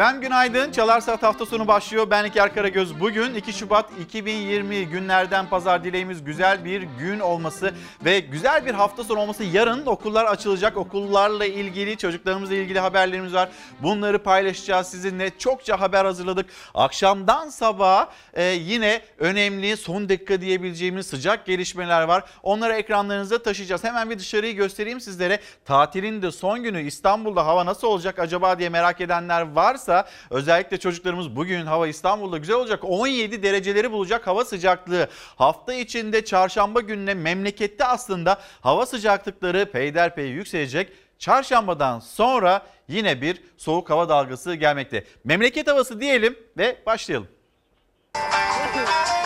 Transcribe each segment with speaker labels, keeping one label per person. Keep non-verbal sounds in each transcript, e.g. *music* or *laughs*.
Speaker 1: Efendim günaydın. Çalar Saat hafta sonu başlıyor. Ben İlker Karagöz. Bugün 2 Şubat 2020 günlerden pazar dileğimiz güzel bir gün olması ve güzel bir hafta sonu olması. Yarın okullar açılacak. Okullarla ilgili çocuklarımızla ilgili haberlerimiz var. Bunları paylaşacağız sizinle. Çokça haber hazırladık. Akşamdan sabaha e, yine önemli son dakika diyebileceğimiz sıcak gelişmeler var. Onları ekranlarınıza taşıyacağız. Hemen bir dışarıyı göstereyim sizlere. Tatilin de son günü İstanbul'da hava nasıl olacak acaba diye merak edenler varsa özellikle çocuklarımız bugün hava İstanbul'da güzel olacak. 17 dereceleri bulacak hava sıcaklığı. Hafta içinde çarşamba gününe memlekette aslında hava sıcaklıkları peyderpey yükselecek. Çarşambadan sonra yine bir soğuk hava dalgası gelmekte. Memleket havası diyelim ve başlayalım. *laughs*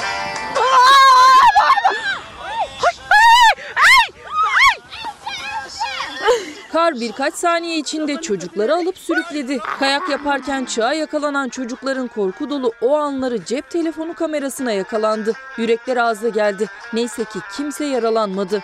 Speaker 2: Kar birkaç saniye içinde çocukları alıp sürükledi. Kayak yaparken çığa yakalanan çocukların korku dolu o anları cep telefonu kamerasına yakalandı. Yürekler ağza geldi. Neyse ki kimse yaralanmadı.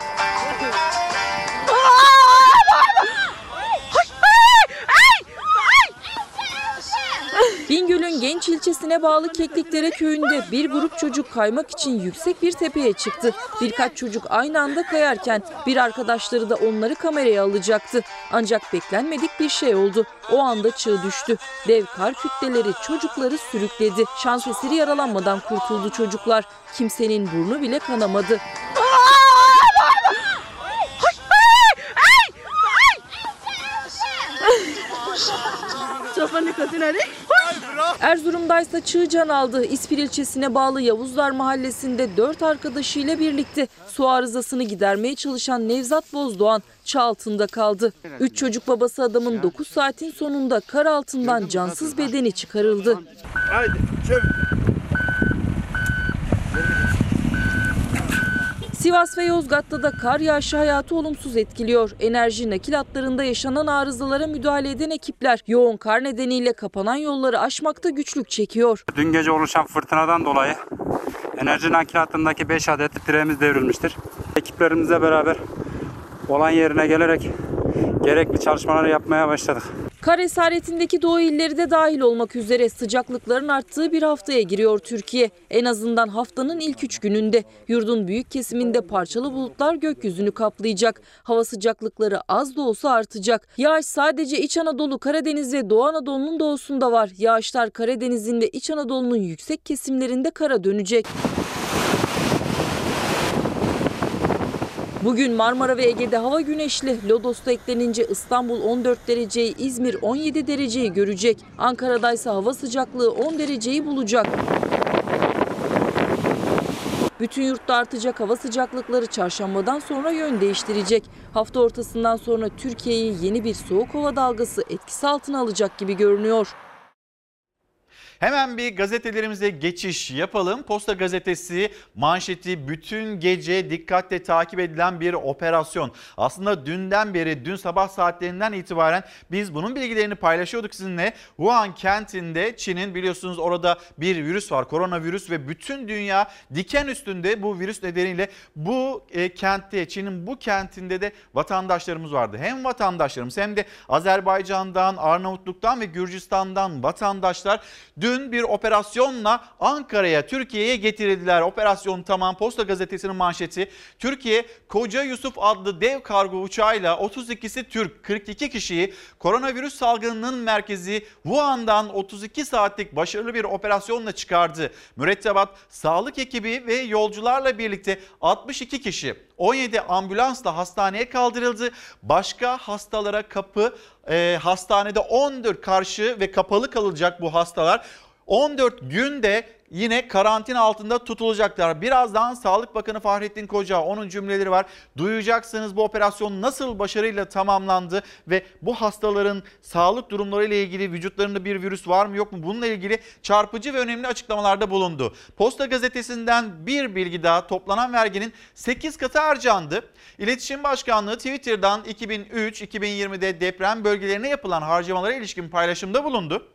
Speaker 2: Bingöl'ün Genç ilçesine bağlı Kekliklere köyünde bir grup çocuk kaymak için yüksek bir tepeye çıktı. Birkaç çocuk aynı anda kayarken bir arkadaşları da onları kameraya alacaktı. Ancak beklenmedik bir şey oldu. O anda çığ düştü. Dev kar kütleleri çocukları sürükledi. Şans eseri yaralanmadan kurtuldu çocuklar. Kimsenin burnu bile kanamadı. Erzurum'daysa çığ can aldı. İspir ilçesine bağlı Yavuzlar mahallesinde dört arkadaşıyla birlikte su arızasını gidermeye çalışan Nevzat Bozdoğan çağ altında kaldı. Üç çocuk babası adamın 9 saatin sonunda kar altından cansız bedeni çıkarıldı.
Speaker 3: Haydi çevir.
Speaker 2: Sivas ve Yozgat'ta da kar yağışı hayatı olumsuz etkiliyor. Enerji nakil hatlarında yaşanan arızalara müdahale eden ekipler yoğun kar nedeniyle kapanan yolları aşmakta güçlük çekiyor.
Speaker 4: Dün gece oluşan fırtınadan dolayı enerji nakilatındaki 5 adet direğimiz devrilmiştir. Ekiplerimizle beraber olan yerine gelerek gerekli çalışmaları yapmaya başladık.
Speaker 2: Kar esaretindeki doğu illeri de dahil olmak üzere sıcaklıkların arttığı bir haftaya giriyor Türkiye. En azından haftanın ilk üç gününde yurdun büyük kesiminde parçalı bulutlar gökyüzünü kaplayacak. Hava sıcaklıkları az da olsa artacak. Yağış sadece İç Anadolu, Karadeniz ve Doğu Anadolu'nun doğusunda var. Yağışlar Karadeniz'in ve İç Anadolu'nun yüksek kesimlerinde kara dönecek. Bugün Marmara ve Ege'de hava güneşli. Lodos'ta eklenince İstanbul 14 dereceyi, İzmir 17 dereceyi görecek. Ankara'daysa hava sıcaklığı 10 dereceyi bulacak. Bütün yurtta artacak hava sıcaklıkları çarşambadan sonra yön değiştirecek. Hafta ortasından sonra Türkiye'yi yeni bir soğuk hava dalgası etkisi altına alacak gibi görünüyor.
Speaker 1: Hemen bir gazetelerimize geçiş yapalım. Posta gazetesi manşeti bütün gece dikkatle takip edilen bir operasyon. Aslında dünden beri, dün sabah saatlerinden itibaren biz bunun bilgilerini paylaşıyorduk sizinle. Wuhan kentinde Çin'in biliyorsunuz orada bir virüs var, koronavirüs ve bütün dünya diken üstünde bu virüs nedeniyle bu e, kentte, Çin'in bu kentinde de vatandaşlarımız vardı. Hem vatandaşlarımız hem de Azerbaycan'dan, Arnavutluk'tan ve Gürcistan'dan vatandaşlar dün bir operasyonla Ankara'ya, Türkiye'ye getirildiler. Operasyon tamam. Posta gazetesinin manşeti. Türkiye Koca Yusuf adlı dev kargo uçağıyla 32'si Türk, 42 kişiyi koronavirüs salgınının merkezi Wuhan'dan 32 saatlik başarılı bir operasyonla çıkardı. Mürettebat sağlık ekibi ve yolcularla birlikte 62 kişi 17 ambulansla hastaneye kaldırıldı. Başka hastalara kapı e, hastanede 14 karşı ve kapalı kalacak bu hastalar. 14 günde yine karantina altında tutulacaklar. Birazdan Sağlık Bakanı Fahrettin Koca onun cümleleri var. Duyacaksınız bu operasyon nasıl başarıyla tamamlandı ve bu hastaların sağlık durumları ile ilgili vücutlarında bir virüs var mı yok mu bununla ilgili çarpıcı ve önemli açıklamalarda bulundu. Posta gazetesinden bir bilgi daha toplanan verginin 8 katı harcandı. İletişim Başkanlığı Twitter'dan 2003-2020'de deprem bölgelerine yapılan harcamalara ilişkin paylaşımda bulundu.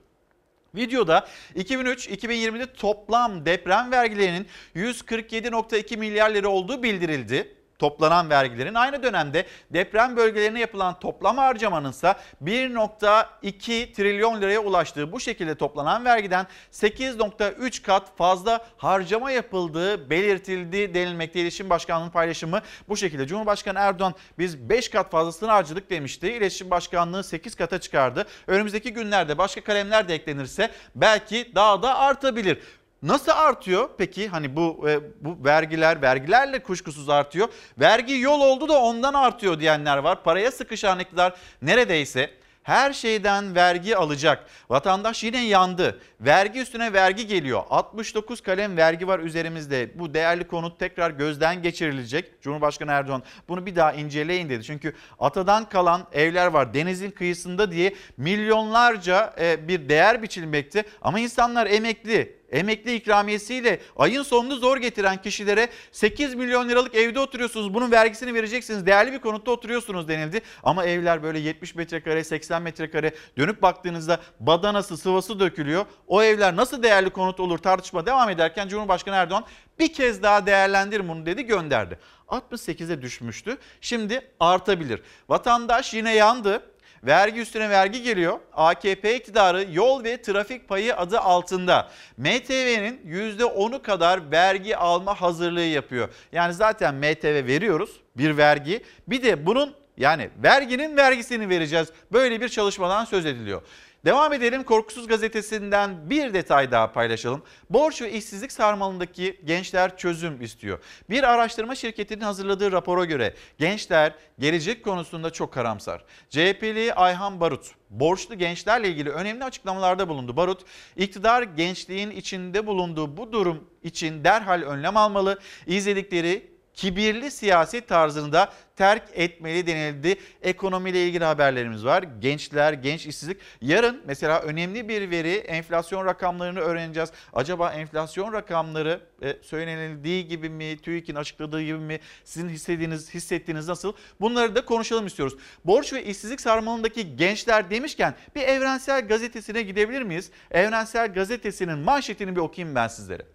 Speaker 1: Videoda 2003-2020'de toplam deprem vergilerinin 147.2 milyar lira olduğu bildirildi. Toplanan vergilerin aynı dönemde deprem bölgelerine yapılan toplam harcamanın ise 1.2 trilyon liraya ulaştığı bu şekilde toplanan vergiden 8.3 kat fazla harcama yapıldığı belirtildi denilmekte. İletişim Başkanlığı'nın paylaşımı bu şekilde. Cumhurbaşkanı Erdoğan biz 5 kat fazlasını harcadık demişti. İletişim Başkanlığı 8 kata çıkardı. Önümüzdeki günlerde başka kalemler de eklenirse belki daha da artabilir. Nasıl artıyor peki hani bu e, bu vergiler vergilerle kuşkusuz artıyor. Vergi yol oldu da ondan artıyor diyenler var. Paraya sıkışan iktidar neredeyse her şeyden vergi alacak. Vatandaş yine yandı. Vergi üstüne vergi geliyor. 69 kalem vergi var üzerimizde. Bu değerli konut tekrar gözden geçirilecek. Cumhurbaşkanı Erdoğan bunu bir daha inceleyin dedi. Çünkü atadan kalan evler var denizin kıyısında diye milyonlarca e, bir değer biçilmekte. Ama insanlar emekli, emekli ikramiyesiyle ayın sonunu zor getiren kişilere 8 milyon liralık evde oturuyorsunuz. Bunun vergisini vereceksiniz. Değerli bir konutta oturuyorsunuz denildi. Ama evler böyle 70 metrekare, 80 metrekare dönüp baktığınızda badanası, sıvası dökülüyor. O evler nasıl değerli konut olur tartışma devam ederken Cumhurbaşkanı Erdoğan bir kez daha değerlendirin bunu dedi gönderdi. 68'e düşmüştü. Şimdi artabilir. Vatandaş yine yandı. Vergi üstüne vergi geliyor. AKP iktidarı yol ve trafik payı adı altında MTV'nin %10'u kadar vergi alma hazırlığı yapıyor. Yani zaten MTV veriyoruz bir vergi. Bir de bunun yani verginin vergisini vereceğiz. Böyle bir çalışmadan söz ediliyor. Devam edelim Korkusuz Gazetesi'nden bir detay daha paylaşalım. Borç ve işsizlik sarmalındaki gençler çözüm istiyor. Bir araştırma şirketinin hazırladığı rapora göre gençler gelecek konusunda çok karamsar. CHP'li Ayhan Barut borçlu gençlerle ilgili önemli açıklamalarda bulundu. Barut, iktidar gençliğin içinde bulunduğu bu durum için derhal önlem almalı. İzledikleri kibirli siyaset tarzını da terk etmeli denildi. Ekonomiyle ilgili haberlerimiz var. Gençler, genç işsizlik. Yarın mesela önemli bir veri enflasyon rakamlarını öğreneceğiz. Acaba enflasyon rakamları e, söylenildiği gibi mi, TÜİK'in açıkladığı gibi mi, sizin hissettiğiniz, hissettiğiniz nasıl? Bunları da konuşalım istiyoruz. Borç ve işsizlik sarmalındaki gençler demişken bir Evrensel Gazetesi'ne gidebilir miyiz? Evrensel Gazetesi'nin manşetini bir okuyayım ben sizlere.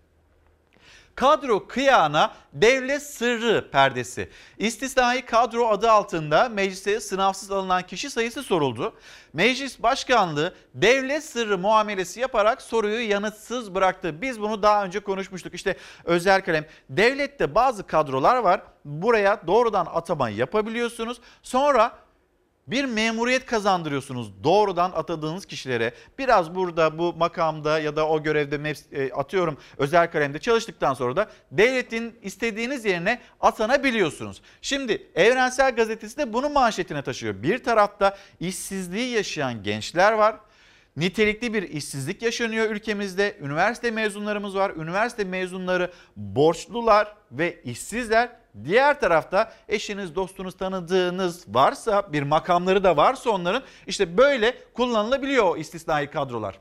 Speaker 1: Kadro kıyağına devlet sırrı perdesi. İstisnai kadro adı altında meclise sınavsız alınan kişi sayısı soruldu. Meclis Başkanlığı devlet sırrı muamelesi yaparak soruyu yanıtsız bıraktı. Biz bunu daha önce konuşmuştuk. İşte özel kalem. Devlette bazı kadrolar var. Buraya doğrudan atama yapabiliyorsunuz. Sonra bir memuriyet kazandırıyorsunuz doğrudan atadığınız kişilere. Biraz burada bu makamda ya da o görevde e, atıyorum özel kalemde çalıştıktan sonra da devletin istediğiniz yerine atanabiliyorsunuz. Şimdi Evrensel Gazetesi de bunu manşetine taşıyor. Bir tarafta işsizliği yaşayan gençler var. Nitelikli bir işsizlik yaşanıyor ülkemizde. Üniversite mezunlarımız var. Üniversite mezunları borçlular ve işsizler. Diğer tarafta eşiniz, dostunuz, tanıdığınız varsa bir makamları da varsa onların işte böyle kullanılabiliyor o istisnai kadrolar.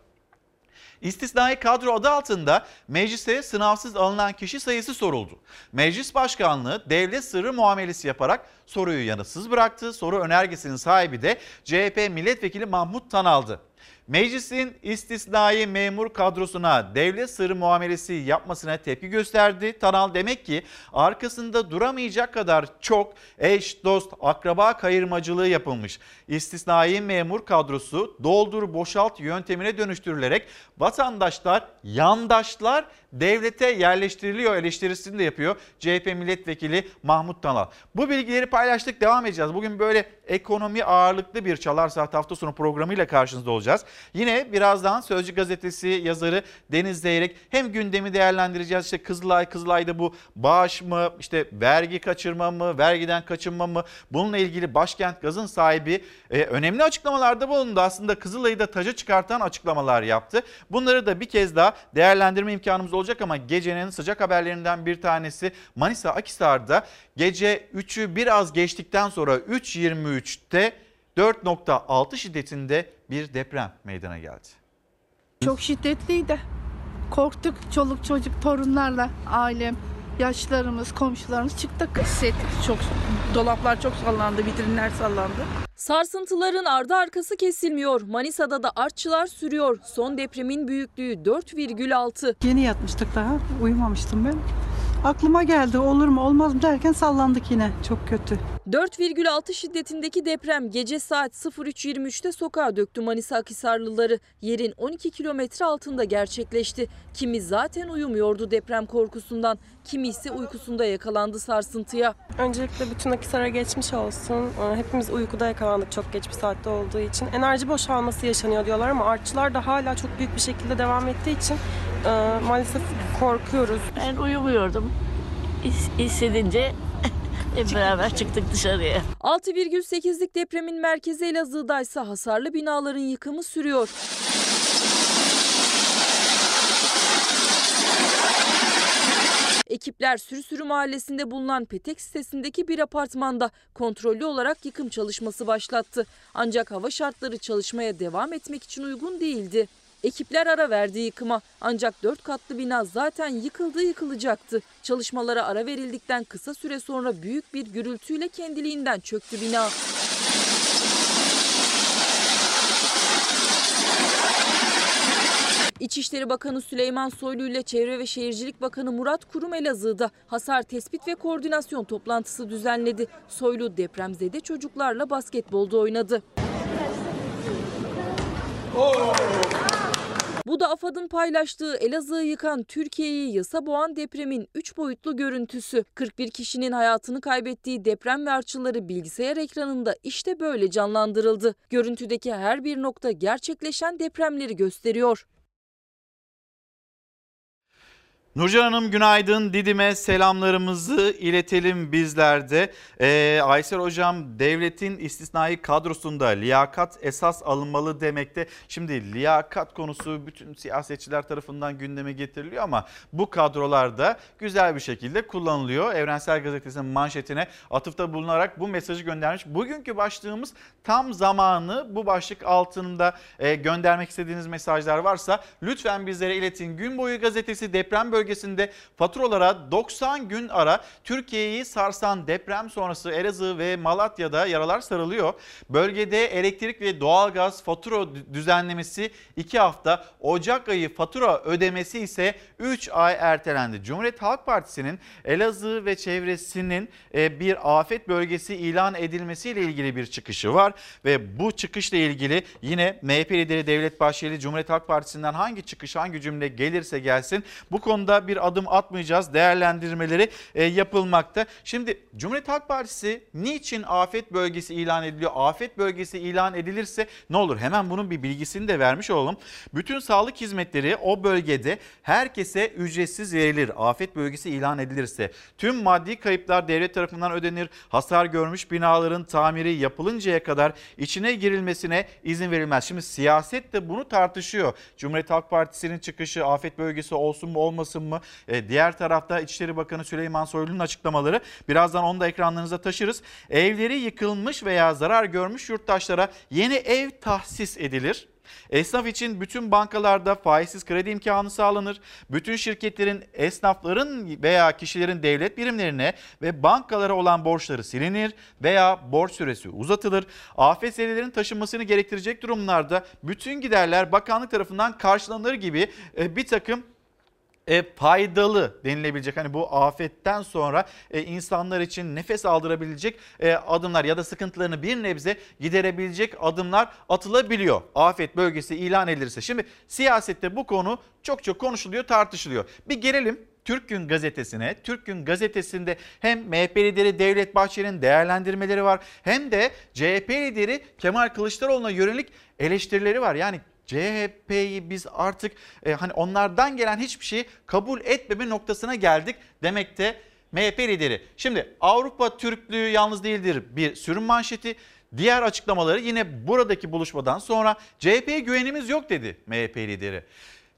Speaker 1: İstisnai kadro adı altında meclise sınavsız alınan kişi sayısı soruldu. Meclis Başkanlığı devlet sırrı muamelesi yaparak soruyu yanıtsız bıraktı. Soru önergesinin sahibi de CHP milletvekili Mahmut Tanal'dı. Meclisin istisnai memur kadrosuna devlet sırrı muamelesi yapmasına tepki gösterdi. Tanal demek ki arkasında duramayacak kadar çok eş, dost, akraba kayırmacılığı yapılmış. İstisnai memur kadrosu doldur boşalt yöntemine dönüştürülerek vatandaşlar, yandaşlar devlete yerleştiriliyor eleştirisini de yapıyor CHP milletvekili Mahmut Tanal. Bu bilgileri paylaştık devam edeceğiz. Bugün böyle ekonomi ağırlıklı bir Çalar Saat hafta sonu programıyla karşınızda olacağız. Yine birazdan Sözcü Gazetesi yazarı Deniz Zeyrek hem gündemi değerlendireceğiz. İşte Kızılay, Kızılay'da bu bağış mı, işte vergi kaçırma mı, vergiden kaçınma mı? Bununla ilgili Başkent Gaz'ın sahibi e, önemli açıklamalarda bulundu. Aslında Kızılay'ı da taca çıkartan açıklamalar yaptı. Bunları da bir kez daha değerlendirme imkanımız olacak ama gecenin sıcak haberlerinden bir tanesi Manisa Akhisar'da gece 3'ü biraz geçtikten sonra 3.23'te 4.6 şiddetinde bir deprem meydana geldi.
Speaker 5: Çok şiddetliydi. Korktuk çoluk çocuk torunlarla ailem, yaşlarımız, komşularımız çıktık. Hissettik çok. Dolaplar çok sallandı, vitrinler sallandı.
Speaker 6: Sarsıntıların ardı arkası kesilmiyor. Manisa'da da artçılar sürüyor. Son depremin büyüklüğü 4,6.
Speaker 7: Yeni yatmıştık daha. Uyumamıştım ben.
Speaker 8: Aklıma geldi olur mu olmaz mı derken sallandık yine. Çok kötü.
Speaker 2: 4,6 şiddetindeki deprem gece saat 03.23'te sokağa döktü Manisa Akhisarlıları. Yerin 12 kilometre altında gerçekleşti. Kimi zaten uyumuyordu deprem korkusundan, kimi ise uykusunda yakalandı sarsıntıya.
Speaker 9: Öncelikle bütün Akisar'a geçmiş olsun. Ee, Hepimiz uykuda yakalandık çok geç bir saatte olduğu için. Enerji boşalması yaşanıyor diyorlar ama artçılar da hala çok büyük bir şekilde devam ettiği için e, maalesef korkuyoruz.
Speaker 10: Ben uyumuyordum. His- Hissedince *laughs* hep beraber çıktık dışarıya.
Speaker 2: 6,8'lik depremin merkezi Elazığ'da ise hasarlı binaların yıkımı sürüyor. Ekipler Sürüsürü mahallesinde bulunan Petek sitesindeki bir apartmanda kontrollü olarak yıkım çalışması başlattı. Ancak hava şartları çalışmaya devam etmek için uygun değildi. Ekipler ara verdi yıkıma ancak 4 katlı bina zaten yıkıldı yıkılacaktı. Çalışmalara ara verildikten kısa süre sonra büyük bir gürültüyle kendiliğinden çöktü bina. İçişleri Bakanı Süleyman Soylu ile Çevre ve Şehircilik Bakanı Murat Kurum Elazığ'da hasar tespit ve koordinasyon toplantısı düzenledi. Soylu depremzede çocuklarla basketbolda oynadı. Bu da AFAD'ın paylaştığı Elazığ'ı yıkan Türkiye'yi yasa boğan depremin 3 boyutlu görüntüsü. 41 kişinin hayatını kaybettiği deprem ve artçıları bilgisayar ekranında işte böyle canlandırıldı. Görüntüdeki her bir nokta gerçekleşen depremleri gösteriyor.
Speaker 1: Nurcan Hanım günaydın. Didim'e selamlarımızı iletelim bizler de. Ee, Aysel Hocam devletin istisnai kadrosunda liyakat esas alınmalı demekte. Şimdi liyakat konusu bütün siyasetçiler tarafından gündeme getiriliyor ama bu kadrolarda güzel bir şekilde kullanılıyor. Evrensel Gazetesi'nin manşetine atıfta bulunarak bu mesajı göndermiş. Bugünkü başlığımız tam zamanı bu başlık altında e, göndermek istediğiniz mesajlar varsa lütfen bizlere iletin. Gün boyu gazetesi deprem bölgesinde faturalara 90 gün ara Türkiye'yi sarsan deprem sonrası Elazığ ve Malatya'da yaralar sarılıyor. Bölgede elektrik ve doğalgaz fatura düzenlemesi 2 hafta, Ocak ayı fatura ödemesi ise 3 ay ertelendi. Cumhuriyet Halk Partisi'nin Elazığ ve çevresinin e, bir afet bölgesi ilan edilmesiyle ilgili bir çıkışı var ve bu çıkışla ilgili yine MHP lideri Devlet Bahçeli Cumhuriyet Halk Partisi'nden hangi çıkış hangi cümle gelirse gelsin bu konuda bir adım atmayacağız değerlendirmeleri e, yapılmakta. Şimdi Cumhuriyet Halk Partisi niçin afet bölgesi ilan ediliyor? Afet bölgesi ilan edilirse ne olur? Hemen bunun bir bilgisini de vermiş olalım. Bütün sağlık hizmetleri o bölgede herkese ücretsiz verilir. Afet bölgesi ilan edilirse tüm maddi kayıplar devlet tarafından ödenir. Hasar görmüş binaların tamiri yapılıncaya kadar içine girilmesine izin verilmez. Şimdi siyaset de bunu tartışıyor. Cumhuriyet Halk Partisi'nin çıkışı afet bölgesi olsun mu olmasın mı? E, diğer tarafta İçişleri Bakanı Süleyman Soylu'nun açıklamaları. Birazdan onu da ekranlarınıza taşırız. Evleri yıkılmış veya zarar görmüş yurttaşlara yeni ev tahsis edilir. Esnaf için bütün bankalarda faizsiz kredi imkanı sağlanır. Bütün şirketlerin, esnafların veya kişilerin devlet birimlerine ve bankalara olan borçları silinir veya borç süresi uzatılır. Afet zedelerin taşınmasını gerektirecek durumlarda bütün giderler bakanlık tarafından karşılanır gibi e, bir takım e, faydalı denilebilecek hani bu afetten sonra e, insanlar için nefes aldırabilecek e, adımlar ya da sıkıntılarını bir nebze giderebilecek adımlar atılabiliyor. Afet bölgesi ilan edilirse. Şimdi siyasette bu konu çok çok konuşuluyor, tartışılıyor. Bir gelelim Türk Gün Gazetesi'ne. Türk Gün Gazetesi'nde hem MHP lideri Devlet Bahçeli'nin değerlendirmeleri var hem de CHP lideri Kemal Kılıçdaroğlu'na yönelik eleştirileri var. Yani CHP'yi biz artık e, hani onlardan gelen hiçbir şeyi kabul etmeme noktasına geldik demekte MHP lideri. Şimdi Avrupa Türklüğü yalnız değildir bir sürüm manşeti. Diğer açıklamaları yine buradaki buluşmadan sonra CHP'ye güvenimiz yok dedi MHP lideri.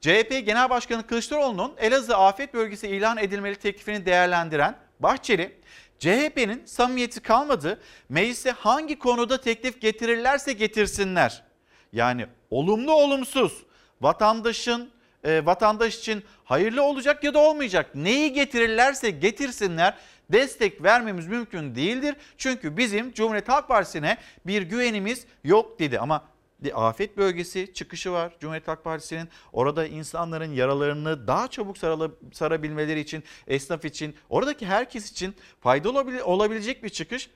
Speaker 1: CHP Genel Başkanı Kılıçdaroğlu'nun Elazığ afet bölgesi ilan edilmeli teklifini değerlendiren Bahçeli, CHP'nin samimiyeti kalmadı. Meclise hangi konuda teklif getirirlerse getirsinler. Yani olumlu olumsuz vatandaşın e, vatandaş için hayırlı olacak ya da olmayacak. Neyi getirirlerse getirsinler destek vermemiz mümkün değildir. Çünkü bizim Cumhuriyet Halk Partisi'ne bir güvenimiz yok dedi. Ama afet bölgesi çıkışı var Cumhuriyet Halk Partisi'nin. Orada insanların yaralarını daha çabuk sarabilmeleri için, esnaf için, oradaki herkes için faydalı olabil- olabilecek bir çıkış.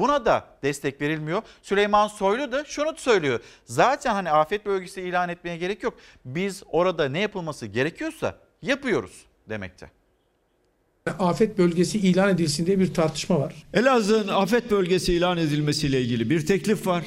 Speaker 1: Buna da destek verilmiyor. Süleyman Soylu da şunu söylüyor. Zaten hani afet bölgesi ilan etmeye gerek yok. Biz orada ne yapılması gerekiyorsa yapıyoruz demekte.
Speaker 11: afet bölgesi ilan edilsin diye bir tartışma var.
Speaker 12: Elazığ'ın afet bölgesi ilan edilmesiyle ilgili bir teklif var.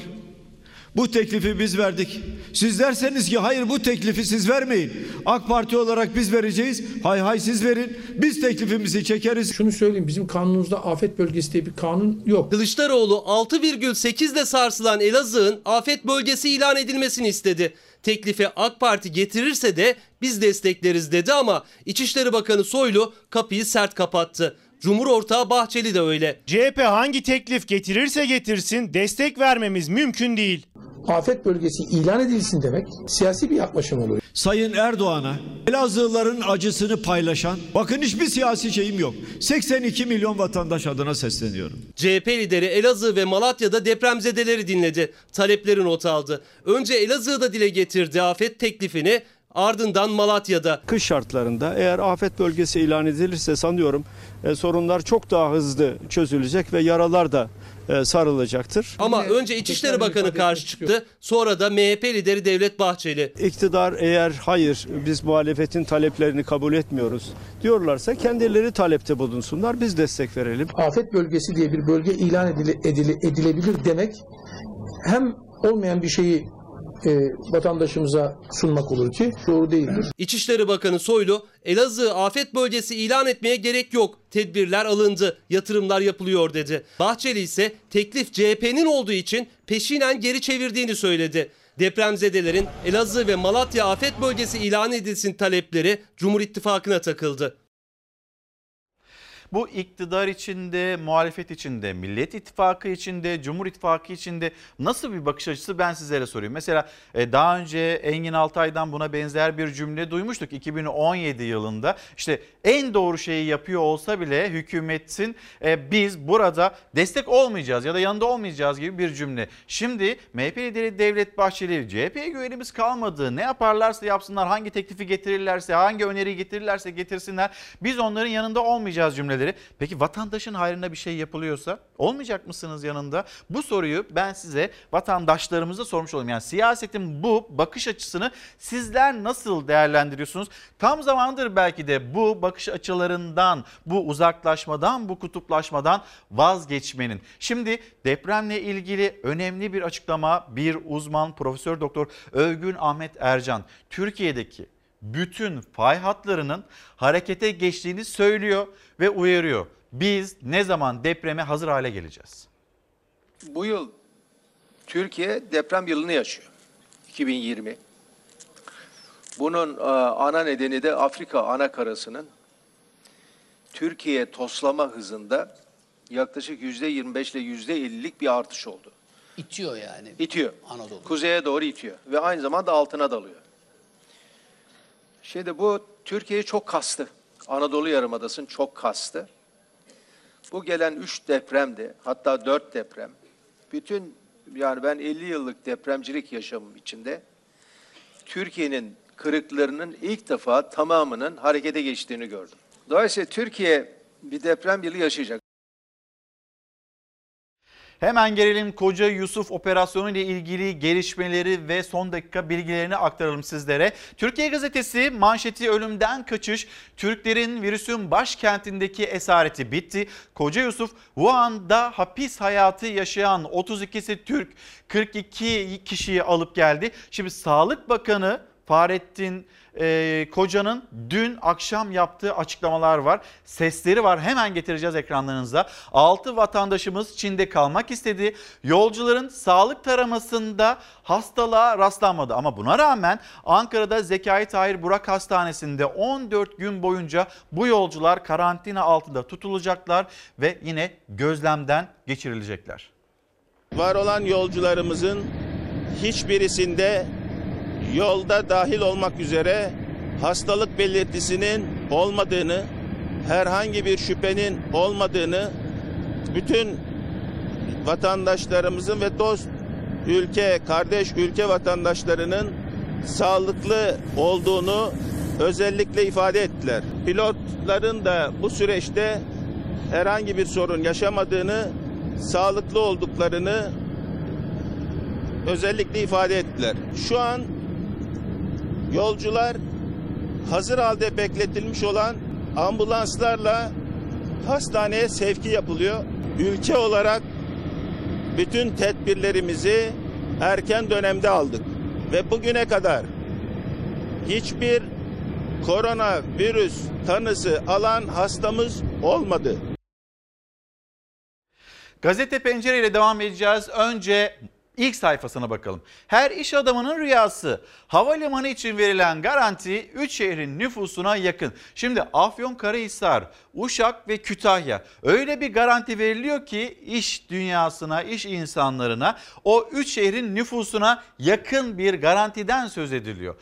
Speaker 12: Bu teklifi biz verdik. Siz derseniz ki hayır bu teklifi siz vermeyin. AK Parti olarak biz vereceğiz. Hay hay siz verin. Biz teklifimizi çekeriz.
Speaker 11: Şunu söyleyeyim bizim kanunumuzda afet bölgesi diye bir kanun yok.
Speaker 13: Kılıçdaroğlu 6,8 ile sarsılan Elazığ'ın afet bölgesi ilan edilmesini istedi. Teklifi AK Parti getirirse de biz destekleriz dedi ama İçişleri Bakanı Soylu kapıyı sert kapattı. Cumhur ortağı Bahçeli de öyle.
Speaker 14: CHP hangi teklif getirirse getirsin destek vermemiz mümkün değil.
Speaker 11: Afet bölgesi ilan edilsin demek siyasi bir yaklaşım oluyor.
Speaker 12: Sayın Erdoğan'a Elazığlıların acısını paylaşan bakın hiçbir siyasi şeyim yok. 82 milyon vatandaş adına sesleniyorum.
Speaker 13: CHP lideri Elazığ ve Malatya'da depremzedeleri dinledi. Talepleri not aldı. Önce Elazığ'da dile getirdi afet teklifini ardından Malatya'da.
Speaker 15: Kış şartlarında eğer afet bölgesi ilan edilirse sanıyorum e, sorunlar çok daha hızlı çözülecek ve yaralar da sarılacaktır.
Speaker 13: Ama önce İçişleri Bakanı karşı çıktı. Sonra da MHP lideri Devlet Bahçeli.
Speaker 15: İktidar eğer hayır biz muhalefetin taleplerini kabul etmiyoruz diyorlarsa kendileri talepte bulunsunlar biz destek verelim.
Speaker 11: Afet bölgesi diye bir bölge ilan edile- edile- edilebilir demek hem olmayan bir şeyi e, vatandaşımıza sunmak olur ki doğru değildir.
Speaker 13: İçişleri Bakanı Soylu, Elazığ afet bölgesi ilan etmeye gerek yok. Tedbirler alındı, yatırımlar yapılıyor dedi. Bahçeli ise teklif CHP'nin olduğu için peşinen geri çevirdiğini söyledi. Depremzedelerin Elazığ ve Malatya afet bölgesi ilan edilsin talepleri Cumhur İttifakı'na takıldı.
Speaker 1: Bu iktidar içinde, muhalefet içinde, Millet İttifakı içinde, Cumhur İttifakı içinde nasıl bir bakış açısı ben sizlere sorayım. Mesela e, daha önce Engin Altay'dan buna benzer bir cümle duymuştuk 2017 yılında. İşte en doğru şeyi yapıyor olsa bile hükümetin e, biz burada destek olmayacağız ya da yanında olmayacağız gibi bir cümle. Şimdi MHP lideri Devlet Bahçeli CHP'ye güvenimiz kalmadı. Ne yaparlarsa yapsınlar, hangi teklifi getirirlerse, hangi öneriyi getirirlerse getirsinler. Biz onların yanında olmayacağız cümleleri. Peki vatandaşın hayrına bir şey yapılıyorsa olmayacak mısınız yanında? Bu soruyu ben size vatandaşlarımıza sormuş olayım. Yani siyasetin bu bakış açısını sizler nasıl değerlendiriyorsunuz? Tam zamandır belki de bu bakış açılarından, bu uzaklaşmadan, bu kutuplaşmadan vazgeçmenin. Şimdi depremle ilgili önemli bir açıklama bir uzman Profesör Doktor Övgün Ahmet Ercan Türkiye'deki bütün fay hatlarının harekete geçtiğini söylüyor ve uyarıyor. Biz ne zaman depreme hazır hale geleceğiz?
Speaker 16: Bu yıl Türkiye deprem yılını yaşıyor. 2020. Bunun e, ana nedeni de Afrika ana karasının Türkiye toslama hızında yaklaşık yüzde 25 ile yüzde 50'lik bir artış oldu.
Speaker 17: İtiyor yani.
Speaker 16: İtiyor.
Speaker 17: Anadolu.
Speaker 16: Kuzeye doğru itiyor ve aynı zamanda altına dalıyor. Şimdi bu Türkiye'yi çok kastı. Anadolu Yarımadası'nı çok kastı. Bu gelen üç depremde hatta dört deprem bütün yani ben 50 yıllık depremcilik yaşamım içinde Türkiye'nin kırıklarının ilk defa tamamının harekete geçtiğini gördüm. Dolayısıyla Türkiye bir deprem yılı yaşayacak.
Speaker 1: Hemen gelelim Koca Yusuf operasyonu ile ilgili gelişmeleri ve son dakika bilgilerini aktaralım sizlere. Türkiye Gazetesi manşeti ölümden kaçış, Türklerin virüsün başkentindeki esareti bitti. Koca Yusuf Wuhan'da hapis hayatı yaşayan 32'si Türk 42 kişiyi alıp geldi. Şimdi Sağlık Bakanı Fahrettin e, Koca'nın dün akşam yaptığı açıklamalar var. Sesleri var hemen getireceğiz ekranlarınıza. 6 vatandaşımız Çin'de kalmak istedi. Yolcuların sağlık taramasında hastalığa rastlanmadı. Ama buna rağmen Ankara'da Zekai Tahir Burak Hastanesi'nde 14 gün boyunca bu yolcular karantina altında tutulacaklar ve yine gözlemden geçirilecekler.
Speaker 18: Var olan yolcularımızın hiçbirisinde yolda dahil olmak üzere hastalık belirtisinin olmadığını, herhangi bir şüphenin olmadığını bütün vatandaşlarımızın ve dost ülke, kardeş ülke vatandaşlarının sağlıklı olduğunu özellikle ifade ettiler. Pilotların da bu süreçte herhangi bir sorun yaşamadığını, sağlıklı olduklarını özellikle ifade ettiler. Şu an yolcular hazır halde bekletilmiş olan ambulanslarla hastaneye sevki yapılıyor. Ülke olarak bütün tedbirlerimizi erken dönemde aldık ve bugüne kadar hiçbir koronavirüs tanısı alan hastamız olmadı.
Speaker 1: Gazete Pencere ile devam edeceğiz. Önce ilk sayfasına bakalım. Her iş adamının rüyası. Havalimanı için verilen garanti 3 şehrin nüfusuna yakın. Şimdi Afyonkarahisar, Uşak ve Kütahya öyle bir garanti veriliyor ki iş dünyasına, iş insanlarına o 3 şehrin nüfusuna yakın bir garantiden söz ediliyor.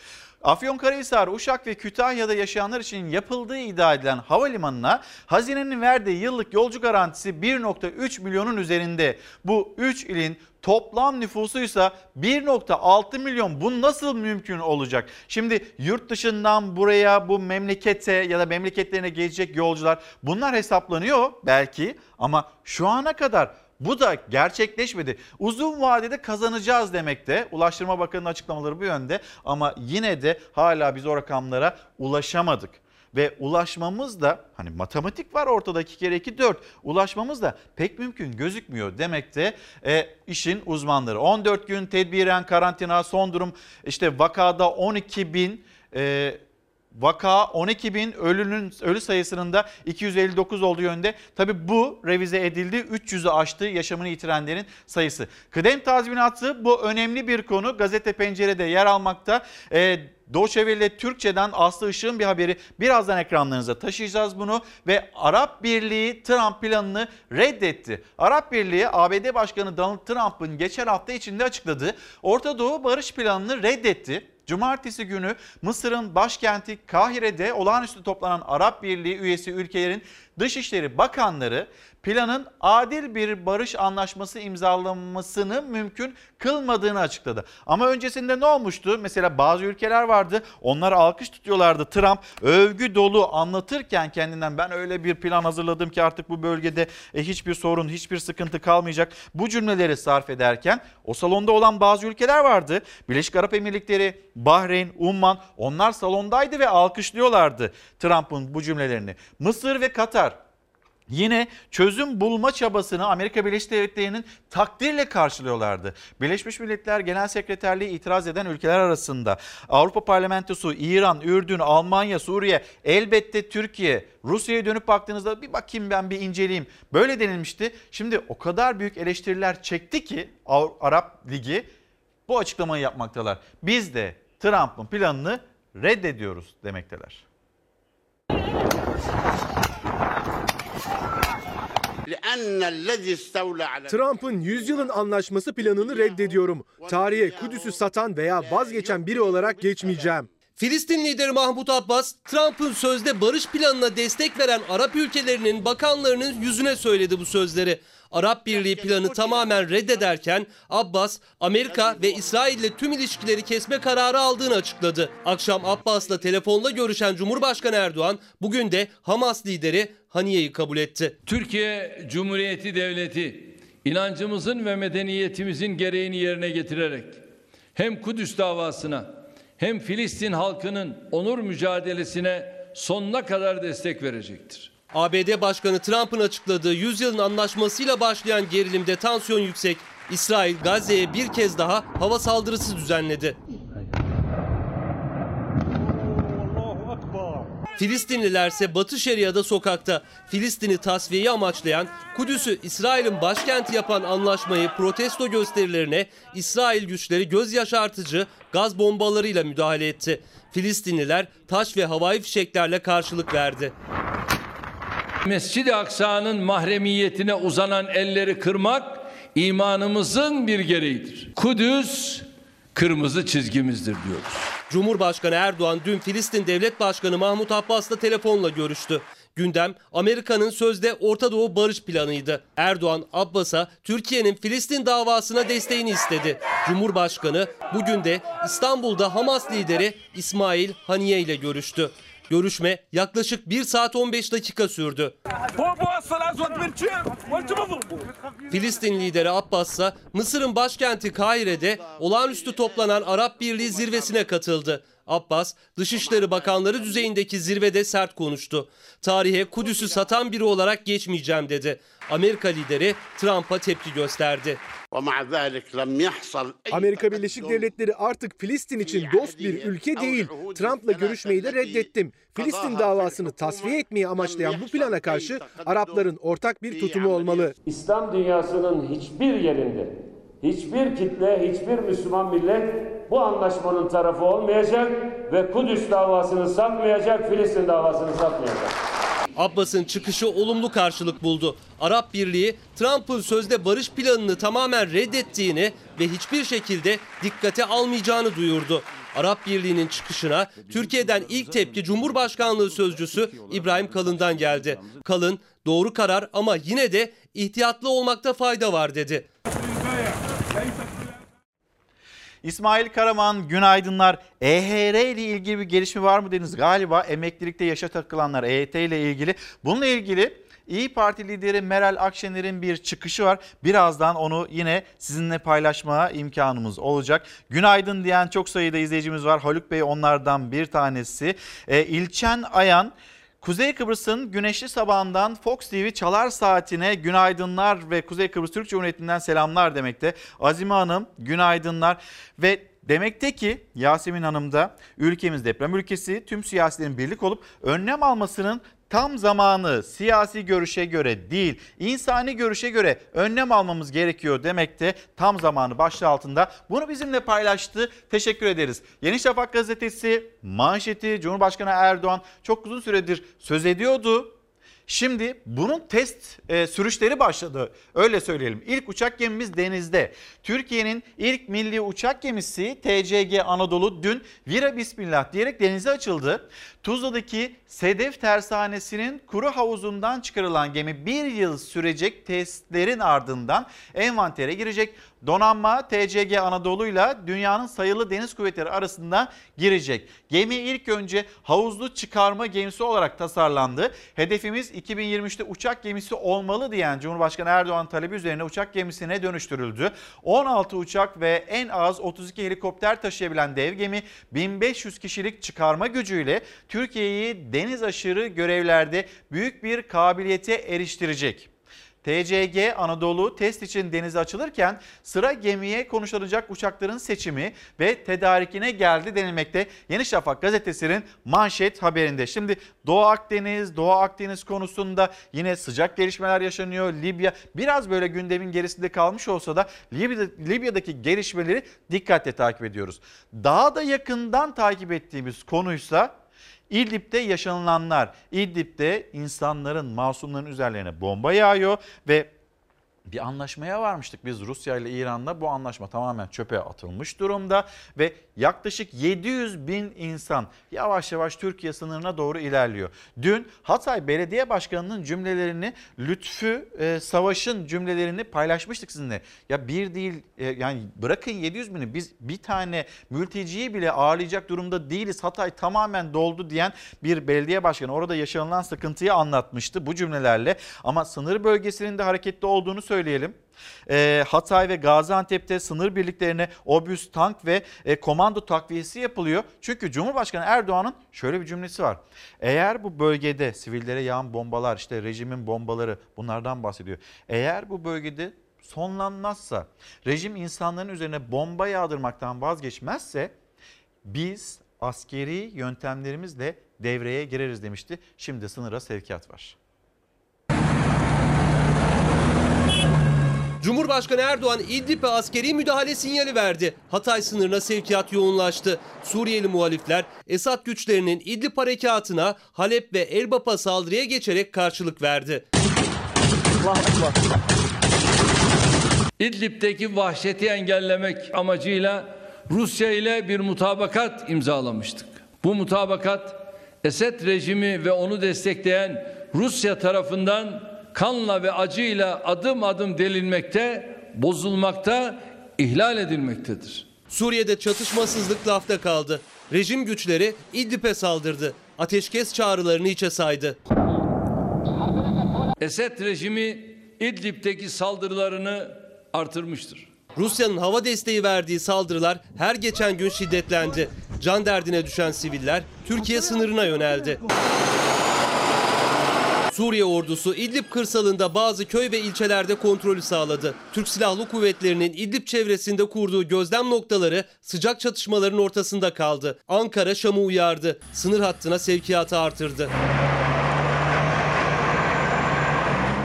Speaker 1: Afyonkarahisar, Uşak ve Kütahya'da yaşayanlar için yapıldığı iddia edilen havalimanına hazinenin verdiği yıllık yolcu garantisi 1.3 milyonun üzerinde. Bu 3 ilin toplam nüfusuysa 1.6 milyon. Bu nasıl mümkün olacak? Şimdi yurt dışından buraya bu memlekete ya da memleketlerine gelecek yolcular bunlar hesaplanıyor belki ama şu ana kadar bu da gerçekleşmedi. Uzun vadede kazanacağız demekte. Ulaştırma Bakanı'nın açıklamaları bu yönde ama yine de hala biz o rakamlara ulaşamadık. Ve ulaşmamız da hani matematik var ortada 2 kere 2 4 ulaşmamız da pek mümkün gözükmüyor demekte e, işin uzmanları. 14 gün tedbiren karantina son durum işte vakada 12 bin e, Vaka 12 bin ölünün ölü sayısının da 259 olduğu yönde. Tabi bu revize edildi 300'ü aştı yaşamını yitirenlerin sayısı. Kıdem tazminatı bu önemli bir konu. Gazete Pencere'de yer almakta. Ee, Doğu Veli Türkçe'den Aslı Işık'ın bir haberi birazdan ekranlarınıza taşıyacağız bunu ve Arap Birliği Trump planını reddetti. Arap Birliği ABD Başkanı Donald Trump'ın geçen hafta içinde açıkladığı Orta Doğu barış planını reddetti. Cumartesi günü Mısır'ın başkenti Kahire'de olağanüstü toplanan Arap Birliği üyesi ülkelerin Dışişleri Bakanları planın adil bir barış anlaşması imzalanmasını mümkün kılmadığını açıkladı. Ama öncesinde ne olmuştu? Mesela bazı ülkeler vardı. Onlar alkış tutuyorlardı. Trump övgü dolu anlatırken kendinden ben öyle bir plan hazırladım ki artık bu bölgede e, hiçbir sorun, hiçbir sıkıntı kalmayacak. Bu cümleleri sarf ederken o salonda olan bazı ülkeler vardı. Birleşik Arap Emirlikleri, Bahreyn, Umman onlar salondaydı ve alkışlıyorlardı Trump'ın bu cümlelerini. Mısır ve Katar Yine çözüm bulma çabasını Amerika Birleşik Devletleri'nin takdirle karşılıyorlardı. Birleşmiş Milletler Genel Sekreterliği itiraz eden ülkeler arasında Avrupa Parlamentosu, İran, Ürdün, Almanya, Suriye, elbette Türkiye, Rusya'ya dönüp baktığınızda bir bakayım ben bir inceleyeyim. Böyle denilmişti. Şimdi o kadar büyük eleştiriler çekti ki Arap Ligi bu açıklamayı yapmaktalar. Biz de Trump'ın planını reddediyoruz demekteler.
Speaker 17: Trump'ın yüzyılın anlaşması planını reddediyorum. Tarihe Kudüs'ü satan veya vazgeçen biri olarak geçmeyeceğim.
Speaker 13: Filistin lideri Mahmut Abbas, Trump'ın sözde barış planına destek veren Arap ülkelerinin bakanlarının yüzüne söyledi bu sözleri. Arap Birliği planı tamamen reddederken Abbas, Amerika ve İsrail ile tüm ilişkileri kesme kararı aldığını açıkladı. Akşam Abbas'la telefonla görüşen Cumhurbaşkanı Erdoğan bugün de Hamas lideri Haniye'yi kabul etti.
Speaker 19: Türkiye Cumhuriyeti Devleti inancımızın ve medeniyetimizin gereğini yerine getirerek hem Kudüs davasına hem Filistin halkının onur mücadelesine sonuna kadar destek verecektir.
Speaker 13: ABD Başkanı Trump'ın açıkladığı 100 yılın anlaşmasıyla başlayan gerilimde tansiyon yüksek. İsrail Gazze'ye bir kez daha hava saldırısı düzenledi. Filistinlilerse Batı Şeria'da sokakta. Filistin'i tasfiyeyi amaçlayan, Kudüs'ü İsrail'in başkenti yapan anlaşmayı protesto gösterilerine İsrail güçleri göz yaşartıcı gaz bombalarıyla müdahale etti. Filistinliler taş ve havai fişeklerle karşılık verdi.
Speaker 19: Mescid-i Aksa'nın mahremiyetine uzanan elleri kırmak imanımızın bir gereğidir. Kudüs kırmızı çizgimizdir diyoruz.
Speaker 13: Cumhurbaşkanı Erdoğan dün Filistin Devlet Başkanı Mahmut Abbas'la telefonla görüştü. Gündem Amerika'nın sözde Orta Doğu barış planıydı. Erdoğan Abbas'a Türkiye'nin Filistin davasına desteğini istedi. Cumhurbaşkanı bugün de İstanbul'da Hamas lideri İsmail Haniye ile görüştü. Görüşme yaklaşık 1 saat 15 dakika sürdü. Filistin lideri Abbas ise Mısır'ın başkenti Kahire'de olağanüstü toplanan Arap Birliği zirvesine katıldı. Abbas, Dışişleri Bakanları düzeyindeki zirvede sert konuştu. Tarihe Kudüs'ü satan biri olarak geçmeyeceğim dedi. Amerika lideri Trump'a tepki gösterdi.
Speaker 17: Amerika Birleşik Devletleri artık Filistin için dost bir ülke değil. Trump'la görüşmeyi de reddettim. Filistin davasını tasfiye etmeyi amaçlayan bu plana karşı Arapların ortak bir tutumu olmalı.
Speaker 8: İslam dünyasının hiçbir yerinde, hiçbir kitle, hiçbir Müslüman millet bu anlaşmanın tarafı olmayacak ve Kudüs davasını satmayacak, Filistin davasını satmayacak.
Speaker 13: Abbas'ın çıkışı olumlu karşılık buldu. Arap Birliği Trump'ın sözde barış planını tamamen reddettiğini ve hiçbir şekilde dikkate almayacağını duyurdu. Arap Birliği'nin çıkışına Türkiye'den ilk tepki Cumhurbaşkanlığı sözcüsü İbrahim Kalın'dan geldi. Kalın doğru karar ama yine de ihtiyatlı olmakta fayda var dedi.
Speaker 1: İsmail Karaman günaydınlar. EHR ile ilgili bir gelişme var mı dediniz? Galiba emeklilikte yaşa takılanlar EYT ile ilgili. Bununla ilgili İyi Parti lideri Meral Akşener'in bir çıkışı var. Birazdan onu yine sizinle paylaşmaya imkanımız olacak. Günaydın diyen çok sayıda izleyicimiz var. Haluk Bey onlardan bir tanesi. E, İlçen Ayan Kuzey Kıbrıs'ın güneşli sabahından Fox TV çalar saatine günaydınlar ve Kuzey Kıbrıs Türk Cumhuriyeti'nden selamlar demekte. Azime Hanım günaydınlar ve demekte ki Yasemin Hanım da ülkemiz deprem ülkesi tüm siyasilerin birlik olup önlem almasının tam zamanı siyasi görüşe göre değil insani görüşe göre önlem almamız gerekiyor demekte tam zamanı başlığı altında bunu bizimle paylaştı. Teşekkür ederiz. Yeni Şafak gazetesi manşeti Cumhurbaşkanı Erdoğan çok uzun süredir söz ediyordu. Şimdi bunun test e, sürüşleri başladı. Öyle söyleyelim. İlk uçak gemimiz denizde. Türkiye'nin ilk milli uçak gemisi TCG Anadolu dün Vira Bismillah diyerek denize açıldı. Tuzla'daki Sedef Tersanesi'nin kuru havuzundan çıkarılan gemi bir yıl sürecek testlerin ardından envantere girecek. Donanma TCG Anadolu'yla dünyanın sayılı deniz kuvvetleri arasında girecek. Gemi ilk önce havuzlu çıkarma gemisi olarak tasarlandı. Hedefimiz 2023'te uçak gemisi olmalı diyen Cumhurbaşkanı Erdoğan talebi üzerine uçak gemisine dönüştürüldü. 16 uçak ve en az 32 helikopter taşıyabilen dev gemi 1500 kişilik çıkarma gücüyle Türkiye'yi deniz aşırı görevlerde büyük bir kabiliyete eriştirecek. TCG Anadolu test için denize açılırken sıra gemiye konuşulacak uçakların seçimi ve tedarikine geldi denilmekte. Yeni Şafak gazetesinin manşet haberinde. Şimdi Doğu Akdeniz, Doğu Akdeniz konusunda yine sıcak gelişmeler yaşanıyor. Libya biraz böyle gündemin gerisinde kalmış olsa da Libya'da, Libya'daki gelişmeleri dikkatle takip ediyoruz. Daha da yakından takip ettiğimiz konuysa İdlib'de yaşanılanlar, İdlib'de insanların, masumların üzerlerine bomba yağıyor ve bir anlaşmaya varmıştık biz Rusya ile İran'la. Bu anlaşma tamamen çöpe atılmış durumda ve yaklaşık 700 bin insan yavaş yavaş Türkiye sınırına doğru ilerliyor. Dün Hatay Belediye Başkanı'nın cümlelerini Lütfü e, Savaş'ın cümlelerini paylaşmıştık sizinle. Ya bir değil e, yani bırakın 700 bini biz bir tane mülteciyi bile ağırlayacak durumda değiliz. Hatay tamamen doldu diyen bir belediye başkanı orada yaşanılan sıkıntıyı anlatmıştı bu cümlelerle. Ama sınır bölgesinin de hareketli olduğunu söyleyelim. E, Hatay ve Gaziantep'te sınır birliklerine obüs, tank ve e, komando takviyesi yapılıyor. Çünkü Cumhurbaşkanı Erdoğan'ın şöyle bir cümlesi var. Eğer bu bölgede sivillere yağan bombalar işte rejimin bombaları bunlardan bahsediyor. Eğer bu bölgede sonlanmazsa rejim insanların üzerine bomba yağdırmaktan vazgeçmezse biz askeri yöntemlerimizle devreye gireriz demişti. Şimdi sınıra sevkiyat var.
Speaker 13: Cumhurbaşkanı Erdoğan İdlib'e askeri müdahale sinyali verdi. Hatay sınırına sevkiyat yoğunlaştı. Suriyeli muhalifler Esad güçlerinin İdlib harekatına Halep ve Elbap'a saldırıya geçerek karşılık verdi.
Speaker 19: İdlib'deki vahşeti engellemek amacıyla Rusya ile bir mutabakat imzalamıştık. Bu mutabakat Esed rejimi ve onu destekleyen Rusya tarafından kanla ve acıyla adım adım delinmekte, bozulmakta, ihlal edilmektedir.
Speaker 13: Suriye'de çatışmasızlık lafta kaldı. Rejim güçleri İdlib'e saldırdı. Ateşkes çağrılarını içe saydı.
Speaker 19: Esed rejimi İdlib'deki saldırılarını artırmıştır.
Speaker 13: Rusya'nın hava desteği verdiği saldırılar her geçen gün şiddetlendi. Can derdine düşen siviller Türkiye sınırına yöneldi. Suriye ordusu İdlib kırsalında bazı köy ve ilçelerde kontrolü sağladı. Türk Silahlı Kuvvetleri'nin İdlib çevresinde kurduğu gözlem noktaları sıcak çatışmaların ortasında kaldı. Ankara Şam'ı uyardı. Sınır hattına sevkiyatı artırdı.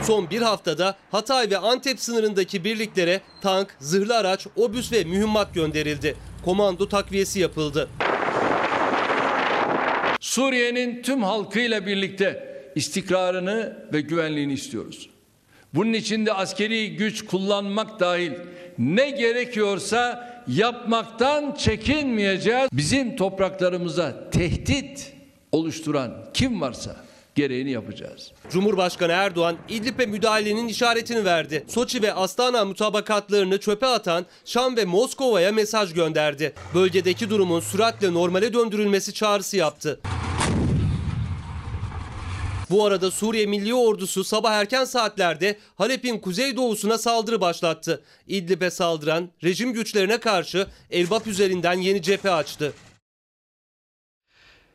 Speaker 13: Son bir haftada Hatay ve Antep sınırındaki birliklere tank, zırhlı araç, obüs ve mühimmat gönderildi. Komando takviyesi yapıldı.
Speaker 19: Suriye'nin tüm halkıyla birlikte istikrarını ve güvenliğini istiyoruz. Bunun için de askeri güç kullanmak dahil ne gerekiyorsa yapmaktan çekinmeyeceğiz. Bizim topraklarımıza tehdit oluşturan kim varsa gereğini yapacağız.
Speaker 13: Cumhurbaşkanı Erdoğan İdlib'e müdahalenin işaretini verdi. Soçi ve Astana mutabakatlarını çöpe atan Şam ve Moskova'ya mesaj gönderdi. Bölgedeki durumun süratle normale döndürülmesi çağrısı yaptı. Bu arada Suriye Milli Ordusu sabah erken saatlerde Halep'in kuzeydoğusuna saldırı başlattı. İdlib'e saldıran rejim güçlerine karşı Elbap üzerinden yeni cephe açtı.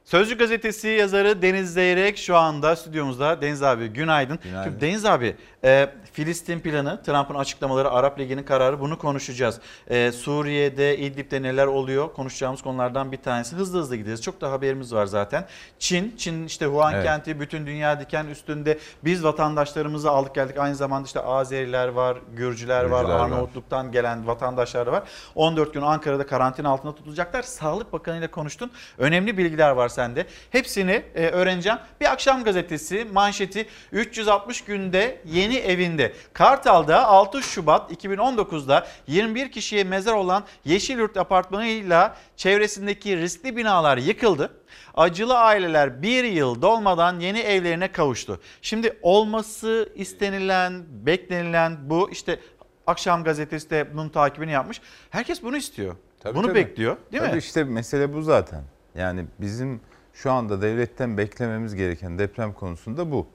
Speaker 1: Sözcü gazetesi yazarı Deniz Zeyrek şu anda stüdyomuzda. Deniz abi günaydın.
Speaker 20: Günaydın.
Speaker 1: Şimdi Deniz abi e, Filistin planı, Trump'ın açıklamaları, Arap Ligi'nin kararı bunu konuşacağız. E, Suriye'de, İdlib'de neler oluyor konuşacağımız konulardan bir tanesi. Hızlı hızlı gideceğiz. Çok da haberimiz var zaten. Çin, Çin işte Wuhan
Speaker 20: Evet.
Speaker 1: kenti bütün dünya diken üstünde biz vatandaşlarımızı aldık geldik. Aynı zamanda işte Azeriler var, Gürcüler, var,
Speaker 20: Gürcüler var.
Speaker 1: Arnavutluk'tan gelen vatandaşlar da var. 14 gün Ankara'da karantina altında tutulacaklar. Sağlık Bakanı ile konuştun. Önemli bilgiler var sende. Hepsini e, öğreneceğim. Bir akşam gazetesi manşeti 360 günde yeni evinde. Kartal'da 6 Şubat 2019'da 21 kişiye mezar olan Yeşilyurt apartmanıyla çevresindeki riskli binalar yıkıldı. Acılı aileler bir yıl dolmadan yeni evlerine kavuştu. Şimdi olması istenilen, beklenilen bu işte Akşam gazetesi de bunun takibini yapmış. Herkes bunu istiyor.
Speaker 20: Tabii,
Speaker 1: bunu
Speaker 20: tabii.
Speaker 1: bekliyor değil
Speaker 20: Tabii
Speaker 1: mi?
Speaker 20: işte mesele bu zaten. Yani bizim şu anda devletten beklememiz gereken deprem konusunda bu.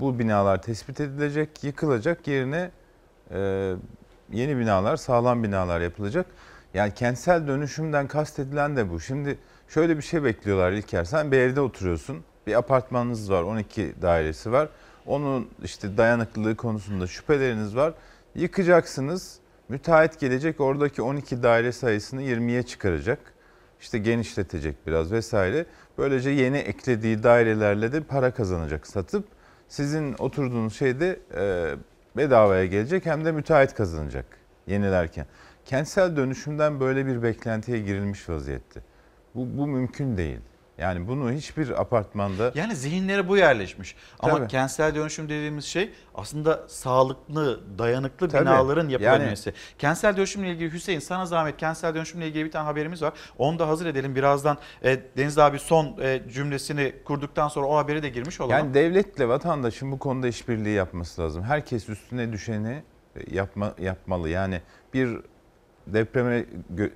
Speaker 20: Bu binalar tespit edilecek, yıkılacak yerine e, yeni binalar, sağlam binalar yapılacak. Yani kentsel dönüşümden kastedilen de bu. Şimdi şöyle bir şey bekliyorlar İlker. Sen bir evde oturuyorsun. Bir apartmanınız var, 12 dairesi var. Onun işte dayanıklılığı konusunda şüpheleriniz var. Yıkacaksınız. Müteahhit gelecek oradaki 12 daire sayısını 20'ye çıkaracak. İşte genişletecek biraz vesaire. Böylece yeni eklediği dairelerle de para kazanacak satıp sizin oturduğunuz şeyde e, bedavaya gelecek hem de müteahhit kazanacak yenilerken. Kentsel dönüşümden böyle bir beklentiye girilmiş vaziyette. Bu, bu mümkün değil. Yani bunu hiçbir apartmanda
Speaker 1: Yani zihinlere bu yerleşmiş. Ama
Speaker 20: Tabii.
Speaker 1: kentsel dönüşüm dediğimiz şey aslında sağlıklı, dayanıklı
Speaker 20: Tabii.
Speaker 1: binaların yapılabilmesi. Kentsel dönüşümle ilgili Hüseyin sana zahmet kentsel dönüşümle ilgili bir tane haberimiz var. Onu da hazır edelim. Birazdan e, Deniz abi son e, cümlesini kurduktan sonra o habere de girmiş olalım.
Speaker 20: Yani devletle vatandaşın bu konuda işbirliği yapması lazım. Herkes üstüne düşeni e, yapma, yapmalı. Yani bir depreme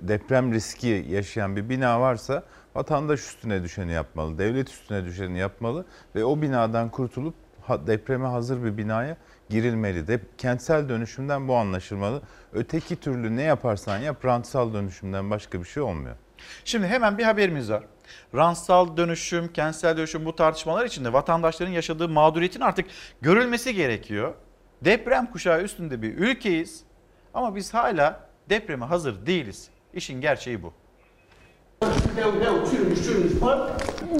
Speaker 20: deprem riski yaşayan bir bina varsa vatandaş üstüne düşeni yapmalı. Devlet üstüne düşeni yapmalı ve o binadan kurtulup depreme hazır bir binaya girilmeli. De, kentsel dönüşümden bu anlaşılmalı. Öteki türlü ne yaparsan yap rantsal dönüşümden başka bir şey olmuyor.
Speaker 1: Şimdi hemen bir haberimiz var. Rantsal dönüşüm, kentsel dönüşüm bu tartışmalar içinde vatandaşların yaşadığı mağduriyetin artık görülmesi gerekiyor. Deprem kuşağı üstünde bir ülkeyiz ama biz hala depreme hazır değiliz. İşin gerçeği bu.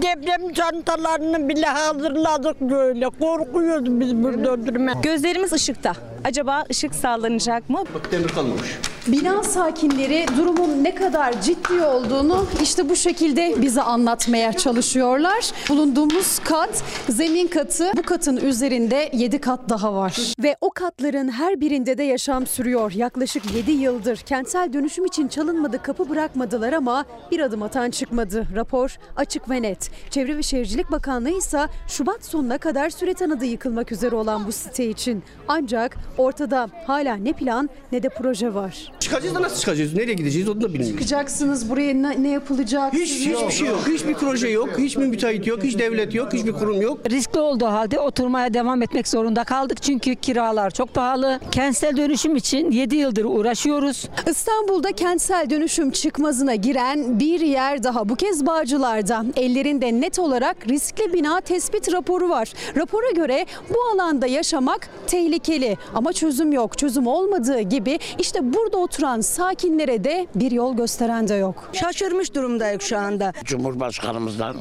Speaker 21: Deprem çantalarını bile hazırladık böyle. Korkuyoruz biz burada durma.
Speaker 22: Gözlerimiz ışıkta. Acaba ışık sağlanacak mı?
Speaker 23: Bak demir kalmamış.
Speaker 22: Bina sakinleri durumun ne kadar ciddi olduğunu işte bu şekilde bize anlatmaya çalışıyorlar. Bulunduğumuz kat zemin katı. Bu katın üzerinde 7 kat daha var. Ve o katların her birinde de yaşam sürüyor. Yaklaşık 7 yıldır kentsel dönüşüm için çalınmadı kapı bırakmadılar ama bir adım atan çıkmadı. Rapor açık ve net. Çevre ve Şehircilik Bakanlığı ise Şubat sonuna kadar süre tanıdı yıkılmak üzere olan bu site için. Ancak ortada hala ne plan ne de proje var.
Speaker 23: Çıkacağız da nasıl çıkacağız? Nereye gideceğiz onu da bilmiyoruz.
Speaker 22: Çıkacaksınız buraya ne, ne yapılacak?
Speaker 23: Hiç, hiçbir şey yok. Hiçbir proje yok. Hiçbir müteahhit yok. Hiç devlet yok. Hiçbir kurum yok.
Speaker 24: Riskli olduğu halde oturmaya devam etmek zorunda kaldık. Çünkü kiralar çok pahalı. Kentsel dönüşüm için 7 yıldır uğraşıyoruz.
Speaker 22: İstanbul'da kentsel dönüşüm çıkmazına giren bir yer daha. Bu kez Bağcılar'da. Ellerinde net olarak riskli bina tespit raporu var. Rapora göre bu alanda yaşamak tehlikeli ama çözüm yok. Çözüm olmadığı gibi işte burada oturan sakinlere de bir yol gösteren de yok.
Speaker 25: Şaşırmış durumdayız şu anda.
Speaker 26: Cumhurbaşkanımızdan,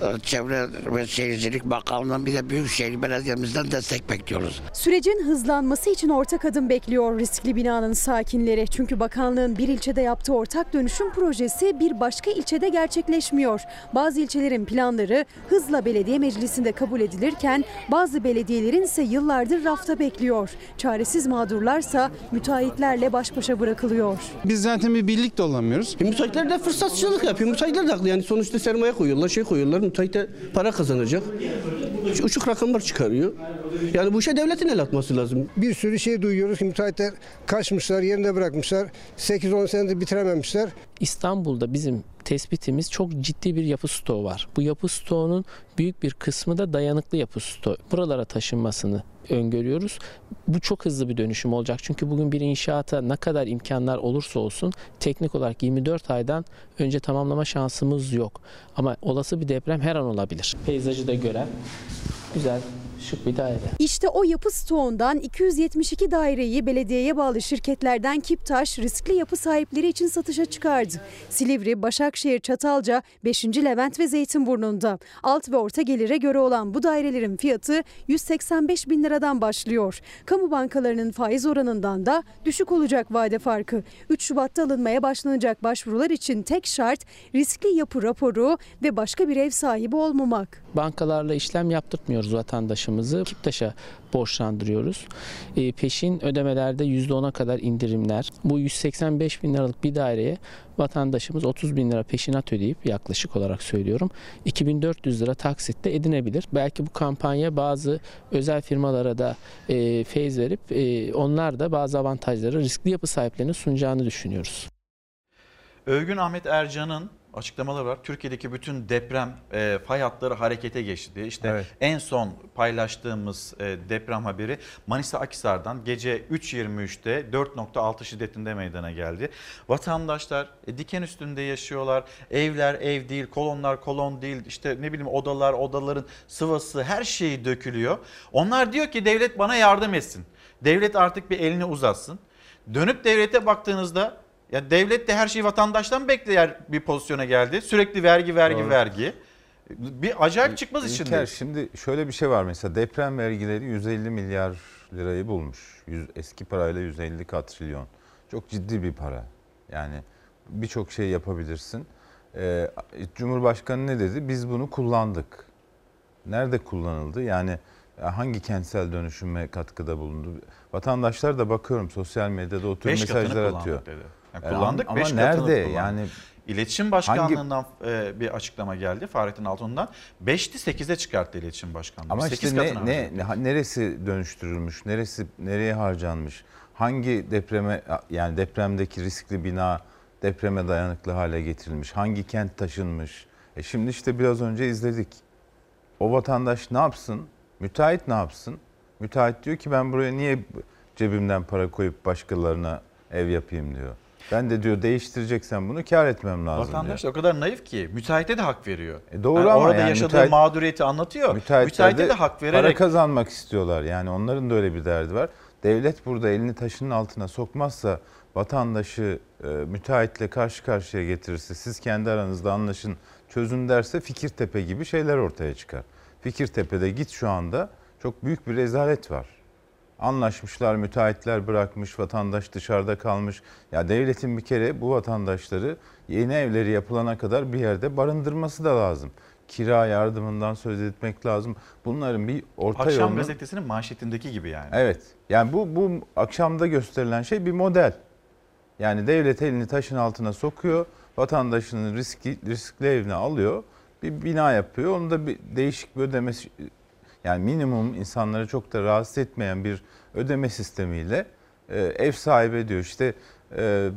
Speaker 26: e, Çevre ve Şehircilik Bakanlığı'ndan bir de Büyükşehir Belediye'mizden destek bekliyoruz.
Speaker 22: Sürecin hızlanması için ortak adım bekliyor riskli binanın sakinleri. Çünkü bakanlığın bir ilçede yaptığı ortak dönüşüm projesi bir başka ilçede gerçekleşmiyor. Bazı ilçelerin planları hızla belediye meclisinde kabul edilirken bazı belediyelerin ise yıllardır rafta bekliyor. Çaresiz mağdurlarsa müteahhitlerle baş başa bırakılıyor.
Speaker 23: Biz zaten bir birlik de olamıyoruz. E, müteahhitler de fırsatçılık yapıyor. Müteahhitler de haklı. Yani sonuçta sermaye koyuyorlar, şey koyuyorlar. Müteahhit de para kazanacak. Uçuk rakamlar çıkarıyor. Yani bu işe devletin el atması lazım.
Speaker 27: Bir sürü şey duyuyoruz ki müteahhitler kaçmışlar, yerinde bırakmışlar. 8-10 senedir bitirememişler.
Speaker 28: İstanbul'da bizim tespitimiz çok ciddi bir yapı stoğu var. Bu yapı stoğunun büyük bir kısmı da dayanıklı yapı stoğu. Buralara taşınmasını öngörüyoruz. Bu çok hızlı bir dönüşüm olacak. Çünkü bugün bir inşaata ne kadar imkanlar olursa olsun teknik olarak 24 aydan önce tamamlama şansımız yok. Ama olası bir deprem her an olabilir. Peyzajı da gören güzel şık bir daire.
Speaker 22: İşte o yapı stoğundan 272 daireyi belediyeye bağlı şirketlerden Kiptaş riskli yapı sahipleri için satışa çıkardı. Silivri, Başakşehir, Çatalca, 5. Levent ve Zeytinburnu'nda. Alt ve orta gelire göre olan bu dairelerin fiyatı 185 bin liradan başlıyor. Kamu bankalarının faiz oranından da düşük olacak vade farkı. 3 Şubat'ta alınmaya başlanacak başvurular için tek şart riskli yapı raporu ve başka bir ev sahibi olmamak.
Speaker 28: Bankalarla işlem yaptırtmıyoruz vatandaşımızı. Kiptaş'a borçlandırıyoruz. E, peşin ödemelerde %10'a kadar indirimler. Bu 185 bin liralık bir daireye vatandaşımız 30 bin lira peşinat ödeyip yaklaşık olarak söylüyorum 2400 lira taksitle edinebilir. Belki bu kampanya bazı özel firmalara da e, feyz verip e, onlar da bazı avantajları riskli yapı sahiplerine sunacağını düşünüyoruz.
Speaker 1: Övgün Ahmet Ercan'ın açıklamaları var. Türkiye'deki bütün deprem e, fay hatları harekete geçti. İşte
Speaker 20: Evet.
Speaker 1: en son paylaştığımız e, deprem haberi Manisa Akhisar'dan gece 3.23'te 4.6 şiddetinde meydana geldi. Vatandaşlar e, diken üstünde yaşıyorlar. Evler ev değil, kolonlar kolon değil. İşte ne bileyim odalar, odaların sıvası her şeyi dökülüyor. Onlar diyor ki devlet bana yardım etsin. Devlet artık bir elini uzatsın. Dönüp devlete baktığınızda ya devlet de her şeyi vatandaştan bekleyen bir pozisyona geldi. Sürekli vergi, vergi,
Speaker 20: Doğru.
Speaker 1: vergi. Bir acayip çıkmaz
Speaker 20: İlker,
Speaker 1: içinde.
Speaker 20: şimdi şöyle bir şey var mesela deprem vergileri 150 milyar lirayı bulmuş. Yüz- eski parayla 150 katrilyon. Çok ciddi bir para. Yani birçok şey yapabilirsin. Ee, Cumhurbaşkanı ne dedi? Biz bunu kullandık. Nerede kullanıldı? Yani hangi kentsel dönüşüme katkıda bulundu? Vatandaşlar da bakıyorum sosyal medyada o tür
Speaker 1: Beş
Speaker 20: mesajlar atıyor.
Speaker 1: dedi. Yani
Speaker 20: Yani
Speaker 1: kullandık,
Speaker 20: ama
Speaker 1: katını
Speaker 20: nerede?
Speaker 1: kullandık.
Speaker 20: Yani
Speaker 1: İletişim Başkanlığı'ndan e, bir açıklama geldi Fahrettin Altun'dan. 5'ti 8'e çıkarttı İletişim Başkanlığı.
Speaker 20: Ama işte ne, ne, ne- neresi dönüştürülmüş, neresi nereye harcanmış, hangi depreme yani depremdeki riskli bina depreme dayanıklı hale getirilmiş, hangi kent taşınmış. E şimdi işte biraz önce izledik. O vatandaş ne yapsın? Müteahhit ne yapsın? Müteahhit diyor ki ben buraya niye cebimden para koyup başkalarına ev yapayım diyor. Ben de diyor değiştireceksen bunu kar etmem lazım
Speaker 1: Vatandaş
Speaker 20: diyor.
Speaker 1: o kadar naif ki müteahhite de hak veriyor.
Speaker 20: E doğru
Speaker 1: Yani
Speaker 20: ama
Speaker 1: orada
Speaker 20: yani
Speaker 1: yaşadığı
Speaker 20: müteahhit-
Speaker 1: mağduriyeti anlatıyor. Müteahhite de hak
Speaker 20: para
Speaker 1: vererek
Speaker 20: kazanmak istiyorlar. Yani onların da öyle bir derdi var. Devlet burada elini taşının altına sokmazsa vatandaşı e, müteahhitle karşı karşıya getirirse siz kendi aranızda anlaşın çözün derse Fikirtepe gibi şeyler ortaya çıkar. Fikirtepe'de git şu anda çok büyük bir rezalet var. Anlaşmışlar, müteahhitler bırakmış, vatandaş dışarıda kalmış. Ya devletin bir kere bu vatandaşları yeni evleri yapılana kadar bir yerde barındırması da lazım. Kira yardımından söz etmek lazım. Bunların bir orta
Speaker 1: Akşam
Speaker 20: yolunu...
Speaker 1: gazetesinin manşetindeki gibi yani.
Speaker 20: Evet. Yani bu bu akşamda gösterilen şey bir model. Yani devlet elini taşın altına sokuyor, vatandaşının riski, riskli evine alıyor, bir bina yapıyor. Onu da bir değişik bir ödeme yani minimum insanları çok da rahatsız etmeyen bir ödeme sistemiyle e, ev sahibi ediyor. İşte e,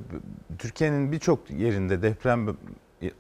Speaker 20: Türkiye'nin birçok yerinde deprem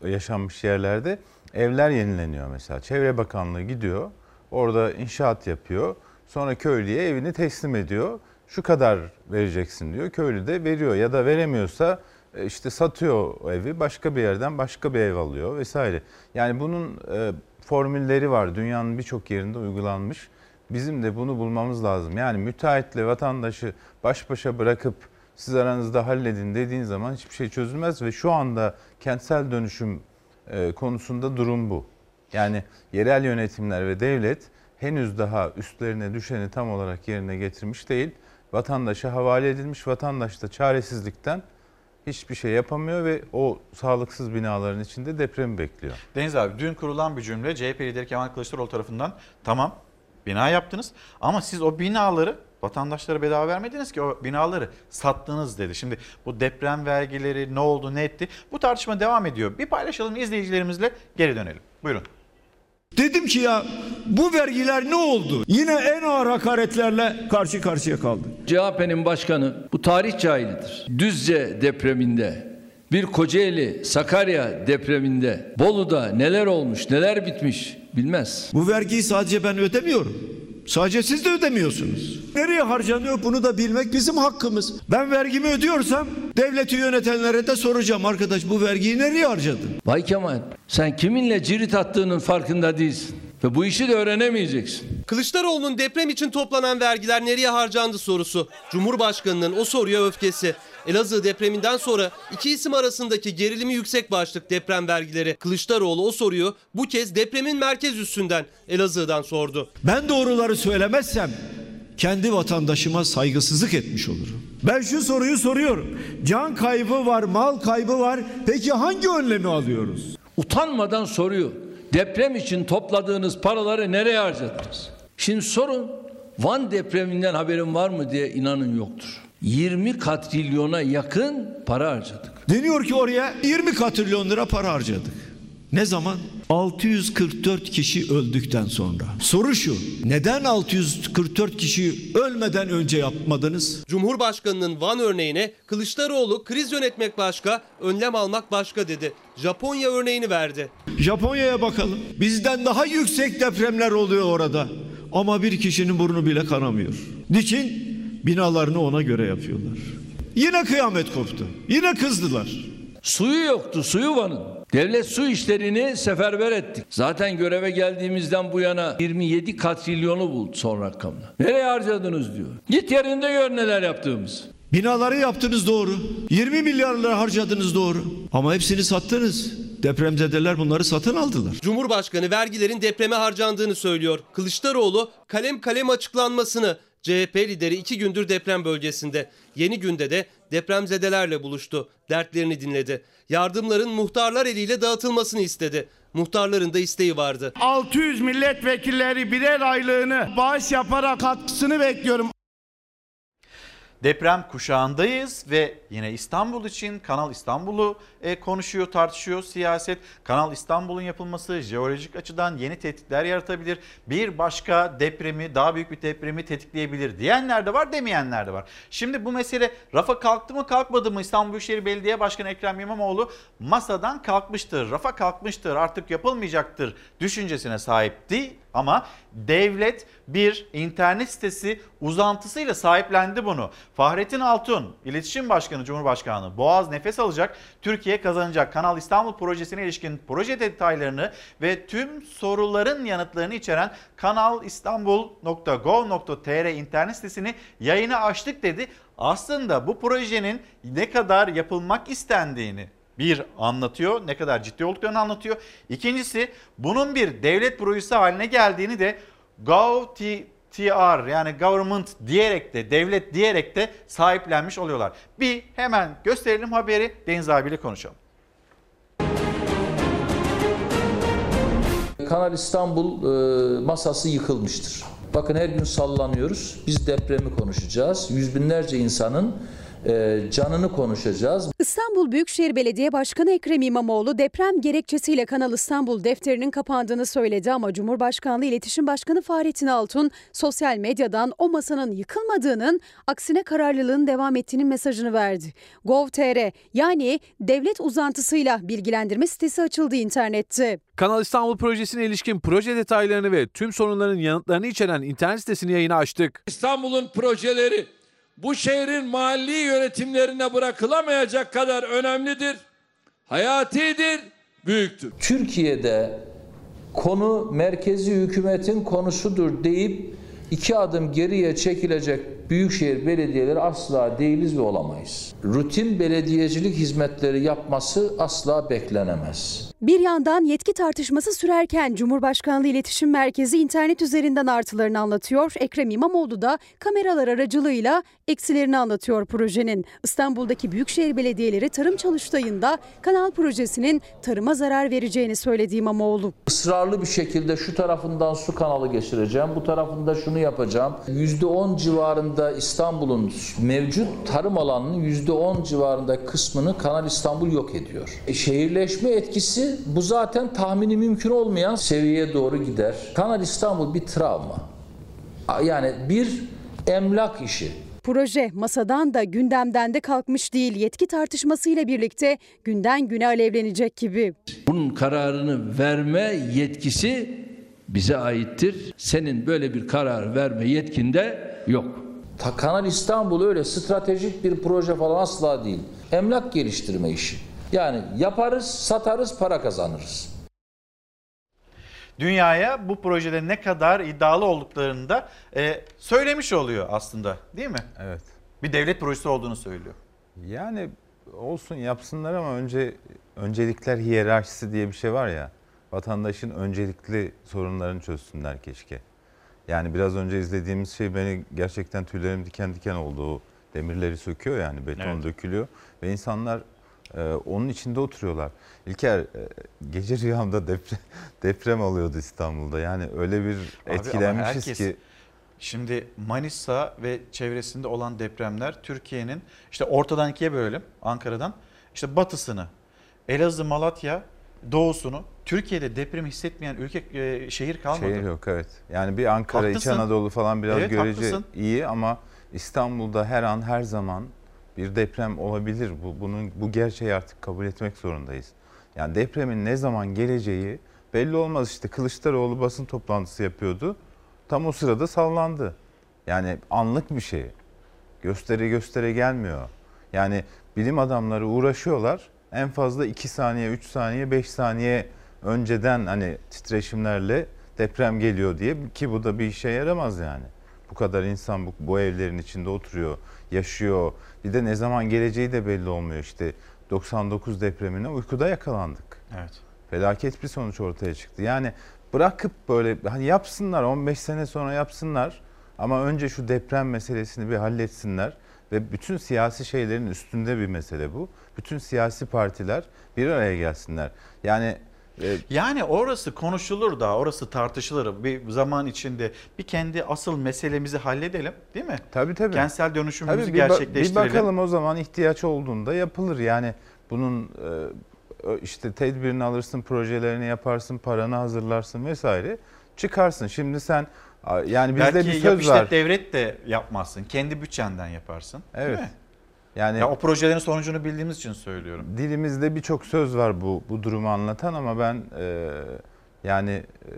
Speaker 20: yaşanmış yerlerde evler yenileniyor mesela. Çevre Bakanlığı gidiyor, orada inşaat yapıyor. Sonra köylüye evini teslim ediyor. Şu kadar vereceksin diyor. Köylü de veriyor ya da veremiyorsa e, işte satıyor o evi başka bir yerden başka bir ev alıyor vesaire. Yani bunun e, formülleri var. Dünyanın birçok yerinde uygulanmış. Bizim de bunu bulmamız lazım. Yani müteahhitle vatandaşı baş başa bırakıp siz aranızda halledin dediğin zaman hiçbir şey çözülmez ve şu anda kentsel dönüşüm e, konusunda durum bu. Yani yerel yönetimler ve devlet henüz daha üstlerine düşeni tam olarak yerine getirmiş değil. Vatandaşa havale edilmiş. Vatandaş da çaresizlikten hiçbir şey yapamıyor ve o sağlıksız binaların içinde depremi bekliyor.
Speaker 1: Deniz abi dün kurulan bir cümle CHP lideri Kemal Kılıçdaroğlu tarafından tamam bina yaptınız ama siz o binaları vatandaşlara bedava vermediniz ki o binaları sattınız dedi. Şimdi bu deprem vergileri ne oldu ne etti bu tartışma devam ediyor. Bir paylaşalım izleyicilerimizle geri dönelim. Buyurun.
Speaker 12: Dedim ki ya bu vergiler ne oldu? Yine en ağır hakaretlerle karşı karşıya kaldı.
Speaker 19: CHP'nin başkanı bu tarih cahilidir. Düzce depreminde bir Kocaeli, Sakarya depreminde Bolu'da neler olmuş, neler bitmiş bilmez.
Speaker 12: Bu vergiyi sadece ben ödemiyorum. Sadece siz de ödemiyorsunuz. Nereye harcanıyor bunu da bilmek bizim hakkımız. Ben vergimi ödüyorsam devleti yönetenlere de soracağım arkadaş bu vergiyi nereye harcadın?
Speaker 19: Bay Kemal sen kiminle cirit attığının farkında değilsin. Ve bu işi de öğrenemeyeceksin.
Speaker 13: Kılıçdaroğlu'nun deprem için toplanan vergiler nereye harcandı sorusu. Cumhurbaşkanının o soruya öfkesi. Elazığ depreminden sonra iki isim arasındaki gerilimi yüksek başlık deprem vergileri. Kılıçdaroğlu o soruyu bu kez depremin merkez üssünden Elazığ'dan sordu.
Speaker 12: Ben doğruları söylemezsem kendi vatandaşıma saygısızlık etmiş olurum. Ben şu soruyu soruyorum. Can kaybı var, mal kaybı var. Peki hangi önlemi alıyoruz?
Speaker 19: Utanmadan soruyor. Deprem için topladığınız paraları nereye harcadınız? Şimdi sorun Van depreminden haberin var mı diye inanın yoktur. 20 katrilyona yakın para harcadık.
Speaker 12: Deniyor ki oraya 20 katrilyon lira para harcadık. Ne zaman? 644 kişi öldükten sonra. Soru şu. Neden 644 kişi ölmeden önce yapmadınız?
Speaker 13: Cumhurbaşkanının Van örneğine Kılıçdaroğlu kriz yönetmek başka, önlem almak başka dedi. Japonya örneğini verdi.
Speaker 12: Japonya'ya bakalım. Bizden daha yüksek depremler oluyor orada. Ama bir kişinin burnu bile kanamıyor. Niçin? Binalarını ona göre yapıyorlar. Yine kıyamet koptu. Yine kızdılar.
Speaker 19: Suyu yoktu, suyu Van'ın. Devlet su işlerini seferber ettik. Zaten göreve geldiğimizden bu yana 27 katrilyonu buldu son rakamla. Nereye harcadınız diyor. Git yerinde gör neler yaptığımız.
Speaker 12: Binaları yaptınız doğru. 20 milyar lira harcadınız doğru. Ama hepsini sattınız. Depremzedeler bunları satın aldılar.
Speaker 13: Cumhurbaşkanı vergilerin depreme harcandığını söylüyor. Kılıçdaroğlu kalem kalem açıklanmasını CHP lideri iki gündür deprem bölgesinde. Yeni günde de depremzedelerle buluştu. Dertlerini dinledi. Yardımların muhtarlar eliyle dağıtılmasını istedi. Muhtarların da isteği vardı.
Speaker 29: 600 milletvekilleri birer aylığını bağış yaparak katkısını bekliyorum.
Speaker 1: Deprem kuşağındayız ve yine İstanbul için Kanal İstanbul'u e, konuşuyor, tartışıyor siyaset. Kanal İstanbul'un yapılması jeolojik açıdan yeni tehditler yaratabilir. Bir başka depremi, daha büyük bir depremi tetikleyebilir diyenler de var, demeyenler de var. Şimdi bu mesele rafa kalktı mı kalkmadı mı İstanbul Büyükşehir Belediye Başkanı Ekrem İmamoğlu masadan kalkmıştır, rafa kalkmıştır, artık yapılmayacaktır düşüncesine sahipti. Ama devlet bir internet sitesi uzantısıyla sahiplendi bunu. Fahrettin Altun, İletişim Başkanı Cumhurbaşkanı Boğaz nefes alacak, Türkiye kazanacak Kanal İstanbul projesine ilişkin proje detaylarını ve tüm soruların yanıtlarını içeren kanalistanbul.gov.tr internet sitesini yayına açtık dedi. Aslında bu projenin ne kadar yapılmak istendiğini bir anlatıyor, ne kadar ciddi olduklarını anlatıyor. İkincisi bunun bir devlet projesi haline geldiğini de Gov TR yani government diyerek de devlet diyerek de sahiplenmiş oluyorlar. Bir hemen gösterelim haberi Deniz abiyle konuşalım.
Speaker 30: Kanal İstanbul e, masası yıkılmıştır. Bakın her gün sallanıyoruz. Biz depremi konuşacağız. Yüz binlerce insanın canını konuşacağız.
Speaker 31: İstanbul Büyükşehir Belediye Başkanı Ekrem İmamoğlu deprem gerekçesiyle Kanal İstanbul defterinin kapandığını söyledi ama Cumhurbaşkanlığı İletişim Başkanı Fahrettin Altun sosyal medyadan o masanın yıkılmadığının aksine kararlılığın devam ettiğinin mesajını verdi. Gov.tr yani devlet uzantısıyla bilgilendirme sitesi açıldı internette.
Speaker 32: Kanal İstanbul projesine ilişkin proje detaylarını ve tüm sorunların yanıtlarını içeren internet sitesini yayına açtık.
Speaker 19: İstanbul'un projeleri bu şehrin mahalli yönetimlerine bırakılamayacak kadar önemlidir, hayatidir, büyüktür.
Speaker 30: Türkiye'de konu merkezi hükümetin konusudur deyip iki adım geriye çekilecek büyükşehir belediyeleri asla değiliz ve olamayız. Rutin belediyecilik hizmetleri yapması asla beklenemez.
Speaker 31: Bir yandan yetki tartışması sürerken Cumhurbaşkanlığı İletişim Merkezi internet üzerinden artılarını anlatıyor. Ekrem İmamoğlu da kameralar aracılığıyla eksilerini anlatıyor projenin. İstanbul'daki büyükşehir belediyeleri tarım çalıştayında kanal projesinin tarıma zarar vereceğini söyledi İmamoğlu.
Speaker 30: Israrlı bir şekilde şu tarafından su kanalı geçireceğim, bu tarafında şunu yapacağım. %10 civarında İstanbul'un mevcut tarım alanının %10 civarında kısmını Kanal İstanbul yok ediyor. E, şehirleşme etkisi bu zaten tahmini mümkün olmayan seviyeye doğru gider. Kanal İstanbul bir travma. Yani bir emlak işi.
Speaker 31: Proje masadan da gündemden de kalkmış değil. Yetki tartışmasıyla birlikte günden güne alevlenecek gibi.
Speaker 19: Bunun kararını verme yetkisi bize aittir. Senin böyle bir karar verme yetkinde yok.
Speaker 30: Ta Kanal İstanbul öyle stratejik bir proje falan asla değil. Emlak geliştirme işi. Yani yaparız, satarız, para kazanırız.
Speaker 1: Dünyaya bu projede ne kadar iddialı olduklarını da e, söylemiş oluyor aslında değil mi?
Speaker 20: Evet.
Speaker 1: Bir devlet projesi olduğunu söylüyor.
Speaker 20: Yani olsun yapsınlar ama önce öncelikler hiyerarşisi diye bir şey var ya. Vatandaşın öncelikli sorunlarını çözsünler keşke. Yani biraz önce izlediğimiz şey beni gerçekten tüylerim diken diken oldu. O demirleri söküyor yani beton
Speaker 1: Evet.
Speaker 20: dökülüyor ve insanlar e, onun içinde oturuyorlar. İlker e, gece rüyamda deprem, *laughs* deprem oluyordu İstanbul'da. Yani öyle bir
Speaker 1: Abi ama
Speaker 20: etkilenmişiz
Speaker 1: herkes-
Speaker 20: ki.
Speaker 1: Şimdi Manisa ve çevresinde olan depremler Türkiye'nin işte ortadan ikiye bölelim Ankara'dan işte batısını Elazığ, Malatya, doğusunu Türkiye'de depremi hissetmeyen ülke e, şehir kalmadı.
Speaker 20: Şehir yok evet. Yani bir Ankara, İç
Speaker 1: Haklısın.
Speaker 20: Anadolu falan biraz
Speaker 1: Evet,
Speaker 20: görece
Speaker 1: haklısın.
Speaker 20: iyi ama İstanbul'da her an her zaman bir deprem olabilir. Bu bunun bu gerçeği artık kabul etmek zorundayız. Yani depremin ne zaman geleceği belli olmaz işte Kılıçdaroğlu basın toplantısı yapıyordu. Tam o sırada sallandı. Yani anlık bir şey. Göstere göstere gelmiyor. Yani bilim adamları uğraşıyorlar. En fazla 2 saniye, 3 saniye, 5 saniye önceden hani titreşimlerle deprem geliyor diye ki bu da bir işe yaramaz yani. Bu kadar insan bu, bu evlerin içinde oturuyor, yaşıyor. Bir de ne zaman geleceği de belli olmuyor işte. 99 depremine uykuda yakalandık.
Speaker 1: Evet.
Speaker 20: Felaket bir sonuç ortaya çıktı. Yani bırakıp böyle hani yapsınlar 15 sene sonra yapsınlar ama önce şu deprem meselesini bir halletsinler ve bütün siyasi şeylerin üstünde bir mesele bu. Bütün siyasi partiler bir araya gelsinler. Yani
Speaker 1: Yani orası konuşulur da, orası tartışılır. Bir zaman içinde bir kendi asıl meselemizi halledelim değil mi?
Speaker 20: Tabii tabii.
Speaker 1: Kentsel dönüşümümüzü
Speaker 20: Tabii bir,
Speaker 1: gerçekleştirelim.
Speaker 20: bir bakalım o zaman ihtiyaç olduğunda yapılır. Yani bunun e, işte tedbirini alırsın, projelerini yaparsın, paranı hazırlarsın vesaire. Çıkarsın. Şimdi sen yani bizde
Speaker 1: Belki
Speaker 20: bir
Speaker 1: yap
Speaker 20: söz
Speaker 1: işlet
Speaker 20: var.
Speaker 1: devlet de yapmazsın. Kendi bütçenden yaparsın.
Speaker 20: Evet.
Speaker 1: Değil mi?
Speaker 20: Yani
Speaker 1: Ya o projelerin sonucunu bildiğimiz için söylüyorum.
Speaker 20: dilimizde birçok söz var bu bu durumu anlatan ama ben e, yani e,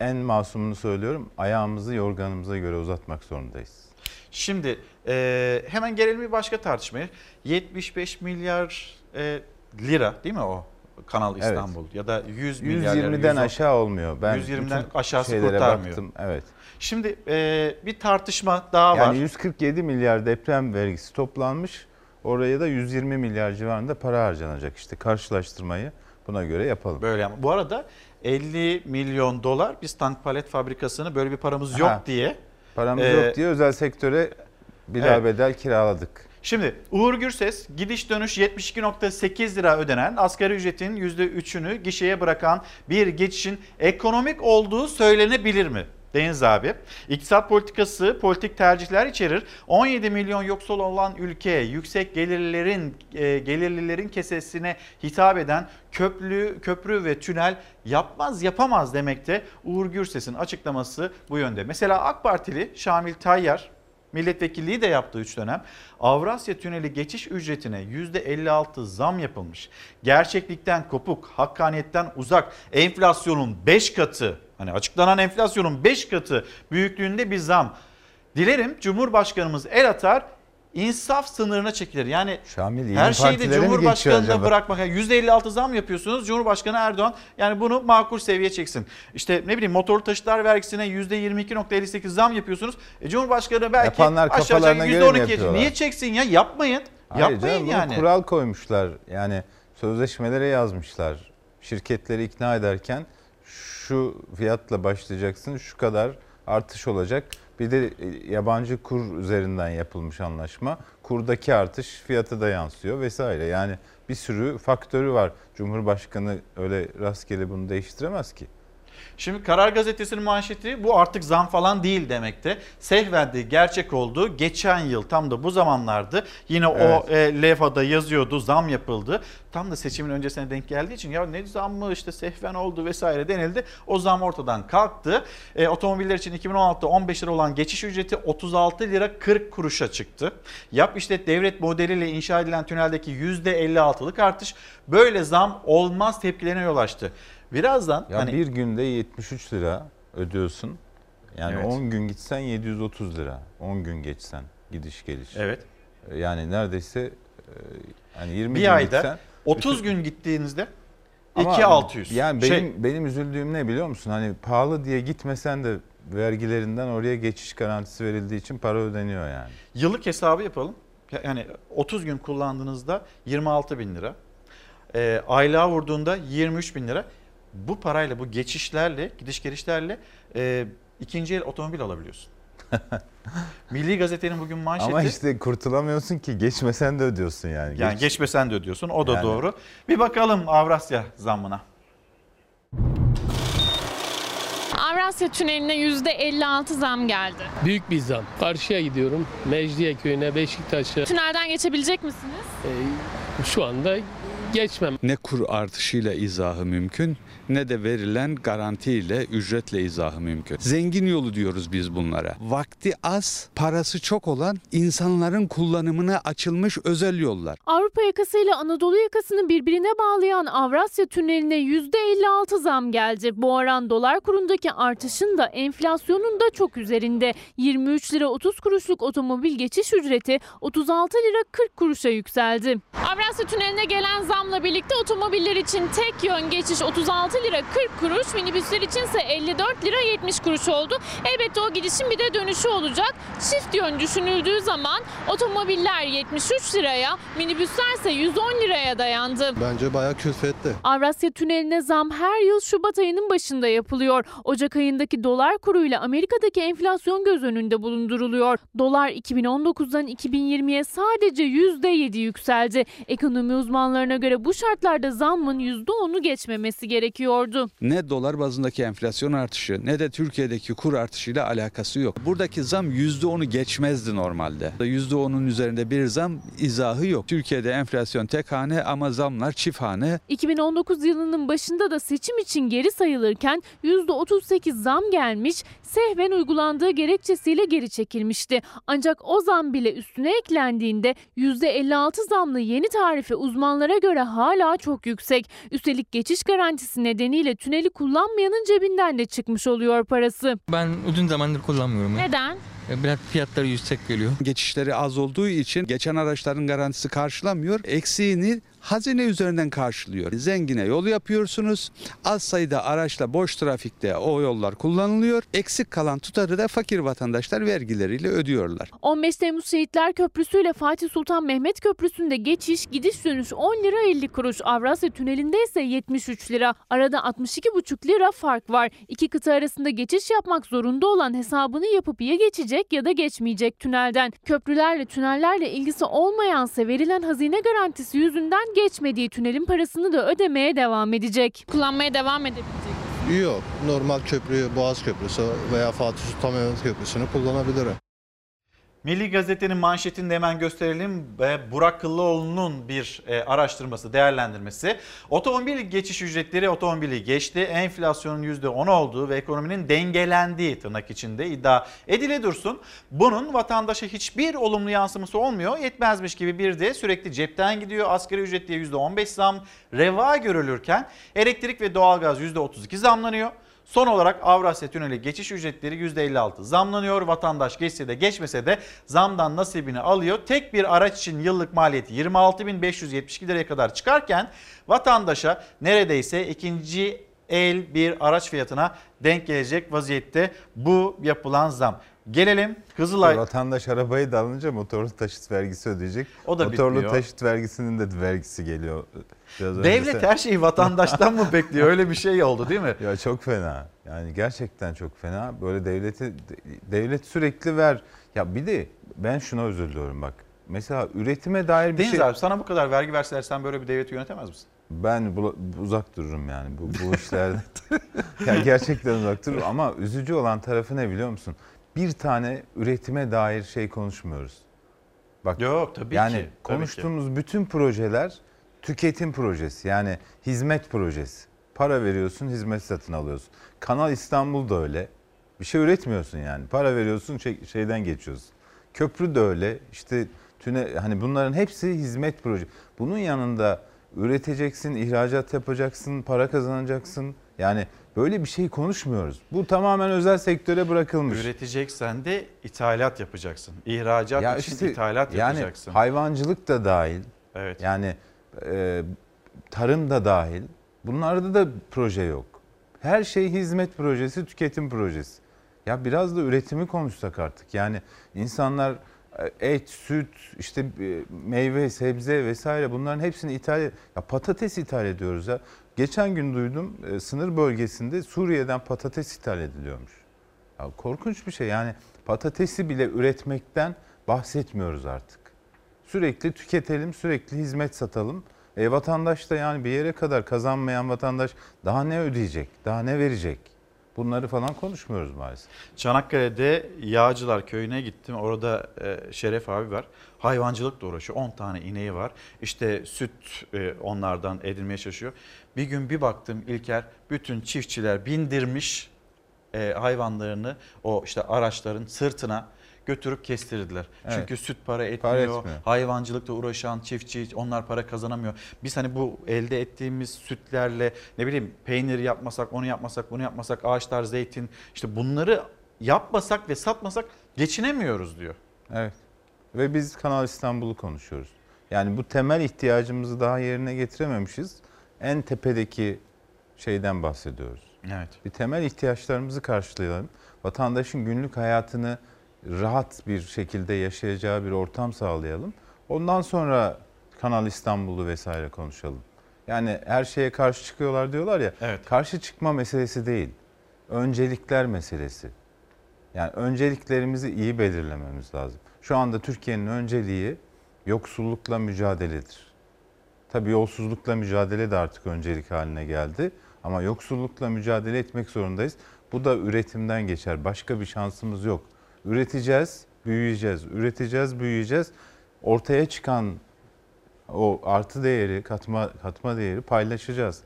Speaker 20: en masumunu söylüyorum. Ayağımızı yorganımıza göre uzatmak zorundayız.
Speaker 1: Şimdi e, hemen gelelim bir başka tartışmaya. 75 milyar e, lira değil mi o Kanal
Speaker 20: Evet.
Speaker 1: İstanbul ya da 100 milyar lira,
Speaker 20: 120'den
Speaker 1: 110
Speaker 20: aşağı olmuyor. Ben
Speaker 1: 120'den
Speaker 20: bütün
Speaker 1: aşağısı kurtarmıyor.
Speaker 20: baktım. Evet.
Speaker 1: Şimdi e, bir tartışma daha
Speaker 20: Yani
Speaker 1: var.
Speaker 20: 147 milyar deprem vergisi toplanmış. Oraya da 120 milyar civarında para harcanacak. İşte karşılaştırmayı Buna göre yapalım.
Speaker 1: Böyle ama bu arada 50 milyon dolar biz tank palet fabrikasını böyle bir paramız yok
Speaker 20: Ha.
Speaker 1: diye.
Speaker 20: Paramız
Speaker 1: Ee,
Speaker 20: yok diye özel sektöre bila
Speaker 1: Evet.
Speaker 20: bedel kiraladık.
Speaker 1: Şimdi Uğur Gürses gidiş dönüş 72.8 lira ödenen asgari ücretin %3'ünü gişeye bırakan bir geçişin ekonomik olduğu söylenebilir mi? Deniz abi. İktisat politikası politik tercihler içerir. 17 milyon yoksul olan ülke yüksek gelirlerin e, gelirlilerin kesesine hitap eden köprü köprü ve tünel yapmaz yapamaz demekte. Uğur Gürses'in açıklaması bu yönde. Mesela AK Partili Şamil Tayyar milletvekilliği de yaptığı 3 dönem Avrasya Tüneli geçiş ücretine %56 zam yapılmış. Gerçeklikten kopuk, hakkaniyetten uzak, enflasyonun 5 katı, hani açıklanan enflasyonun 5 katı büyüklüğünde bir zam. Dilerim Cumhurbaşkanımız el atar, insaf sınırına çekilir. Yani
Speaker 20: Şamil
Speaker 1: her şeyi de Cumhurbaşkanı'na bırakmak. Yani %56 zam yapıyorsunuz. Cumhurbaşkanı Erdoğan yani bunu makul seviye çeksin. İşte ne bileyim motorlu taşıtlar vergisine %22.58 zam yapıyorsunuz. E, Cumhurbaşkanı belki
Speaker 20: Yapanlar
Speaker 1: aşağı
Speaker 20: mi
Speaker 1: %12
Speaker 20: yapıyorlar?
Speaker 1: Niye çeksin ya? Yapmayın.
Speaker 20: Hayır
Speaker 1: Yapmayın
Speaker 20: canım,
Speaker 1: yani.
Speaker 20: kural koymuşlar. Yani sözleşmelere yazmışlar. Şirketleri ikna ederken şu fiyatla başlayacaksın, şu kadar artış olacak. Bir de e, yabancı kur üzerinden yapılmış anlaşma. Kurdaki artış fiyata da yansıyor vesaire. Yani bir sürü faktörü var. Cumhurbaşkanı öyle rastgele bunu değiştiremez ki.
Speaker 1: Şimdi Karar Gazetesi'nin manşeti bu artık zam falan değil demekte. Sehvendi gerçek oldu. Geçen yıl tam da bu zamanlardı. Yine o e, levhada yazıyordu zam yapıldı. Tam da seçimin öncesine denk geldiği için ya ne zam mı işte sehven oldu vesaire denildi. O zam ortadan kalktı. E, otomobiller için 2016'da 15 lira olan geçiş ücreti 36 lira 40 kuruşa çıktı. Yap işlet devlet modeliyle inşa edilen tüneldeki %56'lık artış böyle zam olmaz tepkilerine yol açtı. Birazdan
Speaker 20: Ya
Speaker 1: hani
Speaker 20: bir günde 73 lira ödüyorsun. Yani
Speaker 1: Evet.
Speaker 20: 10 gün gitsen 730 lira. 10 gün geçsen gidiş geliş.
Speaker 1: Evet.
Speaker 20: Yani neredeyse e, hani 20
Speaker 1: bir
Speaker 20: gün
Speaker 1: ayda
Speaker 20: gitsen
Speaker 1: 30 gün gittiğinizde
Speaker 20: Ama
Speaker 1: 2600.
Speaker 20: Yani
Speaker 1: Şey-
Speaker 20: benim benim üzüldüğüm ne biliyor musun? Hani pahalı diye gitmesen de vergilerinden oraya geçiş garantisi verildiği için para ödeniyor yani.
Speaker 1: Yıllık hesabı yapalım. Yani 30 gün kullandığınızda 26 bin lira. E, aylığa vurduğunda 23 bin lira. Bu parayla bu geçişlerle gidiş gelişlerle e, ikinci el otomobil alabiliyorsun. *laughs* Milli Gazete'nin bugün manşeti.
Speaker 20: Ama işte kurtulamıyorsun ki geçmesen de ödüyorsun yani.
Speaker 1: yani
Speaker 20: Geç-
Speaker 1: geçmesen de ödüyorsun o da
Speaker 20: Yani.
Speaker 1: doğru. Bir bakalım Avrasya zammına.
Speaker 33: Avrasya Tüneli'ne %56 zam geldi.
Speaker 34: Büyük bir zam. Karşıya gidiyorum. Mecidiyeköy'üne, Beşiktaş'a.
Speaker 33: Tünelden geçebilecek misiniz?
Speaker 34: Ee, şu anda geçmem.
Speaker 35: Ne kur artışıyla izahı mümkün ne de verilen garantiyle ücretle izahı mümkün. Zengin yolu diyoruz biz bunlara. Vakti az, parası çok olan insanların kullanımına açılmış özel yollar.
Speaker 33: Avrupa yakasıyla Anadolu yakasını birbirine bağlayan Avrasya Tüneli'ne %56 zam geldi. Bu oran dolar kurundaki artışın da enflasyonun da çok üzerinde. 23 lira 30 kuruşluk otomobil geçiş ücreti 36 lira 40 kuruşa yükseldi. Avrasya Tüneli'ne gelen zamla birlikte otomobiller için tek yön geçiş 36 lira 40 kuruş, minibüsler içinse 54 lira 70 kuruş oldu. Elbette o gidişin bir de dönüşü olacak. Çift yön düşünüldüğü zaman otomobiller 73 liraya, minibüsler ise 110 liraya dayandı.
Speaker 36: Bence bayağı külfetli.
Speaker 33: Avrasya Tüneli'ne zam her yıl Şubat ayının başında yapılıyor. Ocak ayındaki dolar kuruyla Amerika'daki enflasyon göz önünde bulunduruluyor. Dolar 2019'dan 2020'ye sadece %7 yükseldi. Ekonomi uzmanlarına göre bu şartlarda zammın %10'u geçmemesi gerekiyordu.
Speaker 35: Ne dolar bazındaki enflasyon artışı ne de Türkiye'deki kur artışıyla alakası yok. Buradaki zam %10'u geçmezdi normalde. %10'un üzerinde bir zam izahı yok. Türkiye'de enflasyon tek hane ama zamlar çift hane.
Speaker 33: 2019 yılının başında da seçim için geri sayılırken %38 zam gelmiş, sehven uygulandığı gerekçesiyle geri çekilmişti. Ancak o zam bile üstüne eklendiğinde %56 zamlı yeni tarife uzmanlara göre hala çok yüksek. Üstelik geçiş garantisi nedeniyle tüneli kullanmayanın cebinden de çıkmış oluyor parası.
Speaker 37: Ben uzun zamandır kullanmıyorum. ya.
Speaker 33: Neden?
Speaker 37: Biraz fiyatları yüksek geliyor.
Speaker 35: Geçişleri az olduğu için geçen araçların garantisi karşılamıyor. Eksiğini hazine üzerinden karşılıyor. Zengine yol yapıyorsunuz. Az sayıda araçla boş trafikte o yollar kullanılıyor. Eksik kalan tutarı da fakir vatandaşlar vergileriyle ödüyorlar.
Speaker 33: 15 Temmuz Şehitler Köprüsü ile Fatih Sultan Mehmet Köprüsü'nde geçiş gidiş dönüş 10 lira 50 kuruş. Avrasya Tüneli'nde ise 73 lira. Arada 62,5 lira fark var. İki kıta arasında geçiş yapmak zorunda olan hesabını yapıp ya geçecek ya da geçmeyecek tünelden. Köprülerle tünellerle ilgisi olmayansa verilen hazine garantisi yüzünden geçmediği tünelin parasını da ödemeye devam edecek. Kullanmaya devam edebilecek.
Speaker 36: Yok. Normal köprüyü, Boğaz Köprüsü veya Fatih Sultan Mehmet Köprüsü'nü kullanabilirim.
Speaker 1: Milli Gazete'nin manşetini de hemen gösterelim. Burak Kıllıoğlu'nun bir e, araştırması, değerlendirmesi. Otomobil geçiş ücretleri otomobili geçti. Enflasyonun %10 olduğu ve ekonominin dengelendiği tırnak içinde iddia edile dursun. Bunun vatandaşa hiçbir olumlu yansıması olmuyor. Yetmezmiş gibi bir de sürekli cepten gidiyor. Asgari ücret diye %15 zam reva görülürken elektrik ve doğalgaz %32 zamlanıyor. Son olarak Avrasya Tüneli geçiş ücretleri %56 zamlanıyor. Vatandaş geçse de geçmese de zamdan nasibini alıyor. Tek bir araç için yıllık maliyeti 26.572 liraya kadar çıkarken vatandaşa neredeyse ikinci el bir araç fiyatına denk gelecek vaziyette bu yapılan zam. Gelelim Kızılay.
Speaker 20: Vatandaş arabayı da alınca motorlu taşıt vergisi ödeyecek.
Speaker 1: O da
Speaker 20: motorlu
Speaker 1: bitmiyor.
Speaker 20: taşıt vergisinin de vergisi geliyor. Biraz
Speaker 1: Devlet
Speaker 20: sen-
Speaker 1: her şeyi vatandaştan mı bekliyor? Öyle bir şey oldu değil mi? *laughs*
Speaker 20: Ya çok fena. Yani gerçekten çok fena. Böyle devleti devlet sürekli ver. Ya bir de ben şuna üzülüyorum bak. Mesela üretime dair bir
Speaker 1: Deniz
Speaker 20: şey
Speaker 1: abi sana bu kadar vergi verseler sen böyle bir devleti yönetemez misin?
Speaker 20: ben bu- uzak dururum yani bu, bu işlerde. *laughs* ya gerçekten uzak dururum ama üzücü olan tarafı ne biliyor musun? Bir tane üretime dair şey konuşmuyoruz. Bak
Speaker 1: Yok tabii
Speaker 20: yani
Speaker 1: ki. ki.
Speaker 20: konuştuğumuz bütün projeler tüketim projesi yani hizmet projesi. Para veriyorsun, hizmet satın alıyorsun. Kanal İstanbul da öyle. Bir şey üretmiyorsun yani. Para veriyorsun, şey- şeyden geçiyorsun. Köprü de öyle. İşte tüne hani bunların hepsi hizmet projesi. Bunun yanında üreteceksin, ihracat yapacaksın, para kazanacaksın. Yani böyle bir şey konuşmuyoruz. Bu tamamen özel sektöre bırakılmış.
Speaker 1: Üreteceksen de ithalat yapacaksın. İhracat
Speaker 20: Ya
Speaker 1: için
Speaker 20: işte
Speaker 1: ithalat
Speaker 20: yani
Speaker 1: yapacaksın.
Speaker 20: hayvancılık da dahil.
Speaker 1: Evet.
Speaker 20: Yani e, tarım da dahil. Bunlarda da proje yok. Her şey hizmet projesi, tüketim projesi. Ya biraz da üretimi konuşsak artık. Yani insanlar e, et, süt, işte e, meyve, sebze vesaire bunların hepsini ithal ya patates ithal ediyoruz ya. Geçen gün duydum e, sınır bölgesinde Suriye'den patates ithal ediliyormuş. Ya korkunç bir şey. Yani patatesi bile üretmekten bahsetmiyoruz artık. Sürekli tüketelim, sürekli hizmet satalım. E, vatandaş da yani bir yere kadar kazanmayan vatandaş daha ne ödeyecek, daha ne verecek? Bunları falan konuşmuyoruz maalesef.
Speaker 1: Çanakkale'de Yağcılar köyüne gittim. Orada e, Şeref abi var. Hayvancılıkla uğraşıyor. 10 tane ineği var. İşte süt e, onlardan edilmeye çalışıyor. Bir gün bir baktım İlker bütün çiftçiler bindirmiş e, hayvanlarını o işte araçların sırtına götürüp kestirdiler.
Speaker 20: Evet.
Speaker 1: Çünkü süt para etmiyor,
Speaker 20: Para etmiyor.
Speaker 1: hayvancılıkla uğraşan çiftçi onlar para kazanamıyor. Biz hani bu elde ettiğimiz sütlerle ne bileyim peynir yapmasak, onu yapmasak, bunu yapmasak, ağaçlar, zeytin işte bunları yapmasak ve satmasak geçinemiyoruz diyor.
Speaker 20: Evet. Ve biz Kanal İstanbul'u konuşuyoruz. Yani bu temel ihtiyacımızı daha yerine getirememişiz. En tepedeki şeyden bahsediyoruz.
Speaker 1: Evet.
Speaker 20: Bir temel ihtiyaçlarımızı karşılayalım. Vatandaşın günlük hayatını rahat bir şekilde yaşayacağı bir ortam sağlayalım. Ondan sonra Kanal İstanbul'u vesaire konuşalım. Yani her şeye karşı çıkıyorlar diyorlar ya.
Speaker 1: Evet.
Speaker 20: Karşı çıkma meselesi değil. Öncelikler meselesi. Yani önceliklerimizi iyi belirlememiz lazım. Şu anda Türkiye'nin önceliği yoksullukla mücadeledir. Tabii yolsuzlukla mücadele de artık öncelik haline geldi. Ama yoksullukla mücadele etmek zorundayız. Bu da üretimden geçer. Başka bir şansımız yok. Üreteceğiz, büyüyeceğiz. Üreteceğiz, büyüyeceğiz. Ortaya çıkan o artı değeri, katma katma değeri paylaşacağız.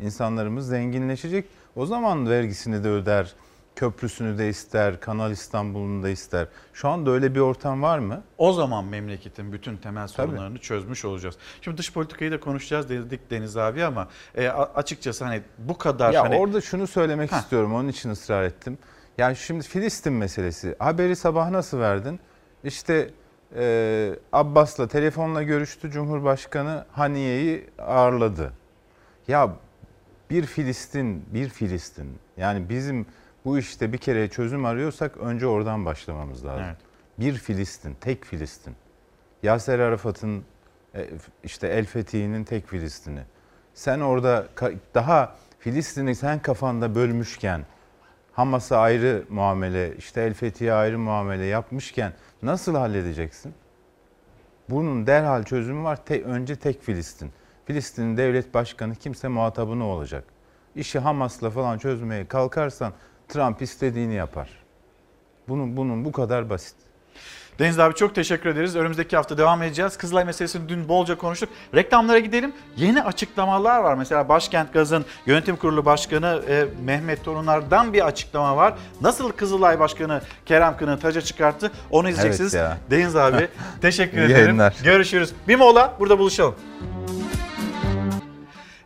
Speaker 20: İnsanlarımız zenginleşecek. O zaman vergisini de öder, köprüsünü de ister, Kanal İstanbul'unu da ister. Şu anda öyle bir ortam var mı?
Speaker 1: O zaman memleketin bütün temel sorunlarını çözmüş olacağız. Şimdi dış politikayı da konuşacağız dedik Deniz abi ama e, açıkçası hani bu kadar
Speaker 20: Ya
Speaker 1: hani
Speaker 20: orada şunu söylemek istiyorum. Onun için ısrar ettim. Yani şimdi Filistin meselesi. Haberi sabah nasıl verdin? İşte e, Abbas'la telefonla görüştü Cumhurbaşkanı Haniye'yi ağırladı. Ya bir Filistin, bir Filistin. Yani bizim bu işte bir kere çözüm arıyorsak önce oradan başlamamız lazım.
Speaker 1: Evet.
Speaker 20: Bir Filistin, tek Filistin. Yaser Arafat'ın e, işte El Fethi'nin tek Filistin'i. Sen orada daha Filistin'i sen kafanda bölmüşken Hamas'a ayrı muamele, işte El Fethi'ye ayrı muamele yapmışken nasıl halledeceksin? Bunun derhal çözümü var. Te- önce tek Filistin. Filistin'in devlet başkanı kimse muhatabı ne olacak? İşi Hamas'la falan çözmeye kalkarsan Trump istediğini yapar. Bunun bunun bu kadar basit.
Speaker 1: Deniz abi çok teşekkür ederiz. Önümüzdeki hafta devam edeceğiz. Kızılay meselesini dün bolca konuştuk. Reklamlara gidelim. Yeni açıklamalar var. Mesela Başkent Gaz'ın yönetim kurulu başkanı e, Mehmet Torunlar'dan bir açıklama var. Nasıl Kızılay Başkanı Kerem Kın'ı taca çıkarttı onu izleyeceksiniz.
Speaker 20: ya.
Speaker 1: Deniz abi *laughs* teşekkür ederim.
Speaker 20: yayınlar.
Speaker 1: Görüşürüz. Bir mola burada buluşalım.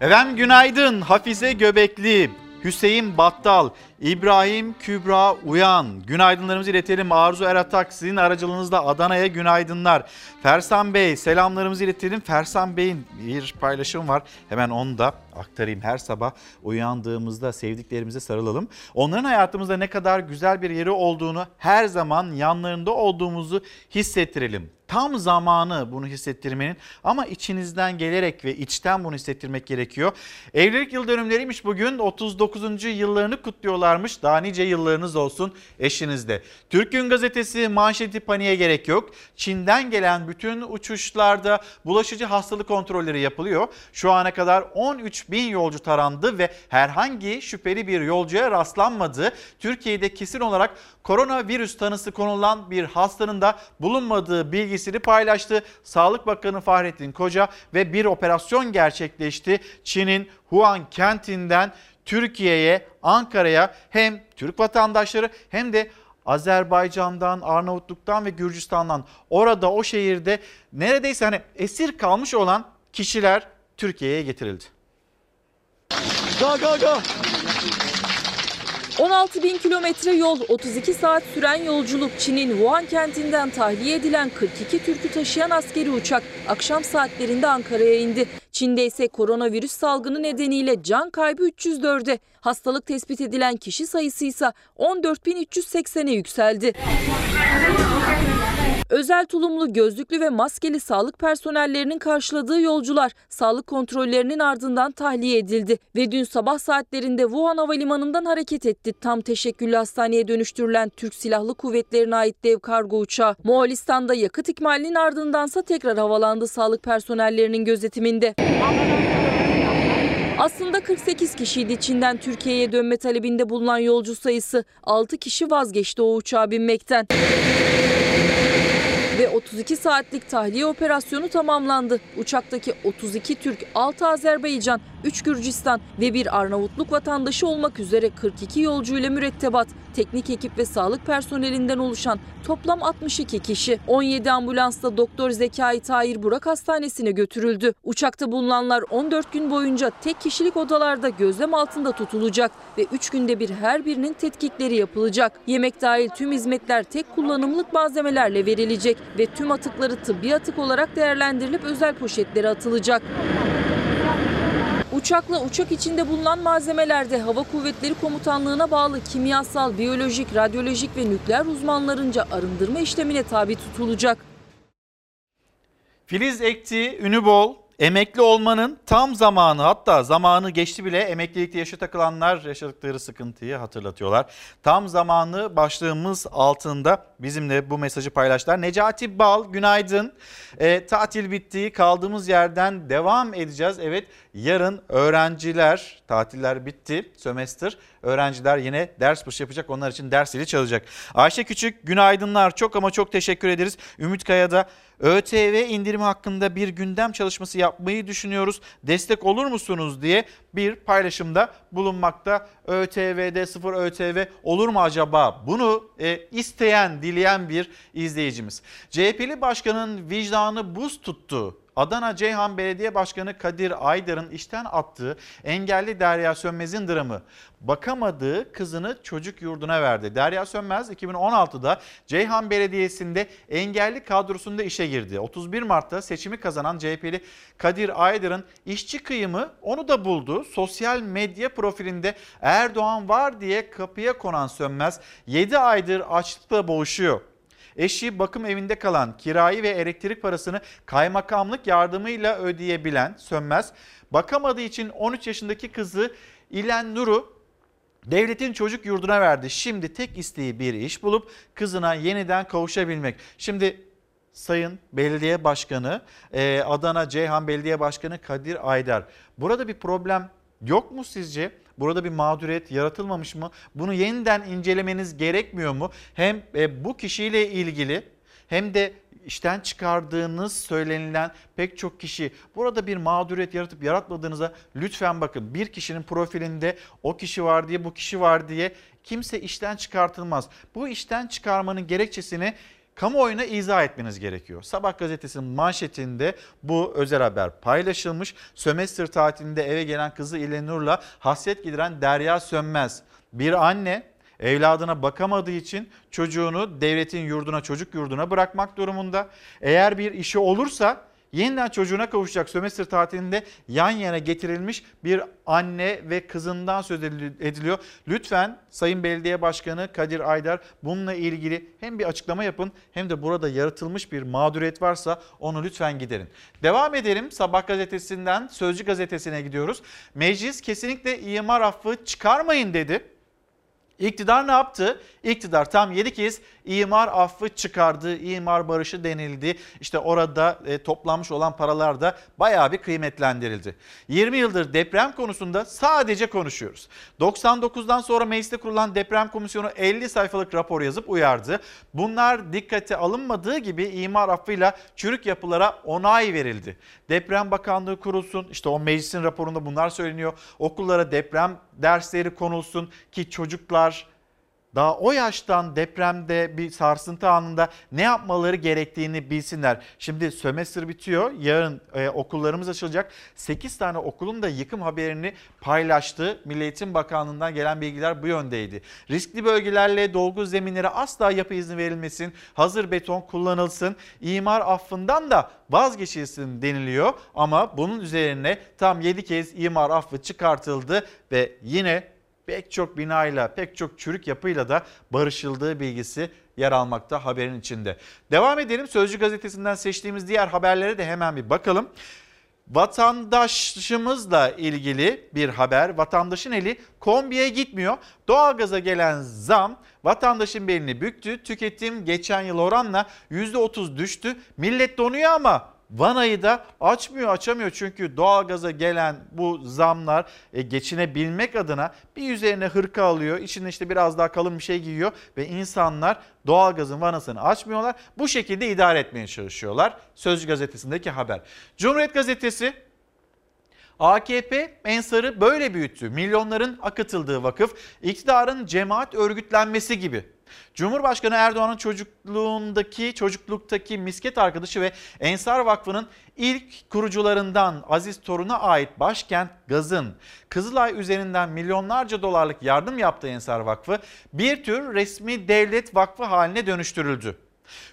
Speaker 1: Efendim günaydın. Hafize Göbekli, Hüseyin Battal, İbrahim Kübra Uyan. Günaydınlarımızı iletelim. Arzu Eratak sizin aracılığınızla Adana'ya günaydınlar. Fersan Bey selamlarımızı iletelim. Fersan Bey'in bir paylaşım var. Hemen onu da aktarayım. Her sabah uyandığımızda sevdiklerimize sarılalım. Onların hayatımızda ne kadar güzel bir yeri olduğunu her zaman yanlarında olduğumuzu hissettirelim. Tam zamanı bunu hissettirmenin ama içinizden gelerek ve içten bunu hissettirmek gerekiyor. Evlilik yıl dönümleriymiş bugün 39. yıllarını kutluyorlarmış. Daha nice yıllarınız olsun eşinizde. Türk Gün Gazetesi manşeti paniğe gerek yok. Çin'den gelen bütün uçuşlarda bulaşıcı hastalık kontrolleri yapılıyor. Şu ana kadar 13 bin yolcu tarandı ve herhangi şüpheli bir yolcuya rastlanmadı. Türkiye'de kesin olarak koronavirüs tanısı konulan bir hastanın da bulunmadığı bilgisini paylaştı. Sağlık Bakanı Fahrettin Koca ve bir operasyon gerçekleşti. Çin'in Wuhan kentinden Türkiye'ye, Ankara'ya hem Türk vatandaşları hem de Azerbaycan'dan, Arnavutluk'tan ve Gürcistan'dan orada o şehirde neredeyse hani esir kalmış olan kişiler Türkiye'ye getirildi.
Speaker 2: Go go go. 16 bin kilometre yol, 32 saat süren yolculuk. Çin'in Wuhan kentinden tahliye edilen 42 Türk'ü taşıyan askeri uçak akşam saatlerinde Ankara'ya indi. Çin'de ise koronavirüs salgını nedeniyle can kaybı 304'e, hastalık tespit edilen kişi sayısı ise 14.380'e yükseldi. Özel tulumlu, gözlüklü ve maskeli sağlık personellerinin karşıladığı yolcular sağlık kontrollerinin ardından tahliye edildi ve dün sabah saatlerinde Wuhan Havalimanı'ndan hareket etti. Tam teşekküllü hastaneye dönüştürülen Türk Silahlı Kuvvetleri'ne ait dev kargo uçağı. Moğolistan'da yakıt ikmalinin ardındansa tekrar havalandı sağlık personellerinin gözetiminde. Aslında 48 kişiydi Çin'den Türkiye'ye dönme talebinde bulunan yolcu sayısı. 6 kişi vazgeçti o uçağa binmekten. Ve 32 saatlik tahliye operasyonu tamamlandı. Uçaktaki 32 Türk, 6 Azerbaycan, 3 Gürcistan ve bir Arnavutluk vatandaşı olmak üzere 42 yolcu ile mürettebat, teknik ekip ve sağlık personelinden oluşan toplam 62 kişi. 17 ambulansla Doktor Zekai Tahir Burak Hastanesi'ne götürüldü. Uçakta bulunanlar 14 gün boyunca tek kişilik odalarda gözlem altında tutulacak ve 3 günde bir her birinin tetkikleri yapılacak. Yemek dahil tüm hizmetler tek kullanımlık malzemelerle verilecek ve tüm atıkları tıbbi atık olarak değerlendirilip özel poşetlere atılacak. Uçakla uçak içinde bulunan malzemelerde Hava Kuvvetleri Komutanlığı'na bağlı kimyasal, biyolojik, radyolojik ve nükleer uzmanlarınca arındırma işlemine tabi tutulacak.
Speaker 1: Filiz Ekti, ünü bol, emekli olmanın tam zamanı hatta zamanı geçti bile emeklilikte yaşa takılanlar yaşadıkları sıkıntıyı hatırlatıyorlar. Tam zamanı başlığımız altında bizimle bu mesajı paylaştılar. Necati Bal günaydın. E, tatil bitti kaldığımız yerden devam edeceğiz. Evet yarın öğrenciler tatiller bitti sömestr. Öğrenciler yine ders başı yapacak onlar için ders zili çalacak. Ayşe Küçük günaydınlar çok ama çok teşekkür ederiz. Ümit Kaya'da ÖTV indirimi hakkında bir gündem çalışması yapmayı düşünüyoruz. Destek olur musunuz diye bir paylaşımda bulunmakta. ÖTV'de sıfır ÖTV olur mu acaba? Bunu e, isteyen, dileyen bir izleyicimiz. CHP'li başkanın vicdanı buz tuttu Adana Ceyhan Belediye Başkanı Kadir Aydar'ın işten attığı engelli Derya Sönmez'in dramı. Bakamadığı kızını çocuk yurduna verdi. Derya Sönmez 2016'da Ceyhan Belediyesi'nde engelli kadrosunda işe girdi. 31 Mart'ta seçimi kazanan CHP'li Kadir Aydar'ın işçi kıyımı onu da buldu. Sosyal medya profilinde Erdoğan var diye kapıya konan Sönmez 7 aydır açlıkla boğuşuyor. Eşi bakım evinde kalan kirayı ve elektrik parasını kaymakamlık yardımıyla ödeyebilen Sönmez, bakamadığı için 13 yaşındaki kızı İlen Nur'u devletin çocuk yurduna verdi. Şimdi tek isteği bir iş bulup kızına yeniden kavuşabilmek. Şimdi Sayın Belediye Başkanı, e, Adana Ceyhan Belediye Başkanı Kadir Aydar. Burada bir problem yok mu sizce? Burada bir mağduriyet yaratılmamış mı? Bunu yeniden incelemeniz gerekmiyor mu? Hem e, bu kişiyle ilgili hem de işten çıkardığınız söylenilen pek çok kişi burada bir mağduriyet yaratıp yaratmadığınıza lütfen bakın. Bir kişinin profilinde o kişi var diye bu kişi var diye kimse işten çıkartılmaz. Bu işten çıkarmanın gerekçesini kamuoyuna izah etmeniz gerekiyor. Sabah gazetesinin manşetinde bu özel haber paylaşılmış. Sömestr tatilinde eve gelen kızı İlenur'la hasret gidiren Derya Sönmez. Bir anne evladına bakamadığı için çocuğunu devletin yurduna çocuk yurduna bırakmak durumunda. Eğer bir işi olursa yeniden çocuğuna kavuşacak sömestr tatilinde yan yana getirilmiş bir anne ve kızından söz ediliyor. Lütfen Sayın Belediye Başkanı Kadir Aydar bununla ilgili hem bir açıklama yapın hem de burada yaratılmış bir mağduriyet varsa onu lütfen giderin. Devam edelim Sabah gazetesinden Sözcü gazetesine gidiyoruz. Meclis kesinlikle imar affı çıkarmayın dedi. İktidar ne yaptı? İktidar tam 7 kez imar affı çıkardı, imar barışı denildi. İşte orada e, toplanmış olan paralar da bayağı bir kıymetlendirildi. 20 yıldır deprem konusunda sadece konuşuyoruz. 99'dan sonra mecliste kurulan deprem komisyonu 50 sayfalık rapor yazıp uyardı. Bunlar dikkate alınmadığı gibi imar affıyla çürük yapılara onay verildi. Deprem Bakanlığı kurulsun, işte o meclisin raporunda bunlar söyleniyor. Okullara deprem dersleri konulsun ki çocuklar daha o yaştan depremde bir sarsıntı anında ne yapmaları gerektiğini bilsinler. Şimdi sömestr bitiyor. Yarın e, okullarımız açılacak. 8 tane okulun da yıkım haberini paylaştı. Milli Eğitim Bakanlığı'ndan gelen bilgiler bu yöndeydi. Riskli bölgelerle dolgu zeminlere asla yapı izni verilmesin. Hazır beton kullanılsın. İmar affından da vazgeçilsin deniliyor. Ama bunun üzerine tam 7 kez imar affı çıkartıldı ve yine pek çok binayla, pek çok çürük yapıyla da barışıldığı bilgisi yer almakta haberin içinde. Devam edelim Sözcü gazetesinden seçtiğimiz diğer haberlere de hemen bir bakalım. Vatandaşımızla ilgili bir haber. Vatandaşın eli kombiye gitmiyor. Doğalgaza gelen zam vatandaşın belini büktü. Tüketim geçen yıl oranla %30 düştü. Millet donuyor ama Vanayı da açmıyor açamıyor çünkü doğalgaza gelen bu zamlar e, geçinebilmek adına bir üzerine hırka alıyor. içinde işte biraz daha kalın bir şey giyiyor ve insanlar doğalgazın vanasını açmıyorlar. Bu şekilde idare etmeye çalışıyorlar. Sözcü gazetesindeki haber. Cumhuriyet gazetesi AKP Ensar'ı böyle büyüttü. Milyonların akıtıldığı vakıf iktidarın cemaat örgütlenmesi gibi. Cumhurbaşkanı Erdoğan'ın çocukluğundaki, çocukluktaki misket arkadaşı ve Ensar Vakfı'nın ilk kurucularından Aziz Torun'a ait Başkent Gaz'ın Kızılay üzerinden milyonlarca dolarlık yardım yaptığı Ensar Vakfı bir tür resmi devlet vakfı haline dönüştürüldü.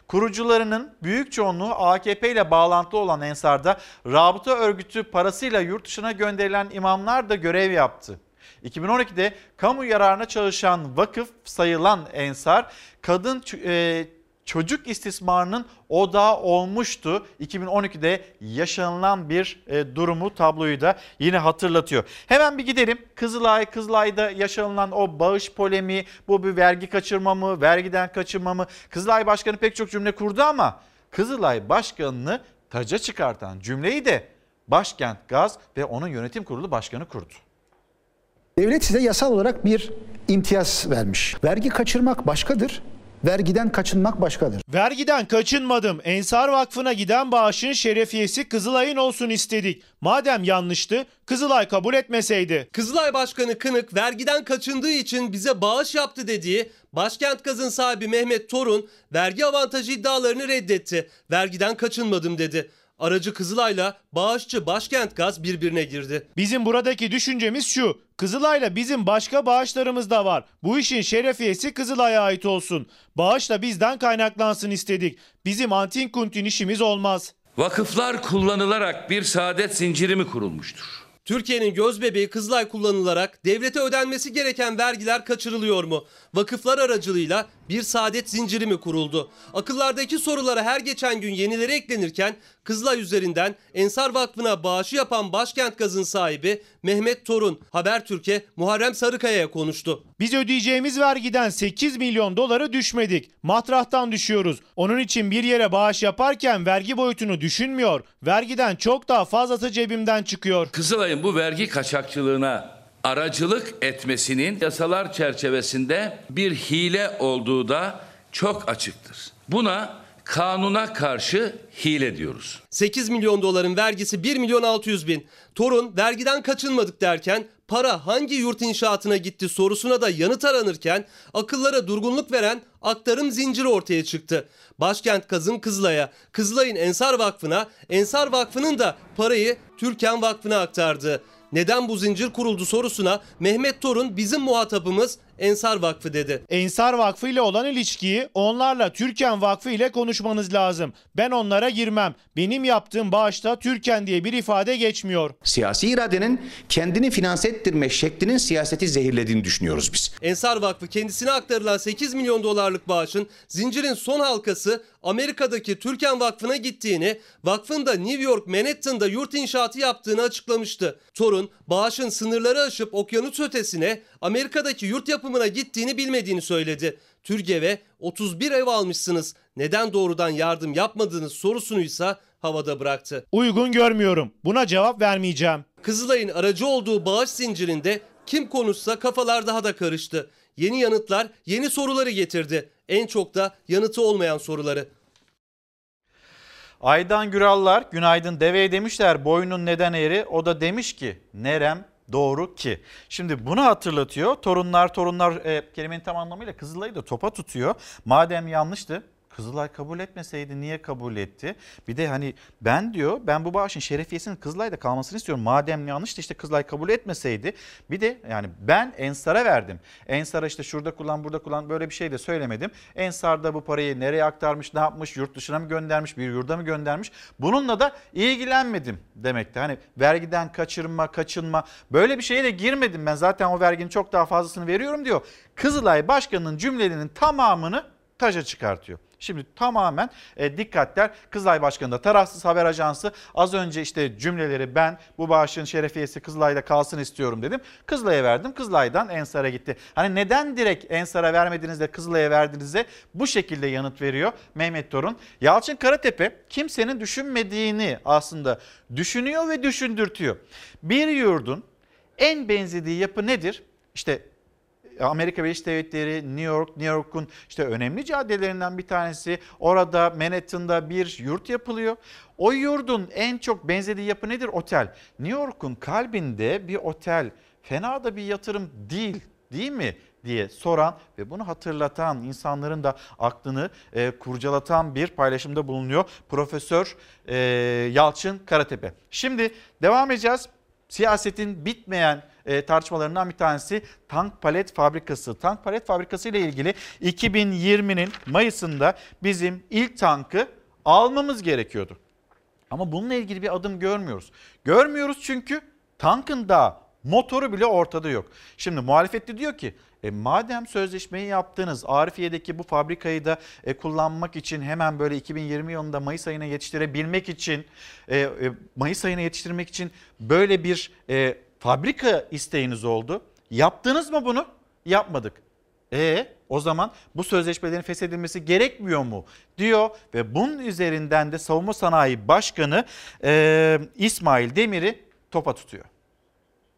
Speaker 1: Kurucularının büyük çoğunluğu AKP ile bağlantılı olan Ensar'da rabıta örgütü parasıyla yurt dışına gönderilen imamlar da görev yaptı. 2012'de kamu yararına çalışan vakıf sayılan Ensar, kadın e, çocuk istismarının odağı olmuştu. 2012'de yaşanılan bir e, durumu tabloyu da yine hatırlatıyor. Hemen bir gidelim. Kızılay, Kızılay'da yaşanılan o bağış polemiği, bu bir vergi kaçırma mı, vergiden kaçırma mı? Kızılay Başkanı pek çok cümle kurdu ama Kızılay Başkanı'nı taca çıkartan cümleyi de Başkent Gaz ve onun yönetim kurulu başkanı kurdu.
Speaker 38: Devlet size yasal olarak bir imtiyaz vermiş. Vergi kaçırmak başkadır. Vergiden kaçınmak başkadır.
Speaker 39: Vergiden kaçınmadım. Ensar Vakfı'na giden bağışın şerefiyesi Kızılay'ın olsun istedik. Madem yanlıştı, Kızılay kabul etmeseydi.
Speaker 13: Kızılay Başkanı Kınık vergiden kaçındığı için bize bağış yaptı dediği Başkent Gaz'ın sahibi Mehmet Torun vergi avantajı iddialarını reddetti. Vergiden kaçınmadım dedi. Aracı Kızılay'la bağışçı Başkent Gaz birbirine girdi.
Speaker 39: Bizim buradaki düşüncemiz şu. Kızılay'la bizim başka bağışlarımız da var. Bu işin şerefiyesi Kızılay'a ait olsun. Bağış da bizden kaynaklansın istedik. Bizim antin kuntin işimiz olmaz.
Speaker 40: Vakıflar kullanılarak bir saadet zinciri mi kurulmuştur?
Speaker 13: Türkiye'nin gözbebeği Kızılay kullanılarak devlete ödenmesi gereken vergiler kaçırılıyor mu? Vakıflar aracılığıyla bir saadet zinciri mi kuruldu? Akıllardaki sorulara her geçen gün yenileri eklenirken Kızılay üzerinden Ensar Vakfı'na bağışı yapan Başkent Gaz'ın sahibi Mehmet Torun Habertürk'e Muharrem Sarıkaya'ya konuştu.
Speaker 39: Biz ödeyeceğimiz vergiden 8 milyon doları düşmedik. Matrahtan düşüyoruz. Onun için bir yere bağış yaparken vergi boyutunu düşünmüyor. Vergiden çok daha fazlası cebimden çıkıyor.
Speaker 40: Kızılay'ın bu vergi kaçakçılığına aracılık etmesinin yasalar çerçevesinde bir hile olduğu da çok açıktır. Buna kanuna karşı hile diyoruz.
Speaker 13: 8 milyon doların vergisi 1 milyon 600 bin. Torun vergiden kaçınmadık derken para hangi yurt inşaatına gitti sorusuna da yanıt aranırken akıllara durgunluk veren aktarım zinciri ortaya çıktı. Başkent Kazım Kızılay'a, Kızılay'ın Ensar Vakfı'na, Ensar Vakfı'nın da parayı Türkan Vakfı'na aktardı. Neden bu zincir kuruldu sorusuna Mehmet Torun bizim muhatabımız Ensar Vakfı dedi.
Speaker 39: Ensar Vakfı ile olan ilişkiyi onlarla Türken Vakfı ile konuşmanız lazım. Ben onlara girmem. Benim yaptığım bağışta Türken diye bir ifade geçmiyor.
Speaker 41: Siyasi iradenin kendini finanse ettirme şeklinin siyaseti zehirlediğini düşünüyoruz biz.
Speaker 13: Ensar Vakfı kendisine aktarılan 8 milyon dolarlık bağışın zincirin son halkası Amerika'daki Türken Vakfı'na gittiğini, vakfın da New York Manhattan'da yurt inşaatı yaptığını açıklamıştı. Torun, bağışın sınırları aşıp okyanus ötesine Amerika'daki yurt yapımına gittiğini bilmediğini söyledi. Türgev'e 31 ev almışsınız. Neden doğrudan yardım yapmadığınız sorusunu ise havada bıraktı.
Speaker 39: Uygun görmüyorum. Buna cevap vermeyeceğim.
Speaker 13: Kızılay'ın aracı olduğu bağış zincirinde kim konuşsa kafalar daha da karıştı. Yeni yanıtlar yeni soruları getirdi. En çok da yanıtı olmayan soruları.
Speaker 1: Aydan Gürallar günaydın deveye demişler boynun neden eğri o da demiş ki nerem doğru ki. Şimdi bunu hatırlatıyor torunlar torunlar e, kelimenin tam anlamıyla Kızılay'ı da topa tutuyor. Madem yanlıştı Kızılay kabul etmeseydi niye kabul etti? Bir de hani ben diyor ben bu bağışın şerefiyesinin Kızılay'da kalmasını istiyorum. Madem yanlıştı işte Kızılay kabul etmeseydi. Bir de yani ben Ensar'a verdim. Ensar'a işte şurada kullan burada kullan böyle bir şey de söylemedim. Ensar da bu parayı nereye aktarmış ne yapmış yurt dışına mı göndermiş bir yurda mı göndermiş. Bununla da ilgilenmedim demekti. Hani vergiden kaçırma kaçınma böyle bir şeye de girmedim ben zaten o verginin çok daha fazlasını veriyorum diyor. Kızılay Başkanı'nın cümlelerinin tamamını taşa çıkartıyor. Şimdi tamamen e, dikkatler Kızılay Başkanı da tarafsız haber ajansı az önce işte cümleleri ben bu bağışın şerefiyesi Kızılay'da kalsın istiyorum dedim. Kızılay'a verdim. Kızılay'dan Ensar'a gitti. Hani neden direkt Ensar'a vermediniz de Kızılay'a verdiniz bu şekilde yanıt veriyor Mehmet Torun. Yalçın Karatepe kimsenin düşünmediğini aslında düşünüyor ve düşündürtüyor. Bir yurdun en benzediği yapı nedir? İşte Amerika Birleşik Devletleri, New York, New York'un işte önemli caddelerinden bir tanesi. Orada Manhattan'da bir yurt yapılıyor. O yurdun en çok benzediği yapı nedir? Otel. New York'un kalbinde bir otel fena da bir yatırım değil değil mi diye soran ve bunu hatırlatan insanların da aklını e, kurcalatan bir paylaşımda bulunuyor Profesör e, Yalçın Karatepe. Şimdi devam edeceğiz. Siyasetin bitmeyen e, tartışmalarından bir tanesi tank palet fabrikası. Tank palet fabrikası ile ilgili 2020'nin Mayıs'ında bizim ilk tankı almamız gerekiyordu. Ama bununla ilgili bir adım görmüyoruz. Görmüyoruz çünkü tankın da motoru bile ortada yok. Şimdi muhalefette diyor ki e, madem sözleşmeyi yaptınız Arifiye'deki bu fabrikayı da e, kullanmak için hemen böyle 2020 yılında Mayıs ayına yetiştirebilmek için e, e, Mayıs ayına yetiştirmek için böyle bir e, fabrika isteğiniz oldu. Yaptınız mı bunu? Yapmadık. E o zaman bu sözleşmelerin feshedilmesi gerekmiyor mu diyor ve bunun üzerinden de Savunma Sanayi Başkanı e, İsmail Demir'i topa tutuyor.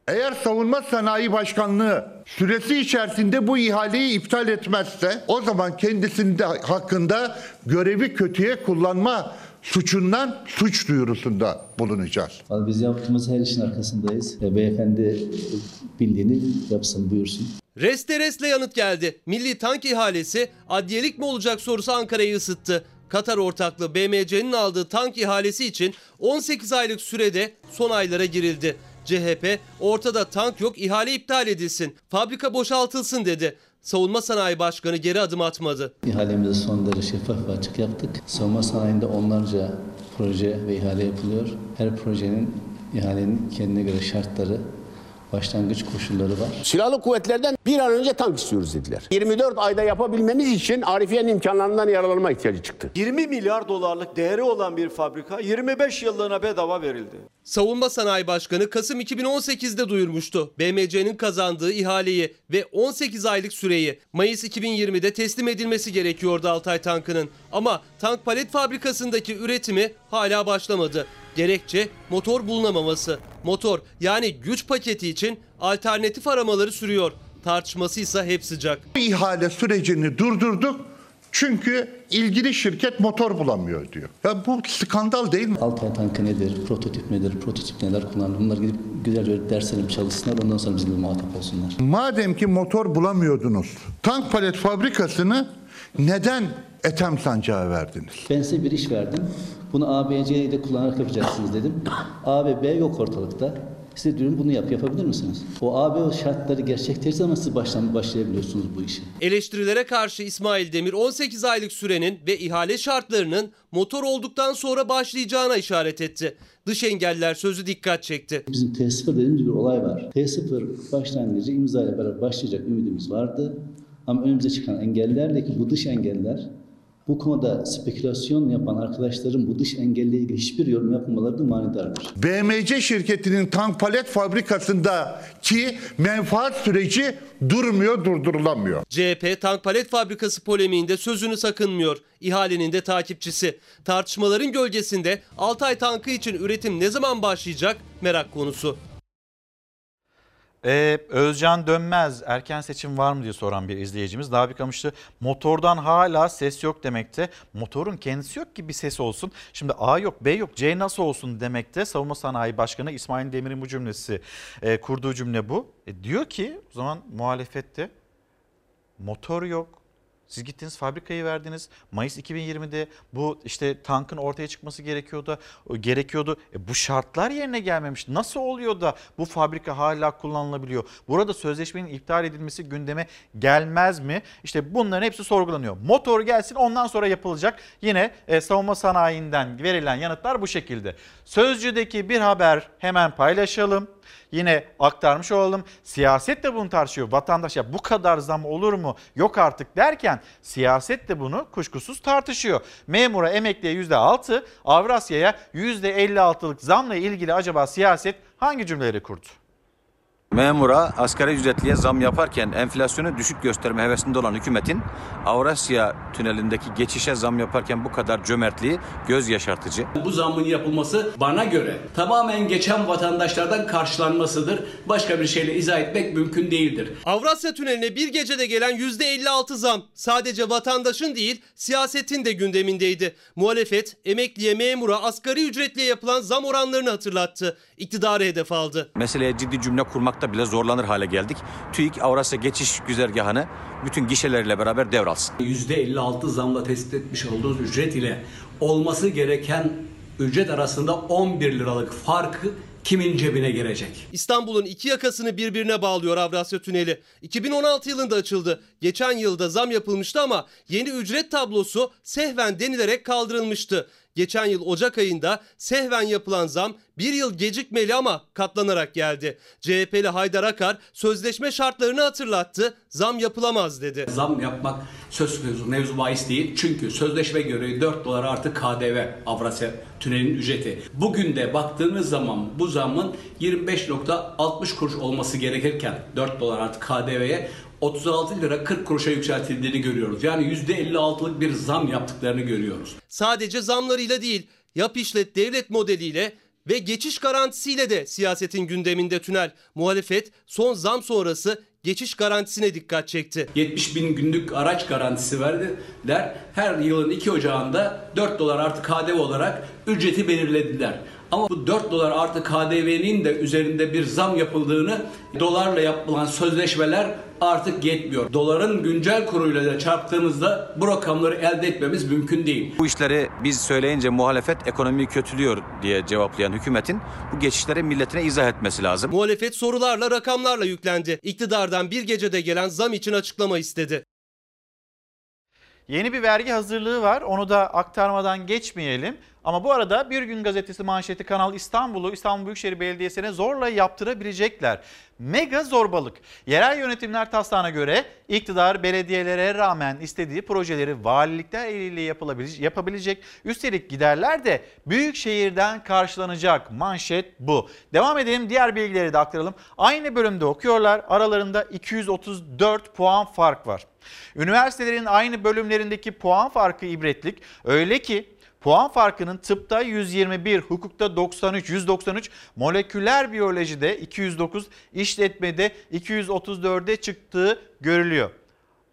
Speaker 42: Eğer Savunma Sanayi Başkanlığı süresi içerisinde bu ihaleyi iptal etmezse o zaman kendisinde hakkında görevi kötüye kullanma suçundan suç duyurusunda bulunacağız.
Speaker 43: Biz yaptığımız her işin arkasındayız. E, beyefendi bildiğini yapsın buyursun.
Speaker 13: Reste resle yanıt geldi. Milli tank ihalesi adliyelik mi olacak sorusu Ankara'yı ısıttı. Katar ortaklığı BMC'nin aldığı tank ihalesi için 18 aylık sürede son aylara girildi. CHP ortada tank yok ihale iptal edilsin, fabrika boşaltılsın dedi. Savunma Sanayi Başkanı geri adım atmadı.
Speaker 43: İhalemizi son derece şeffaf ve açık yaptık. Savunma sanayinde onlarca proje ve ihale yapılıyor. Her projenin ihalenin kendine göre şartları, başlangıç koşulları var.
Speaker 44: Silahlı kuvvetlerden bir an önce tank istiyoruz dediler. 24 ayda yapabilmemiz için Arifiye'nin imkanlarından yararlanma ihtiyacı çıktı.
Speaker 45: 20 milyar dolarlık değeri olan bir fabrika 25 yıllığına bedava verildi.
Speaker 13: Savunma Sanayi Başkanı Kasım 2018'de duyurmuştu. BMC'nin kazandığı ihaleyi ve 18 aylık süreyi Mayıs 2020'de teslim edilmesi gerekiyordu Altay tankının. Ama tank palet fabrikasındaki üretimi hala başlamadı. Gerekçe motor bulunamaması. Motor yani güç paketi için alternatif aramaları sürüyor. Tartışması ise hep sıcak.
Speaker 42: Bu ihale sürecini durdurduk. Çünkü ilgili şirket motor bulamıyor diyor. Ya bu skandal değil mi?
Speaker 43: Altay tankı nedir, prototip nedir, prototip neler kullanılır bunlar gidip güzelce derslerini çalışsınlar ondan sonra bizimle muhatap olsunlar.
Speaker 42: Madem ki motor bulamıyordunuz, tank palet fabrikasını neden Ethem Sancağı verdiniz?
Speaker 43: Ben size bir iş verdim. Bunu A, B, C'yi de kullanarak yapacaksınız dedim. A ve B yok ortalıkta. Size diyorum bunu yap, yapabilir misiniz? O A, B şartları gerçekleştiği zaman siz baştan başlayabiliyorsunuz bu işe.
Speaker 13: Eleştirilere karşı İsmail Demir 18 aylık sürenin ve ihale şartlarının motor olduktan sonra başlayacağına işaret etti. Dış engeller sözü dikkat çekti.
Speaker 43: Bizim T0 dediğimiz bir olay var. T0 başlangıcı imzayla beraber başlayacak ümidimiz vardı. Ama önümüze çıkan engellerle ki bu dış engeller bu konuda spekülasyon yapan arkadaşların bu dış engelle ilgili hiçbir yorum yapmamaları da manidardır.
Speaker 42: BMC şirketinin tank palet fabrikasındaki menfaat süreci durmuyor, durdurulamıyor.
Speaker 13: CHP tank palet fabrikası polemiğinde sözünü sakınmıyor. İhalenin de takipçisi. Tartışmaların gölgesinde Altay tankı için üretim ne zaman başlayacak merak konusu.
Speaker 1: Ee, Özcan Dönmez erken seçim var mı diye soran bir izleyicimiz. Daha bir kamıştı motordan hala ses yok demekte. Motorun kendisi yok ki bir ses olsun. Şimdi A yok B yok C nasıl olsun demekte. Savunma Sanayi Başkanı İsmail Demir'in bu cümlesi e, kurduğu cümle bu. E, diyor ki o zaman muhalefette motor yok. Siz gittiniz fabrikayı verdiniz. Mayıs 2020'de bu işte tankın ortaya çıkması gerekiyordu. Gerekiyordu. E bu şartlar yerine gelmemiş. Nasıl oluyor da bu fabrika hala kullanılabiliyor? Burada sözleşmenin iptal edilmesi gündeme gelmez mi? İşte bunların hepsi sorgulanıyor. Motor gelsin ondan sonra yapılacak. Yine e, savunma sanayinden verilen yanıtlar bu şekilde. Sözcüdeki bir haber hemen paylaşalım yine aktarmış olalım. Siyaset de bunu tartışıyor. Vatandaş ya bu kadar zam olur mu? Yok artık derken siyaset de bunu kuşkusuz tartışıyor. Memura emekliye %6, Avrasya'ya %56'lık zamla ilgili acaba siyaset hangi cümleleri kurdu?
Speaker 46: Memura asgari ücretliye zam yaparken enflasyonu düşük gösterme hevesinde olan hükümetin Avrasya tünelindeki geçişe zam yaparken bu kadar cömertliği göz yaşartıcı.
Speaker 47: Bu zammın yapılması bana göre tamamen geçen vatandaşlardan karşılanmasıdır. Başka bir şeyle izah etmek mümkün değildir.
Speaker 13: Avrasya Tüneli'ne bir gecede gelen %56 zam sadece vatandaşın değil siyasetin de gündemindeydi. Muhalefet emekliye, memura, asgari ücretliye yapılan zam oranlarını hatırlattı. İktidarı hedef aldı.
Speaker 46: Meseleye ciddi cümle kurmakta bile zorlanır hale geldik. TÜİK Avrasya geçiş güzergahını bütün gişeleriyle beraber devralsın.
Speaker 47: %56 zamla tespit etmiş olduğunuz ücret ile olması gereken ücret arasında 11 liralık farkı kimin cebine girecek?
Speaker 13: İstanbul'un iki yakasını birbirine bağlıyor Avrasya Tüneli. 2016 yılında açıldı. Geçen yılda zam yapılmıştı ama yeni ücret tablosu sehven denilerek kaldırılmıştı. Geçen yıl Ocak ayında sehven yapılan zam bir yıl gecikmeli ama katlanarak geldi. CHP'li Haydar Akar sözleşme şartlarını hatırlattı. Zam yapılamaz dedi.
Speaker 47: Zam yapmak söz konusu mevzu bahis değil. Çünkü sözleşme göre 4 dolar artı KDV Avrasya Tüneli'nin ücreti. Bugün de baktığınız zaman bu zamın 25.60 kuruş olması gerekirken 4 dolar artı KDV'ye 36 lira 40 kuruşa yükseltildiğini görüyoruz. Yani %56'lık bir zam yaptıklarını görüyoruz.
Speaker 13: Sadece zamlarıyla değil, yap işlet devlet modeliyle ve geçiş garantisiyle de siyasetin gündeminde tünel. Muhalefet son zam sonrası geçiş garantisine dikkat çekti.
Speaker 47: 70 bin günlük araç garantisi verdiler. Her yılın 2 Ocağı'nda 4 dolar artı KDV olarak ücreti belirlediler. Ama bu 4 dolar artı KDV'nin de üzerinde bir zam yapıldığını dolarla yapılan sözleşmeler artık yetmiyor. Doların güncel kuruyla da çarptığımızda bu rakamları elde etmemiz mümkün değil.
Speaker 48: Bu işleri biz söyleyince muhalefet ekonomiyi kötülüyor diye cevaplayan hükümetin bu geçişleri milletine izah etmesi lazım.
Speaker 13: Muhalefet sorularla rakamlarla yüklendi. İktidardan bir gecede gelen zam için açıklama istedi.
Speaker 1: Yeni bir vergi hazırlığı var. Onu da aktarmadan geçmeyelim. Ama bu arada Bir Gün Gazetesi manşeti Kanal İstanbul'u İstanbul Büyükşehir Belediyesi'ne zorla yaptırabilecekler. Mega zorbalık. Yerel yönetimler taslağına göre iktidar belediyelere rağmen istediği projeleri valilikler eliyle yapılabilecek, yapabilecek. Üstelik giderler de büyük şehirden karşılanacak. Manşet bu. Devam edelim diğer bilgileri de aktaralım. Aynı bölümde okuyorlar. Aralarında 234 puan fark var. Üniversitelerin aynı bölümlerindeki puan farkı ibretlik. Öyle ki Puan farkının tıpta 121, hukukta 93, 193, moleküler biyolojide 209, işletmede 234'e çıktığı görülüyor.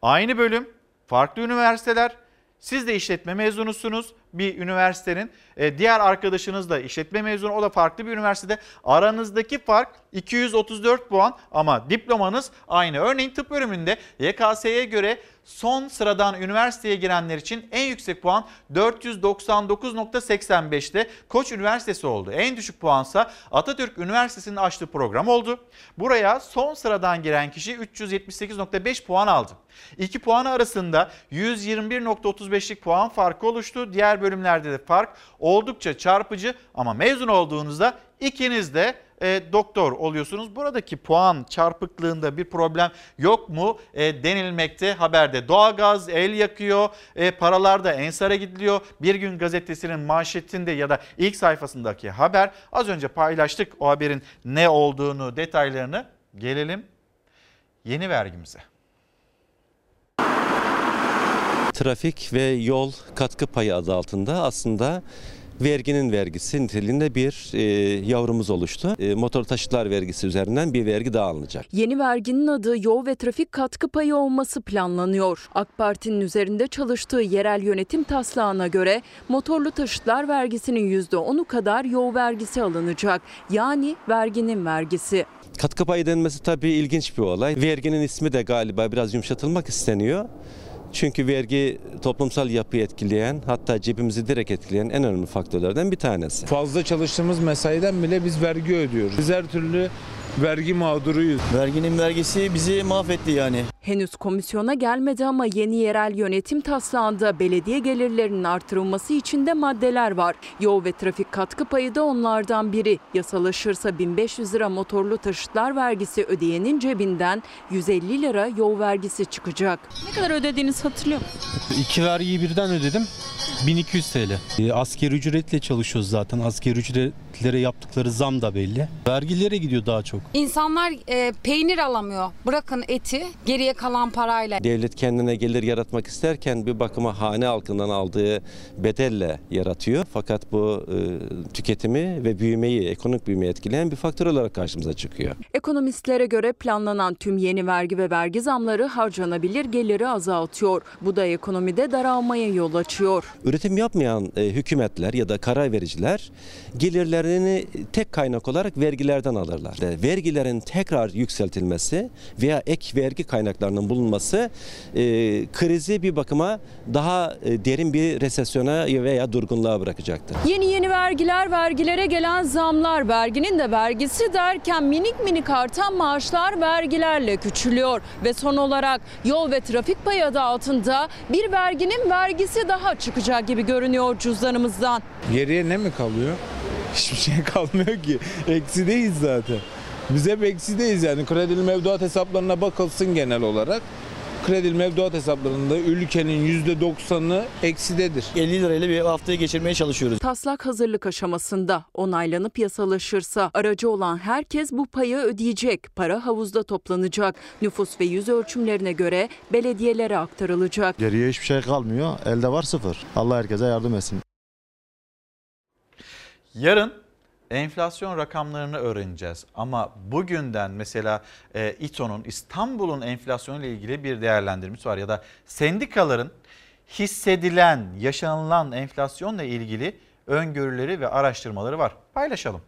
Speaker 1: Aynı bölüm, farklı üniversiteler. Siz de işletme mezunusunuz bir üniversitenin. E, diğer arkadaşınız da işletme mezunu o da farklı bir üniversitede. Aranızdaki fark 234 puan ama diplomanız aynı. Örneğin tıp bölümünde YKS'ye göre son sıradan üniversiteye girenler için en yüksek puan 499.85'te Koç Üniversitesi oldu. En düşük puansa Atatürk Üniversitesi'nin açtığı program oldu. Buraya son sıradan giren kişi 378.5 puan aldı. İki puan arasında 121.35'lik puan farkı oluştu. Diğer bölümlerde de fark oldukça çarpıcı ama mezun olduğunuzda ikiniz de e, doktor oluyorsunuz. Buradaki puan çarpıklığında bir problem yok mu e, denilmekte haberde. Doğalgaz el yakıyor, e, paralar da Ensar'a gidiliyor. Bir gün gazetesinin manşetinde ya da ilk sayfasındaki haber az önce paylaştık o haberin ne olduğunu detaylarını. Gelelim yeni vergimize.
Speaker 49: Trafik ve yol katkı payı adı altında aslında verginin vergisi niteliğinde bir e, yavrumuz oluştu. E, motor taşıtlar vergisi üzerinden bir vergi daha alınacak.
Speaker 50: Yeni verginin adı yol ve trafik katkı payı olması planlanıyor. AK Parti'nin üzerinde çalıştığı yerel yönetim taslağına göre motorlu taşıtlar vergisinin %10'u kadar yol vergisi alınacak. Yani verginin vergisi.
Speaker 49: Katkı payı denmesi tabii ilginç bir olay. Verginin ismi de galiba biraz yumuşatılmak isteniyor. Çünkü vergi toplumsal yapıyı etkileyen hatta cebimizi direkt etkileyen en önemli faktörlerden bir tanesi.
Speaker 46: Fazla çalıştığımız mesaiden bile biz vergi ödüyoruz. Biz her türlü vergi mağduruyuz.
Speaker 51: Verginin vergisi bizi mahvetti yani.
Speaker 50: Henüz komisyona gelmedi ama yeni yerel yönetim taslağında belediye gelirlerinin artırılması için de maddeler var. Yol ve trafik katkı payı da onlardan biri. Yasalaşırsa 1500 lira motorlu taşıtlar vergisi ödeyenin cebinden 150 lira yol vergisi çıkacak. Ne kadar ödediğinizi hatırlıyor musunuz?
Speaker 52: İki vergiyi birden ödedim. 1200 TL. E, askeri ücretle çalışıyoruz zaten. Askeri ücretlere yaptıkları zam da belli. Vergilere gidiyor daha çok.
Speaker 53: İnsanlar e, peynir alamıyor. Bırakın eti geriye kalan parayla.
Speaker 49: Devlet kendine gelir yaratmak isterken bir bakıma hane halkından aldığı bedelle yaratıyor. Fakat bu e, tüketimi ve büyümeyi, ekonomik büyümeyi etkileyen bir faktör olarak karşımıza çıkıyor.
Speaker 50: Ekonomistlere göre planlanan tüm yeni vergi ve vergi zamları harcanabilir geliri azaltıyor. Bu da ekonomide daralmaya yol açıyor.
Speaker 49: Üretim yapmayan e, hükümetler ya da karar vericiler gelirlerini tek kaynak olarak vergilerden alırlar. E, vergilerin tekrar yükseltilmesi veya ek vergi kaynaklarının bulunması e, krizi bir bakıma daha e, derin bir resesyona veya durgunluğa bırakacaktır.
Speaker 50: Yeni yeni vergiler, vergilere gelen zamlar, verginin de vergisi derken minik minik artan maaşlar vergilerle küçülüyor. Ve son olarak yol ve trafik payı adı altında bir verginin vergisi daha çıkacak gibi görünüyor cüzdanımızdan.
Speaker 46: Geriye ne mi kalıyor? *laughs* Hiçbir şey kalmıyor ki. Eksideyiz zaten. Biz hep eksideyiz yani. Kredili mevduat hesaplarına bakılsın genel olarak. Kredili mevduat hesaplarında ülkenin %90'ı eksidedir.
Speaker 51: 50 lirayla bir haftayı geçirmeye çalışıyoruz.
Speaker 50: Taslak hazırlık aşamasında onaylanıp yasalaşırsa aracı olan herkes bu payı ödeyecek. Para havuzda toplanacak. Nüfus ve yüz ölçümlerine göre belediyelere aktarılacak.
Speaker 54: Geriye hiçbir şey kalmıyor. Elde var sıfır. Allah herkese yardım etsin.
Speaker 1: Yarın enflasyon rakamlarını öğreneceğiz. Ama bugünden mesela e, İTO'nun İstanbul'un enflasyonu ile ilgili bir değerlendirmesi var ya da sendikaların hissedilen, yaşanılan enflasyonla ilgili öngörüleri ve araştırmaları var. paylaşalım.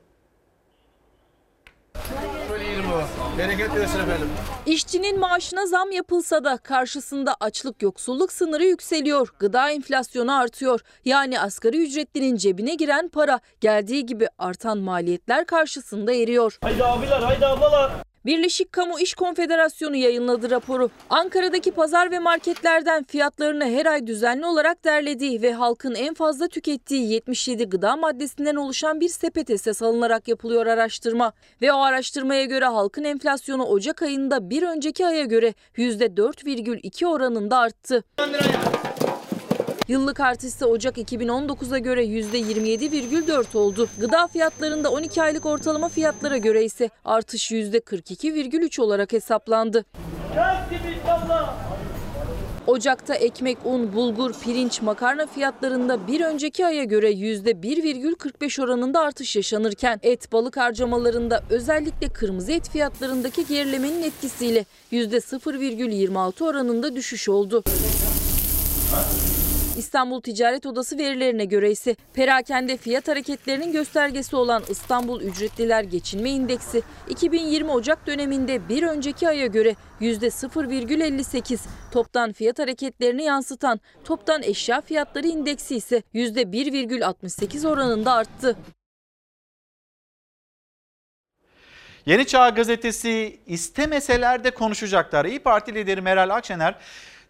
Speaker 55: Bereket versin efendim.
Speaker 2: İşçinin maaşına zam yapılsa da karşısında açlık yoksulluk sınırı yükseliyor. Gıda enflasyonu artıyor. Yani asgari ücretlinin cebine giren para geldiği gibi artan maliyetler karşısında eriyor.
Speaker 55: Haydi abiler haydi ablalar.
Speaker 2: Birleşik Kamu İş Konfederasyonu yayınladı raporu. Ankara'daki pazar ve marketlerden fiyatlarını her ay düzenli olarak derlediği ve halkın en fazla tükettiği 77 gıda maddesinden oluşan bir sepet esas alınarak yapılıyor araştırma. Ve o araştırmaya göre halkın enflasyonu Ocak ayında bir önceki aya göre %4,2 oranında arttı. Yıllık artış ise Ocak 2019'a göre %27,4 oldu. Gıda fiyatlarında 12 aylık ortalama fiyatlara göre ise artış %42,3 olarak hesaplandı. Ocak'ta ekmek, un, bulgur, pirinç, makarna fiyatlarında bir önceki aya göre %1,45 oranında artış yaşanırken et, balık harcamalarında özellikle kırmızı et fiyatlarındaki gerilemenin etkisiyle %0,26 oranında düşüş oldu. İstanbul Ticaret Odası verilerine göre ise perakende fiyat hareketlerinin göstergesi olan İstanbul Ücretliler Geçinme İndeksi 2020 Ocak döneminde bir önceki aya göre %0,58, toptan fiyat hareketlerini yansıtan toptan eşya fiyatları indeksi ise %1,68 oranında arttı.
Speaker 1: Yeni Çağ gazetesi istemeseler de konuşacaklar. İyi Parti lideri Meral Akşener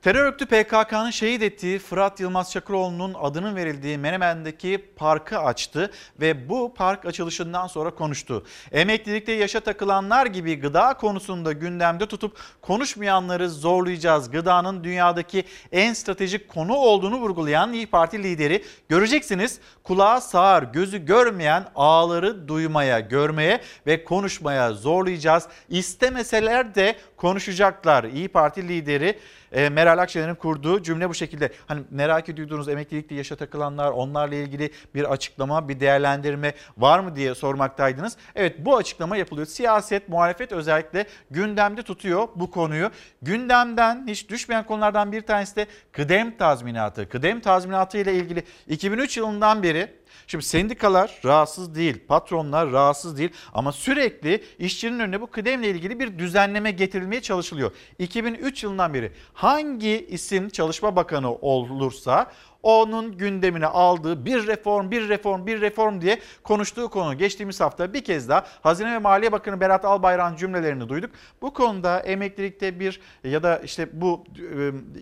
Speaker 1: Terör örgütü PKK'nın şehit ettiği Fırat Yılmaz Çakıroğlu'nun adının verildiği Menemen'deki parkı açtı ve bu park açılışından sonra konuştu. Emeklilikte yaşa takılanlar gibi gıda konusunda gündemde tutup konuşmayanları zorlayacağız. Gıdanın dünyadaki en stratejik konu olduğunu vurgulayan İyi Parti lideri göreceksiniz kulağa sağır, gözü görmeyen ağları duymaya, görmeye ve konuşmaya zorlayacağız. İstemeseler de konuşacaklar. İyi Parti lideri e, Meral Akşener'in kurduğu cümle bu şekilde. Hani merak ediyordunuz emeklilikte yaşa takılanlar onlarla ilgili bir açıklama, bir değerlendirme var mı diye sormaktaydınız. Evet bu açıklama yapılıyor. Siyaset, muhalefet özellikle gündemde tutuyor bu konuyu. Gündemden hiç düşmeyen konulardan bir tanesi de kıdem tazminatı. Kıdem tazminatı ile ilgili 2003 yılından beri Şimdi sendikalar rahatsız değil, patronlar rahatsız değil ama sürekli işçinin önüne bu kıdemle ilgili bir düzenleme getirilmeye çalışılıyor. 2003 yılından beri hangi isim Çalışma Bakanı olursa onun gündemine aldığı bir reform, bir reform, bir reform diye konuştuğu konu. Geçtiğimiz hafta bir kez daha Hazine ve Maliye Bakanı Berat Albayrak'ın cümlelerini duyduk. Bu konuda emeklilikte bir ya da işte bu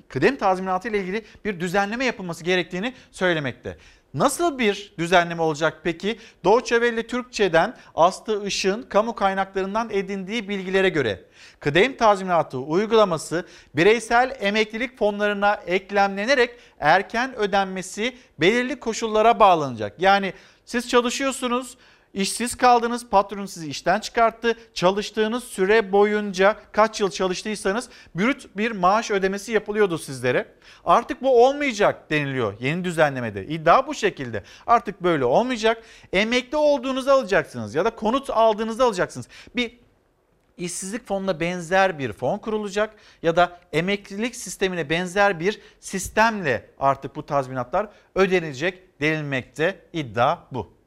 Speaker 1: kıdem tazminatı ile ilgili bir düzenleme yapılması gerektiğini söylemekte. Nasıl bir düzenleme olacak peki? Deutsche Welle Türkçe'den Aslı Işık'ın kamu kaynaklarından edindiği bilgilere göre kıdem tazminatı uygulaması bireysel emeklilik fonlarına eklemlenerek erken ödenmesi belirli koşullara bağlanacak. Yani siz çalışıyorsunuz İşsiz kaldınız, patron sizi işten çıkarttı. Çalıştığınız süre boyunca kaç yıl çalıştıysanız brüt bir maaş ödemesi yapılıyordu sizlere. Artık bu olmayacak deniliyor yeni düzenlemede. İddia bu şekilde. Artık böyle olmayacak. Emekli olduğunuzu alacaksınız ya da konut aldığınızı alacaksınız. Bir işsizlik fonuna benzer bir fon kurulacak ya da emeklilik sistemine benzer bir sistemle artık bu tazminatlar ödenecek denilmekte. İddia bu.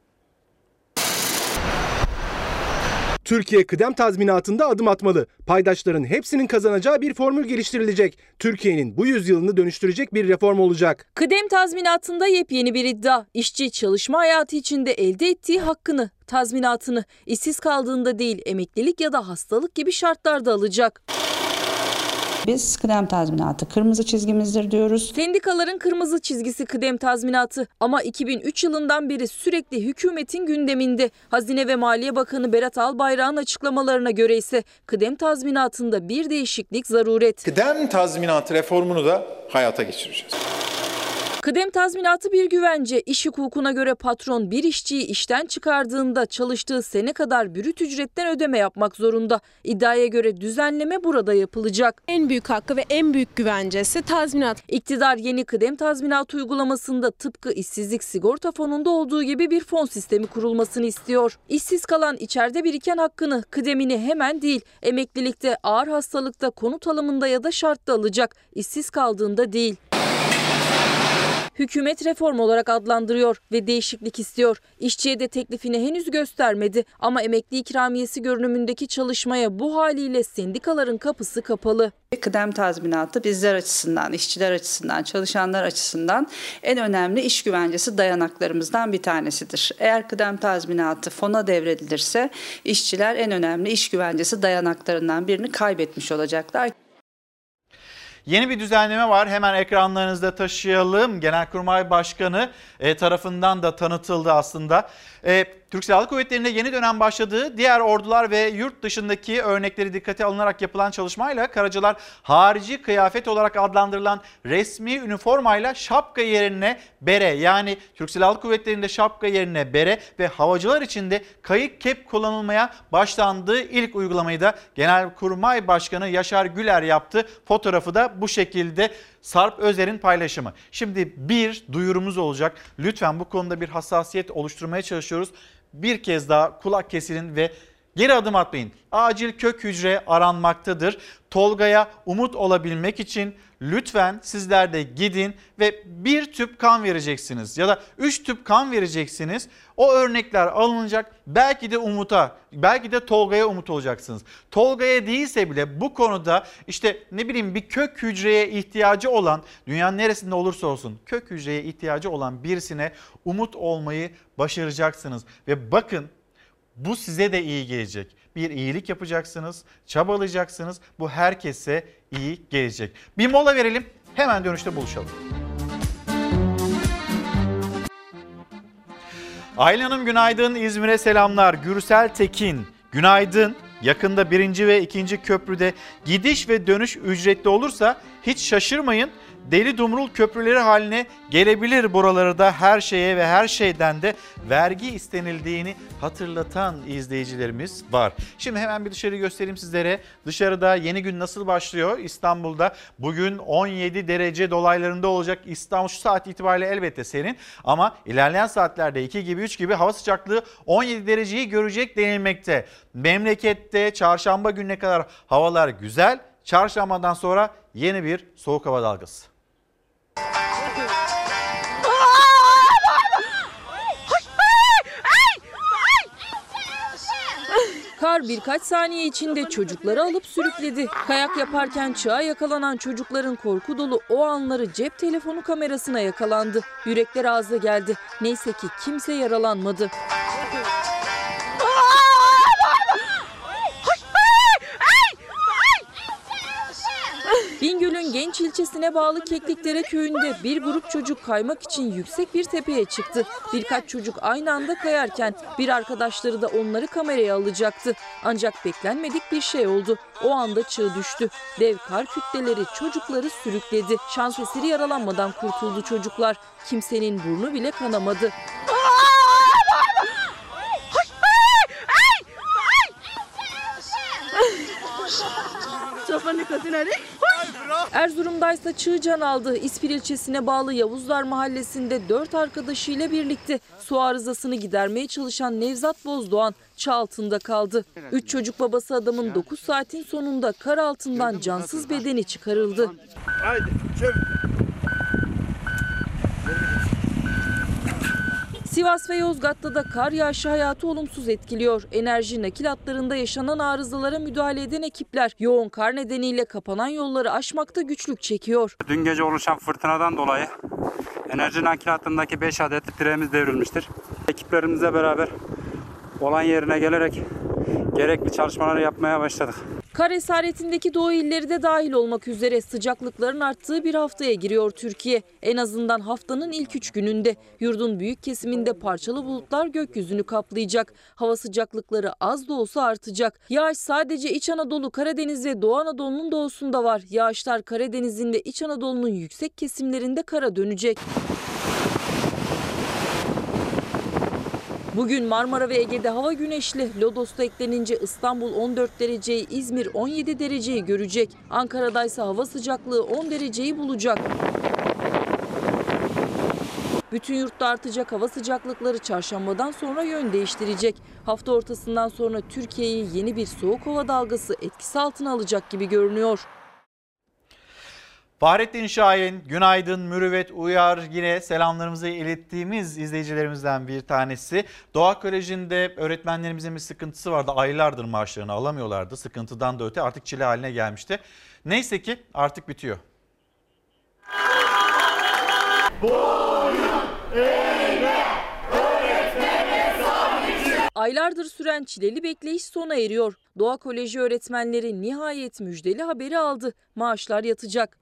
Speaker 56: Türkiye kıdem tazminatında adım atmalı. Paydaşların hepsinin kazanacağı bir formül geliştirilecek. Türkiye'nin bu yüzyılını dönüştürecek bir reform olacak.
Speaker 2: Kıdem tazminatında yepyeni bir iddia. İşçi çalışma hayatı içinde elde ettiği hakkını, tazminatını işsiz kaldığında değil emeklilik ya da hastalık gibi şartlarda alacak.
Speaker 57: Biz kıdem tazminatı kırmızı çizgimizdir diyoruz.
Speaker 2: Sendikaların kırmızı çizgisi kıdem tazminatı ama 2003 yılından beri sürekli hükümetin gündeminde. Hazine ve Maliye Bakanı Berat Albayrak'ın açıklamalarına göre ise kıdem tazminatında bir değişiklik zaruret.
Speaker 58: Kıdem tazminatı reformunu da hayata geçireceğiz.
Speaker 2: Kıdem tazminatı bir güvence. İş hukukuna göre patron bir işçiyi işten çıkardığında çalıştığı sene kadar bürüt ücretten ödeme yapmak zorunda. İddiaya göre düzenleme burada yapılacak.
Speaker 59: En büyük hakkı ve en büyük güvencesi tazminat.
Speaker 2: İktidar yeni kıdem tazminatı uygulamasında tıpkı işsizlik sigorta fonunda olduğu gibi bir fon sistemi kurulmasını istiyor. İşsiz kalan içeride biriken hakkını, kıdemini hemen değil, emeklilikte, ağır hastalıkta, konut alımında ya da şartta alacak. İşsiz kaldığında değil. Hükümet reform olarak adlandırıyor ve değişiklik istiyor. İşçiye de teklifini henüz göstermedi ama emekli ikramiyesi görünümündeki çalışmaya bu haliyle sendikaların kapısı kapalı.
Speaker 57: Kıdem tazminatı bizler açısından, işçiler açısından, çalışanlar açısından en önemli iş güvencesi dayanaklarımızdan bir tanesidir. Eğer kıdem tazminatı fona devredilirse işçiler en önemli iş güvencesi dayanaklarından birini kaybetmiş olacaklar.
Speaker 1: Yeni bir düzenleme var. Hemen ekranlarınızda taşıyalım. Genelkurmay Başkanı e, tarafından da tanıtıldı aslında. Türk Silahlı Kuvvetleri'nde yeni dönem başladığı diğer ordular ve yurt dışındaki örnekleri dikkate alınarak yapılan çalışmayla karacılar harici kıyafet olarak adlandırılan resmi üniformayla şapka yerine bere yani Türk Silahlı Kuvvetleri'nde şapka yerine bere ve havacılar için de kayık kep kullanılmaya başlandığı ilk uygulamayı da Genelkurmay Başkanı Yaşar Güler yaptı. Fotoğrafı da bu şekilde Sarp Özer'in paylaşımı. Şimdi bir duyurumuz olacak. Lütfen bu konuda bir hassasiyet oluşturmaya çalışıyoruz. Bir kez daha kulak kesilin ve geri adım atmayın. Acil kök hücre aranmaktadır. Tolga'ya umut olabilmek için lütfen sizler de gidin ve bir tüp kan vereceksiniz ya da üç tüp kan vereceksiniz. O örnekler alınacak. Belki de Umut'a, belki de Tolga'ya umut olacaksınız. Tolga'ya değilse bile bu konuda işte ne bileyim bir kök hücreye ihtiyacı olan, dünyanın neresinde olursa olsun kök hücreye ihtiyacı olan birisine umut olmayı başaracaksınız. Ve bakın bu size de iyi gelecek. Bir iyilik yapacaksınız, çabalayacaksınız. Bu herkese iyi gelecek. Bir mola verelim. Hemen dönüşte buluşalım. Aylin Hanım günaydın. İzmir'e selamlar. Gürsel Tekin günaydın. Yakında birinci ve ikinci köprüde gidiş ve dönüş ücretli olursa hiç şaşırmayın deli dumrul köprüleri haline gelebilir buraları da her şeye ve her şeyden de vergi istenildiğini hatırlatan izleyicilerimiz var. Şimdi hemen bir dışarı göstereyim sizlere. Dışarıda yeni gün nasıl başlıyor? İstanbul'da bugün 17 derece dolaylarında olacak. İstanbul şu saat itibariyle elbette serin ama ilerleyen saatlerde 2 gibi 3 gibi hava sıcaklığı 17 dereceyi görecek denilmekte. Memlekette çarşamba gününe kadar havalar güzel. Çarşambadan sonra yeni bir soğuk hava dalgası.
Speaker 2: Kar birkaç saniye içinde çocukları alıp sürükledi. Kayak yaparken çığa yakalanan çocukların korku dolu o anları cep telefonu kamerasına yakalandı. Yürekler ağza geldi. Neyse ki kimse yaralanmadı. Bingöl'ün Genç ilçesine bağlı Kekliklere köyünde bir grup çocuk kaymak için yüksek bir tepeye çıktı. Birkaç çocuk aynı anda kayarken bir arkadaşları da onları kameraya alacaktı. Ancak beklenmedik bir şey oldu. O anda çığ düştü. Dev kar kütleleri çocukları sürükledi. Şans eseri yaralanmadan kurtuldu çocuklar. Kimsenin burnu bile kanamadı. Erzurum'daysa çığ can aldı. İspir ilçesine bağlı Yavuzlar mahallesinde dört arkadaşıyla birlikte su arızasını gidermeye çalışan Nevzat Bozdoğan çağ altında kaldı. Üç çocuk babası adamın 9 saatin sonunda kar altından cansız bedeni çıkarıldı.
Speaker 55: Haydi çevir.
Speaker 2: Sivas ve Yozgat'ta da kar yağışı hayatı olumsuz etkiliyor. Enerji nakil hatlarında yaşanan arızalara müdahale eden ekipler yoğun kar nedeniyle kapanan yolları aşmakta güçlük çekiyor.
Speaker 60: Dün gece oluşan fırtınadan dolayı enerji nakil hattındaki 5 adet direğimiz devrilmiştir. Ekiplerimizle beraber olan yerine gelerek gerekli çalışmaları yapmaya başladık.
Speaker 2: Kar esaretindeki doğu illeri de dahil olmak üzere sıcaklıkların arttığı bir haftaya giriyor Türkiye. En azından haftanın ilk üç gününde yurdun büyük kesiminde parçalı bulutlar gökyüzünü kaplayacak. Hava sıcaklıkları az da olsa artacak. Yağış sadece İç Anadolu, Karadeniz ve Doğu Anadolu'nun doğusunda var. Yağışlar Karadeniz'in ve İç Anadolu'nun yüksek kesimlerinde kara dönecek. Bugün Marmara ve Ege'de hava güneşli. Lodos'ta eklenince İstanbul 14 dereceyi, İzmir 17 dereceyi görecek. Ankara'da ise hava sıcaklığı 10 dereceyi bulacak. Bütün yurtta artacak hava sıcaklıkları çarşambadan sonra yön değiştirecek. Hafta ortasından sonra Türkiye'yi yeni bir soğuk hava dalgası etkisi altına alacak gibi görünüyor.
Speaker 1: Fahrettin Şahin, günaydın, Mürüvvet Uyar yine selamlarımızı ilettiğimiz izleyicilerimizden bir tanesi. Doğa Koleji'nde öğretmenlerimizin bir sıkıntısı vardı. Aylardır maaşlarını alamıyorlardı. Sıkıntıdan da öte artık çile haline gelmişti. Neyse ki artık bitiyor.
Speaker 2: Aylardır süren çileli bekleyiş sona eriyor. Doğa Koleji öğretmenleri nihayet müjdeli haberi aldı. Maaşlar yatacak.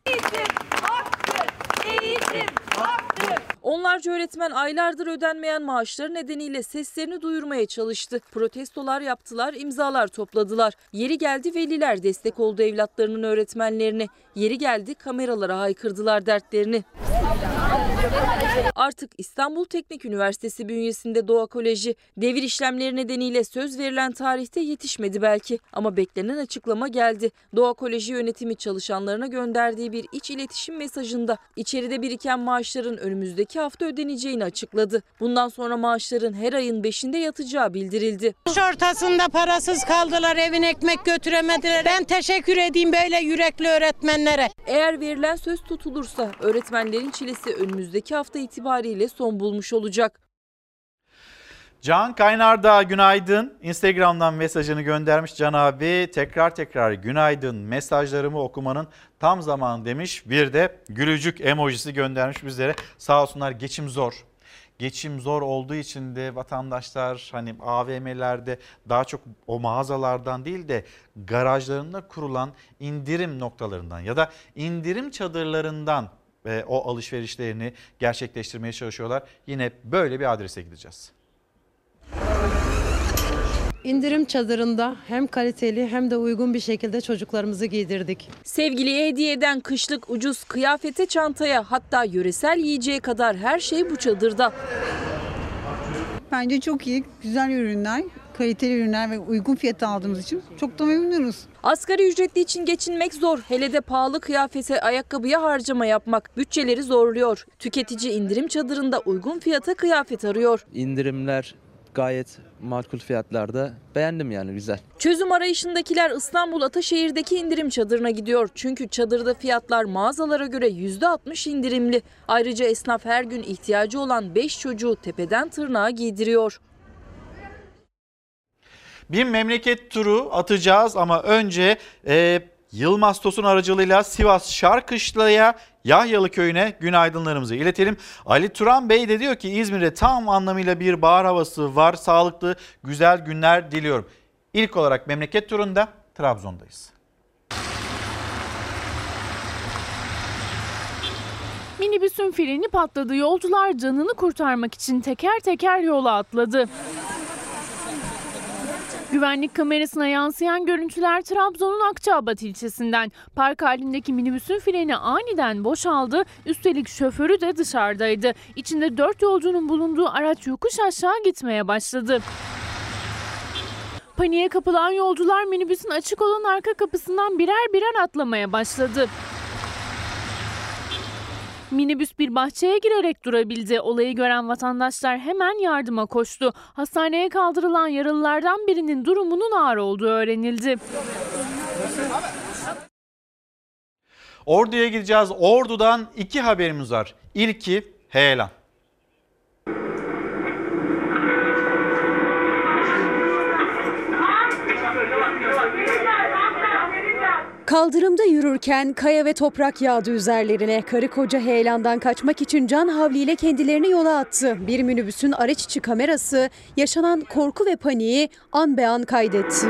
Speaker 2: Onlarca öğretmen aylardır ödenmeyen maaşları nedeniyle seslerini duyurmaya çalıştı. Protestolar yaptılar, imzalar topladılar. Yeri geldi veliler destek oldu evlatlarının öğretmenlerine. Yeri geldi kameralara haykırdılar dertlerini. Artık İstanbul Teknik Üniversitesi bünyesinde Doğa Koleji devir işlemleri nedeniyle söz verilen tarihte yetişmedi belki ama beklenen açıklama geldi. Doğa Koleji yönetimi çalışanlarına gönderdiği bir iç iletişim mesajında içeride biriken maaşların önümüzdeki hafta ödeneceğini açıkladı. Bundan sonra maaşların her ayın 5'inde yatacağı bildirildi.
Speaker 61: Ortasında parasız kaldılar, evin ekmek götüremediler. Ben teşekkür edeyim böyle yürekli öğretmenlere.
Speaker 2: Eğer verilen söz tutulursa öğretmenlerin çilesi önümüzdeki hafta itibariyle son bulmuş olacak.
Speaker 1: Can Kaynardağ günaydın. Instagram'dan mesajını göndermiş Can abi. Tekrar tekrar günaydın mesajlarımı okumanın tam zamanı demiş. Bir de gülücük emojisi göndermiş bizlere. Sağ olsunlar geçim zor. Geçim zor olduğu için de vatandaşlar hani AVM'lerde daha çok o mağazalardan değil de garajlarında kurulan indirim noktalarından ya da indirim çadırlarından e, o alışverişlerini gerçekleştirmeye çalışıyorlar. Yine böyle bir adrese gideceğiz.
Speaker 62: İndirim çadırında hem kaliteli hem de uygun bir şekilde çocuklarımızı giydirdik.
Speaker 2: Sevgiliye hediye eden kışlık ucuz kıyafete çantaya hatta yöresel yiyeceğe kadar her şey bu çadırda.
Speaker 63: Bence çok iyi, güzel ürünler, kaliteli ürünler ve uygun fiyata aldığımız için çok da memnunuz.
Speaker 2: Asgari ücretli için geçinmek zor. Hele de pahalı kıyafete, ayakkabıya harcama yapmak bütçeleri zorluyor. Tüketici indirim çadırında uygun fiyata kıyafet arıyor.
Speaker 64: İndirimler gayet makul fiyatlarda. Beğendim yani güzel.
Speaker 2: Çözüm arayışındakiler İstanbul Ataşehir'deki indirim çadırına gidiyor. Çünkü çadırda fiyatlar mağazalara göre %60 indirimli. Ayrıca esnaf her gün ihtiyacı olan 5 çocuğu tepeden tırnağa giydiriyor.
Speaker 1: Bir memleket turu atacağız ama önce e, Yılmaz Tosun aracılığıyla Sivas Şarkışla'ya Yahyalı köyüne günaydınlarımızı iletelim. Ali Turan Bey de diyor ki İzmir'de tam anlamıyla bir bahar havası var. Sağlıklı, güzel günler diliyorum. İlk olarak memleket turunda Trabzon'dayız.
Speaker 33: Minibüsün freni patladı. Yolcular canını kurtarmak için teker teker yola atladı. Güvenlik kamerasına yansıyan görüntüler Trabzon'un Akçaabat ilçesinden. Park halindeki minibüsün freni aniden boşaldı. Üstelik şoförü de dışarıdaydı. İçinde dört yolcunun bulunduğu araç yokuş aşağı gitmeye başladı. Paniğe kapılan yolcular minibüsün açık olan arka kapısından birer birer atlamaya başladı. Minibüs bir bahçeye girerek durabildi. Olayı gören vatandaşlar hemen yardıma koştu. Hastaneye kaldırılan yaralılardan birinin durumunun ağır olduğu öğrenildi.
Speaker 1: Ordu'ya gideceğiz. Ordu'dan iki haberimiz var. İlki heyelan.
Speaker 22: Kaldırımda yürürken kaya ve toprak yağdı üzerlerine. Karı koca heyelandan kaçmak için can havliyle kendilerini yola attı. Bir minibüsün araç içi kamerası yaşanan korku ve paniği an be an kaydetti.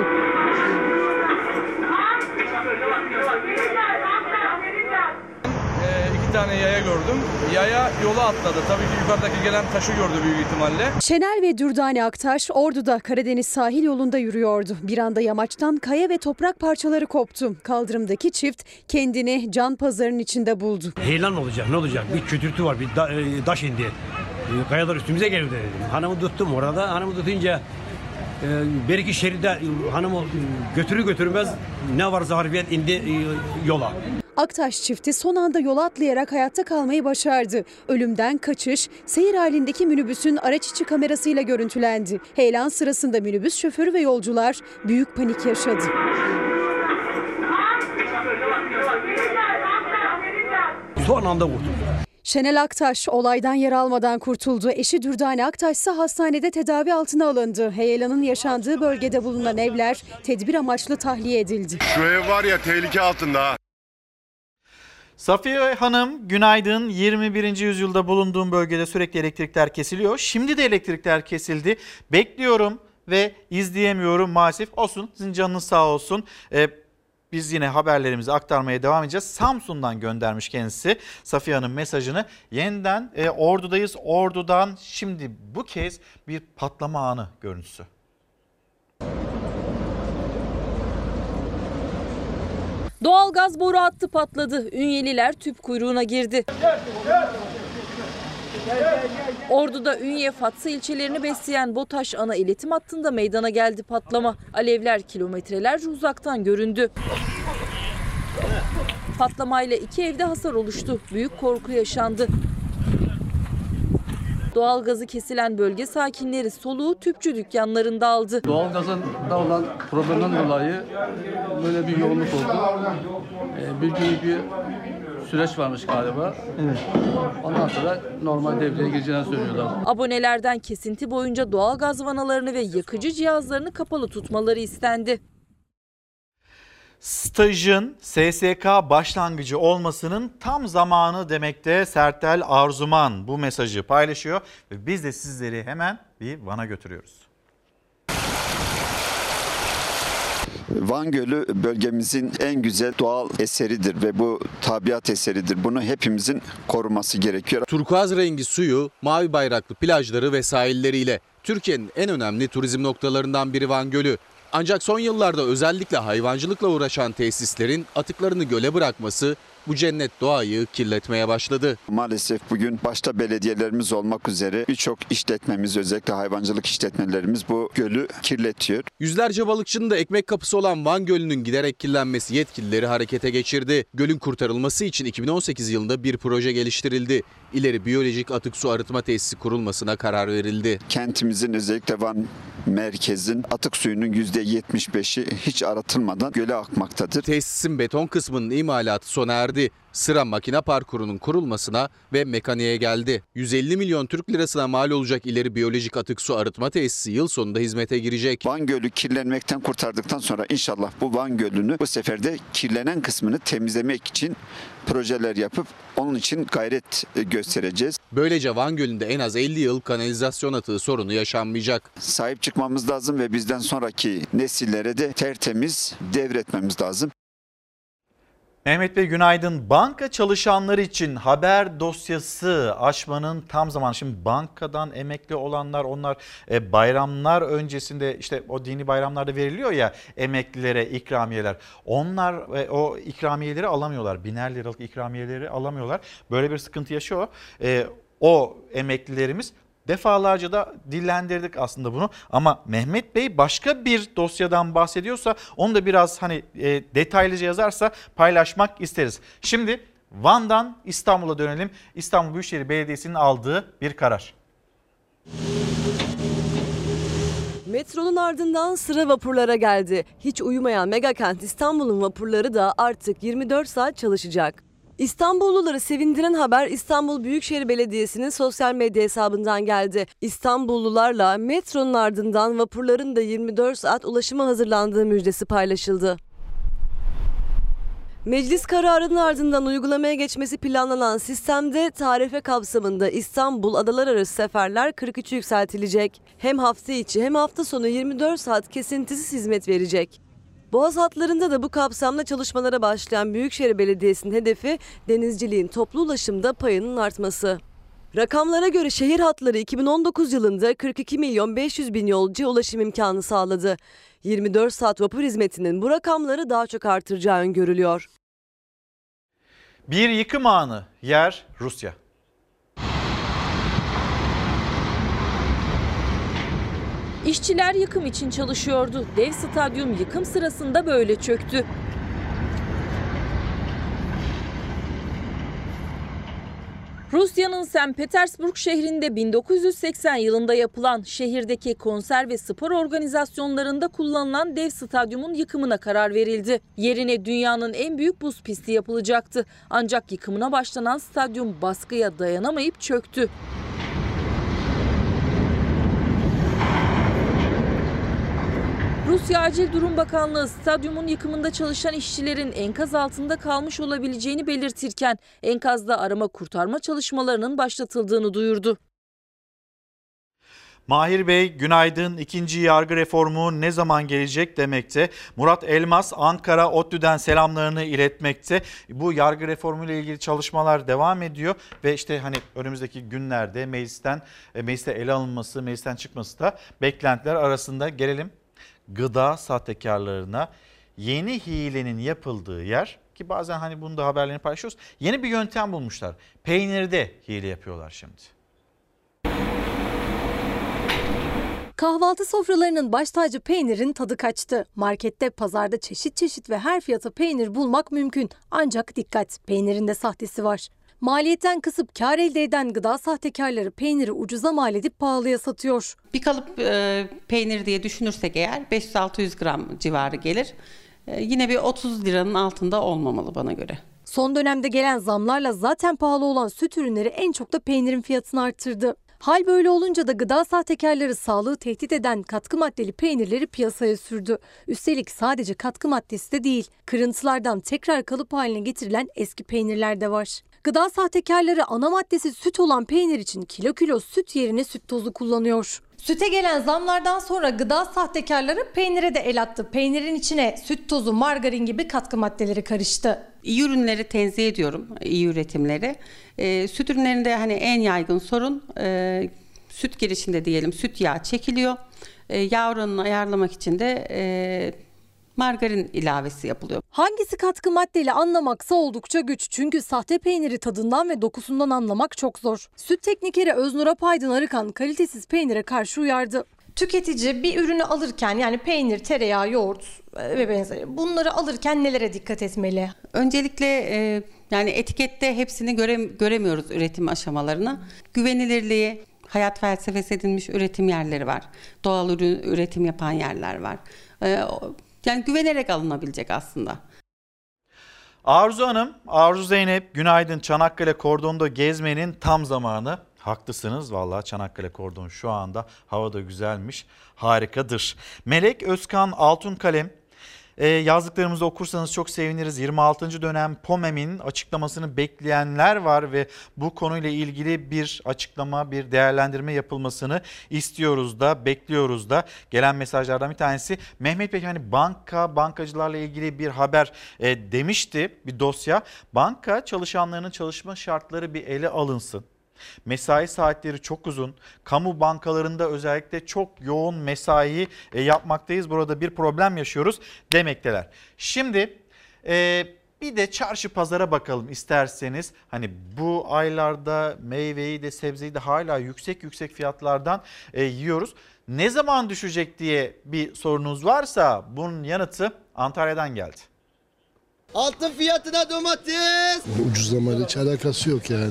Speaker 65: Ee, iki tane yaya gördüm. Yaya yola atladı. Tabii ki yukarıdaki gelen taşı gördü büyük ihtimalle.
Speaker 22: Şener ve Dürdane Aktaş Ordu'da Karadeniz sahil yolunda yürüyordu. Bir anda yamaçtan kaya ve toprak parçaları koptu. Kaldırımdaki çift kendini can pazarının içinde buldu.
Speaker 66: Heyelan olacak ne olacak? Bir kütürtü var bir da, e, taş indi. E, kayalar üstümüze geldi dedim. Hanımı tuttum orada. Hanımı tutunca e, bir iki şeride e, hanımı götürür götürmez ne varsa harfiyat indi yola.
Speaker 22: Aktaş çifti son anda yola atlayarak hayatta kalmayı başardı. Ölümden kaçış, seyir halindeki minibüsün araç içi kamerasıyla görüntülendi. Heyelan sırasında minibüs şoförü ve yolcular büyük panik yaşadı.
Speaker 67: Son anda kurtulduk.
Speaker 68: Şenel Aktaş olaydan yer almadan kurtuldu. Eşi Dürdane Aktaş ise hastanede tedavi altına alındı. Heyelanın yaşandığı bölgede bulunan evler tedbir amaçlı tahliye edildi.
Speaker 69: Şu ev var ya tehlike altında.
Speaker 1: Safiye Hanım günaydın 21. yüzyılda bulunduğum bölgede sürekli elektrikler kesiliyor. Şimdi de elektrikler kesildi. Bekliyorum ve izleyemiyorum maalesef. Olsun sizin canınız sağ olsun. Ee, biz yine haberlerimizi aktarmaya devam edeceğiz. Samsun'dan göndermiş kendisi Safiye Hanım mesajını. Yeniden e, Ordu'dayız. Ordu'dan şimdi bu kez bir patlama anı görüntüsü.
Speaker 2: Doğalgaz boru hattı patladı. Ünyeliler tüp kuyruğuna girdi. Ordu'da Ünye, Fatsa ilçelerini besleyen BOTAŞ ana iletim hattında meydana geldi patlama. Alevler kilometrelerce uzaktan göründü. Patlamayla iki evde hasar oluştu. Büyük korku yaşandı. Doğalgazı kesilen bölge sakinleri soluğu tüpçü dükkanlarında aldı.
Speaker 55: Doğalgazın da olan problemden dolayı böyle bir yoğunluk oldu. Ee, bir gün bir süreç varmış galiba. Ondan sonra normal devreye gireceğini söylüyorlar.
Speaker 2: Abonelerden kesinti boyunca doğalgaz vanalarını ve yakıcı cihazlarını kapalı tutmaları istendi.
Speaker 1: Stajın SSK başlangıcı olmasının tam zamanı demekte Sertel Arzuman bu mesajı paylaşıyor ve biz de sizleri hemen bir Van'a götürüyoruz.
Speaker 70: Van Gölü bölgemizin en güzel doğal eseridir ve bu tabiat eseridir. Bunu hepimizin koruması gerekiyor.
Speaker 71: Turkuaz rengi suyu, mavi bayraklı plajları ve sahilleriyle Türkiye'nin en önemli turizm noktalarından biri Van Gölü. Ancak son yıllarda özellikle hayvancılıkla uğraşan tesislerin atıklarını göle bırakması bu cennet doğayı kirletmeye başladı.
Speaker 70: Maalesef bugün başta belediyelerimiz olmak üzere birçok işletmemiz özellikle hayvancılık işletmelerimiz bu gölü kirletiyor.
Speaker 71: Yüzlerce balıkçının da ekmek kapısı olan Van Gölü'nün giderek kirlenmesi yetkilileri harekete geçirdi. Gölün kurtarılması için 2018 yılında bir proje geliştirildi. İleri biyolojik atık su arıtma tesisi kurulmasına karar verildi.
Speaker 70: Kentimizin özellikle Van merkezin atık suyunun %75'i hiç aratılmadan göle akmaktadır.
Speaker 71: Tesisin beton kısmının imalatı sona erdi. Sıra makine parkurunun kurulmasına ve mekaniğe geldi. 150 milyon Türk lirasına mal olacak ileri biyolojik atık su arıtma tesisi yıl sonunda hizmete girecek.
Speaker 70: Van Gölü kirlenmekten kurtardıktan sonra inşallah bu Van Gölü'nü bu sefer de kirlenen kısmını temizlemek için projeler yapıp onun için gayret e, göstereceğiz.
Speaker 71: Böylece Van Gölü'nde en az 50 yıl kanalizasyon atığı sorunu yaşanmayacak.
Speaker 70: Sahip çıkmamız lazım ve bizden sonraki nesillere de tertemiz devretmemiz lazım.
Speaker 1: Mehmet Bey günaydın. Banka çalışanları için haber dosyası açmanın tam zamanı. Şimdi bankadan emekli olanlar onlar e, bayramlar öncesinde işte o dini bayramlarda veriliyor ya emeklilere ikramiyeler. Onlar e, o ikramiyeleri alamıyorlar. Biner liralık ikramiyeleri alamıyorlar. Böyle bir sıkıntı yaşıyor. E, o emeklilerimiz Defalarca da dillendirdik aslında bunu ama Mehmet Bey başka bir dosyadan bahsediyorsa onu da biraz hani e, detaylıca yazarsa paylaşmak isteriz. Şimdi Van'dan İstanbul'a dönelim. İstanbul Büyükşehir Belediyesi'nin aldığı bir karar.
Speaker 72: Metronun ardından sıra vapurlara geldi. Hiç uyumayan megakent İstanbul'un vapurları da artık 24 saat çalışacak. İstanbulluları sevindiren haber İstanbul Büyükşehir Belediyesi'nin sosyal medya hesabından geldi. İstanbullularla metronun ardından vapurların da 24 saat ulaşıma hazırlandığı müjdesi paylaşıldı. Meclis kararının ardından uygulamaya geçmesi planlanan sistemde tarife kapsamında İstanbul adalar arası seferler 43 yükseltilecek. Hem hafta içi hem hafta sonu 24 saat kesintisiz hizmet verecek. Boğaz hatlarında da bu kapsamda çalışmalara başlayan Büyükşehir Belediyesi'nin hedefi denizciliğin toplu ulaşımda payının artması. Rakamlara göre şehir hatları 2019 yılında 42 milyon 500 bin yolcu ulaşım imkanı sağladı. 24 saat vapur hizmetinin bu rakamları daha çok artıracağı öngörülüyor.
Speaker 1: Bir yıkım anı yer Rusya.
Speaker 2: İşçiler yıkım için çalışıyordu. Dev stadyum yıkım sırasında böyle çöktü. Rusya'nın St. Petersburg şehrinde 1980 yılında yapılan şehirdeki konser ve spor organizasyonlarında kullanılan dev stadyumun yıkımına karar verildi. Yerine dünyanın en büyük buz pisti yapılacaktı. Ancak yıkımına başlanan stadyum baskıya dayanamayıp çöktü. Rusya Acil Durum Bakanlığı stadyumun yıkımında çalışan işçilerin enkaz altında kalmış olabileceğini belirtirken enkazda arama kurtarma çalışmalarının başlatıldığını duyurdu.
Speaker 1: Mahir Bey günaydın. İkinci yargı reformu ne zaman gelecek demekte. Murat Elmas Ankara ODTÜ'den selamlarını iletmekte. Bu yargı reformu ile ilgili çalışmalar devam ediyor ve işte hani önümüzdeki günlerde meclisten e, mecliste ele alınması, meclisten çıkması da beklentiler arasında. Gelelim gıda sahtekarlarına. Yeni hilenin yapıldığı yer ki bazen hani bunu da haberlerini paylaşıyoruz. Yeni bir yöntem bulmuşlar. Peynirde hile yapıyorlar şimdi.
Speaker 73: Kahvaltı sofralarının baş tacı peynirin tadı kaçtı. Markette, pazarda çeşit çeşit ve her fiyata peynir bulmak mümkün. Ancak dikkat, peynirin de sahtesi var. Maliyetten kısıp kar elde eden gıda sahtekarları peyniri ucuza mal edip pahalıya satıyor.
Speaker 74: Bir kalıp e, peynir diye düşünürsek eğer 500-600 gram civarı gelir. E, yine bir 30 liranın altında olmamalı bana göre.
Speaker 73: Son dönemde gelen zamlarla zaten pahalı olan süt ürünleri en çok da peynirin fiyatını arttırdı. Hal böyle olunca da gıda sahtekarları sağlığı tehdit eden katkı maddeli peynirleri piyasaya sürdü. Üstelik sadece katkı maddesi de değil, kırıntılardan tekrar kalıp haline getirilen eski peynirler de var. Gıda sahtekarları ana maddesi süt olan peynir için kilo kilo süt yerine süt tozu kullanıyor. Süte gelen zamlardan sonra gıda sahtekarları peynire de el attı. Peynirin içine süt tozu, margarin gibi katkı maddeleri karıştı.
Speaker 74: İyi ürünleri tenzih ediyorum, iyi üretimleri. E, süt ürünlerinde hani en yaygın sorun e, süt girişinde diyelim süt yağı çekiliyor. E, yağ oranını ayarlamak için de e, margarin ilavesi yapılıyor.
Speaker 73: Hangisi katkı maddeli anlamaksa oldukça güç. Çünkü sahte peyniri tadından ve dokusundan anlamak çok zor. Süt teknikeri Öznur Apaydın Arıkan kalitesiz peynire karşı uyardı. Tüketici bir ürünü alırken yani peynir, tereyağı, yoğurt e, ve benzeri bunları alırken nelere dikkat etmeli?
Speaker 74: Öncelikle e, yani etikette hepsini göre, göremiyoruz üretim aşamalarını. Güvenilirliği, hayat felsefesi edilmiş üretim yerleri var. Doğal ürün üretim yapan yerler var. E, yani güvenerek alınabilecek aslında.
Speaker 1: Arzu Hanım, Arzu Zeynep günaydın. Çanakkale kordonda gezmenin tam zamanı. Haklısınız vallahi Çanakkale kordon şu anda havada güzelmiş. Harikadır. Melek Özkan Altunkalem e, yazdıklarımızı okursanız çok seviniriz. 26. dönem POMEM'in açıklamasını bekleyenler var ve bu konuyla ilgili bir açıklama, bir değerlendirme yapılmasını istiyoruz da, bekliyoruz da. Gelen mesajlardan bir tanesi Mehmet Bey hani banka, bankacılarla ilgili bir haber e, demişti bir dosya. Banka çalışanlarının çalışma şartları bir ele alınsın. Mesai saatleri çok uzun. Kamu bankalarında özellikle çok yoğun mesai e, yapmaktayız. Burada bir problem yaşıyoruz demekteler. Şimdi e, bir de çarşı pazara bakalım isterseniz. Hani bu aylarda meyveyi de sebzeyi de hala yüksek yüksek fiyatlardan e, yiyoruz. Ne zaman düşecek diye bir sorunuz varsa bunun yanıtı Antalya'dan geldi.
Speaker 75: Altın fiyatına domates.
Speaker 76: Ucuzlamayla hiç alakası yok yani.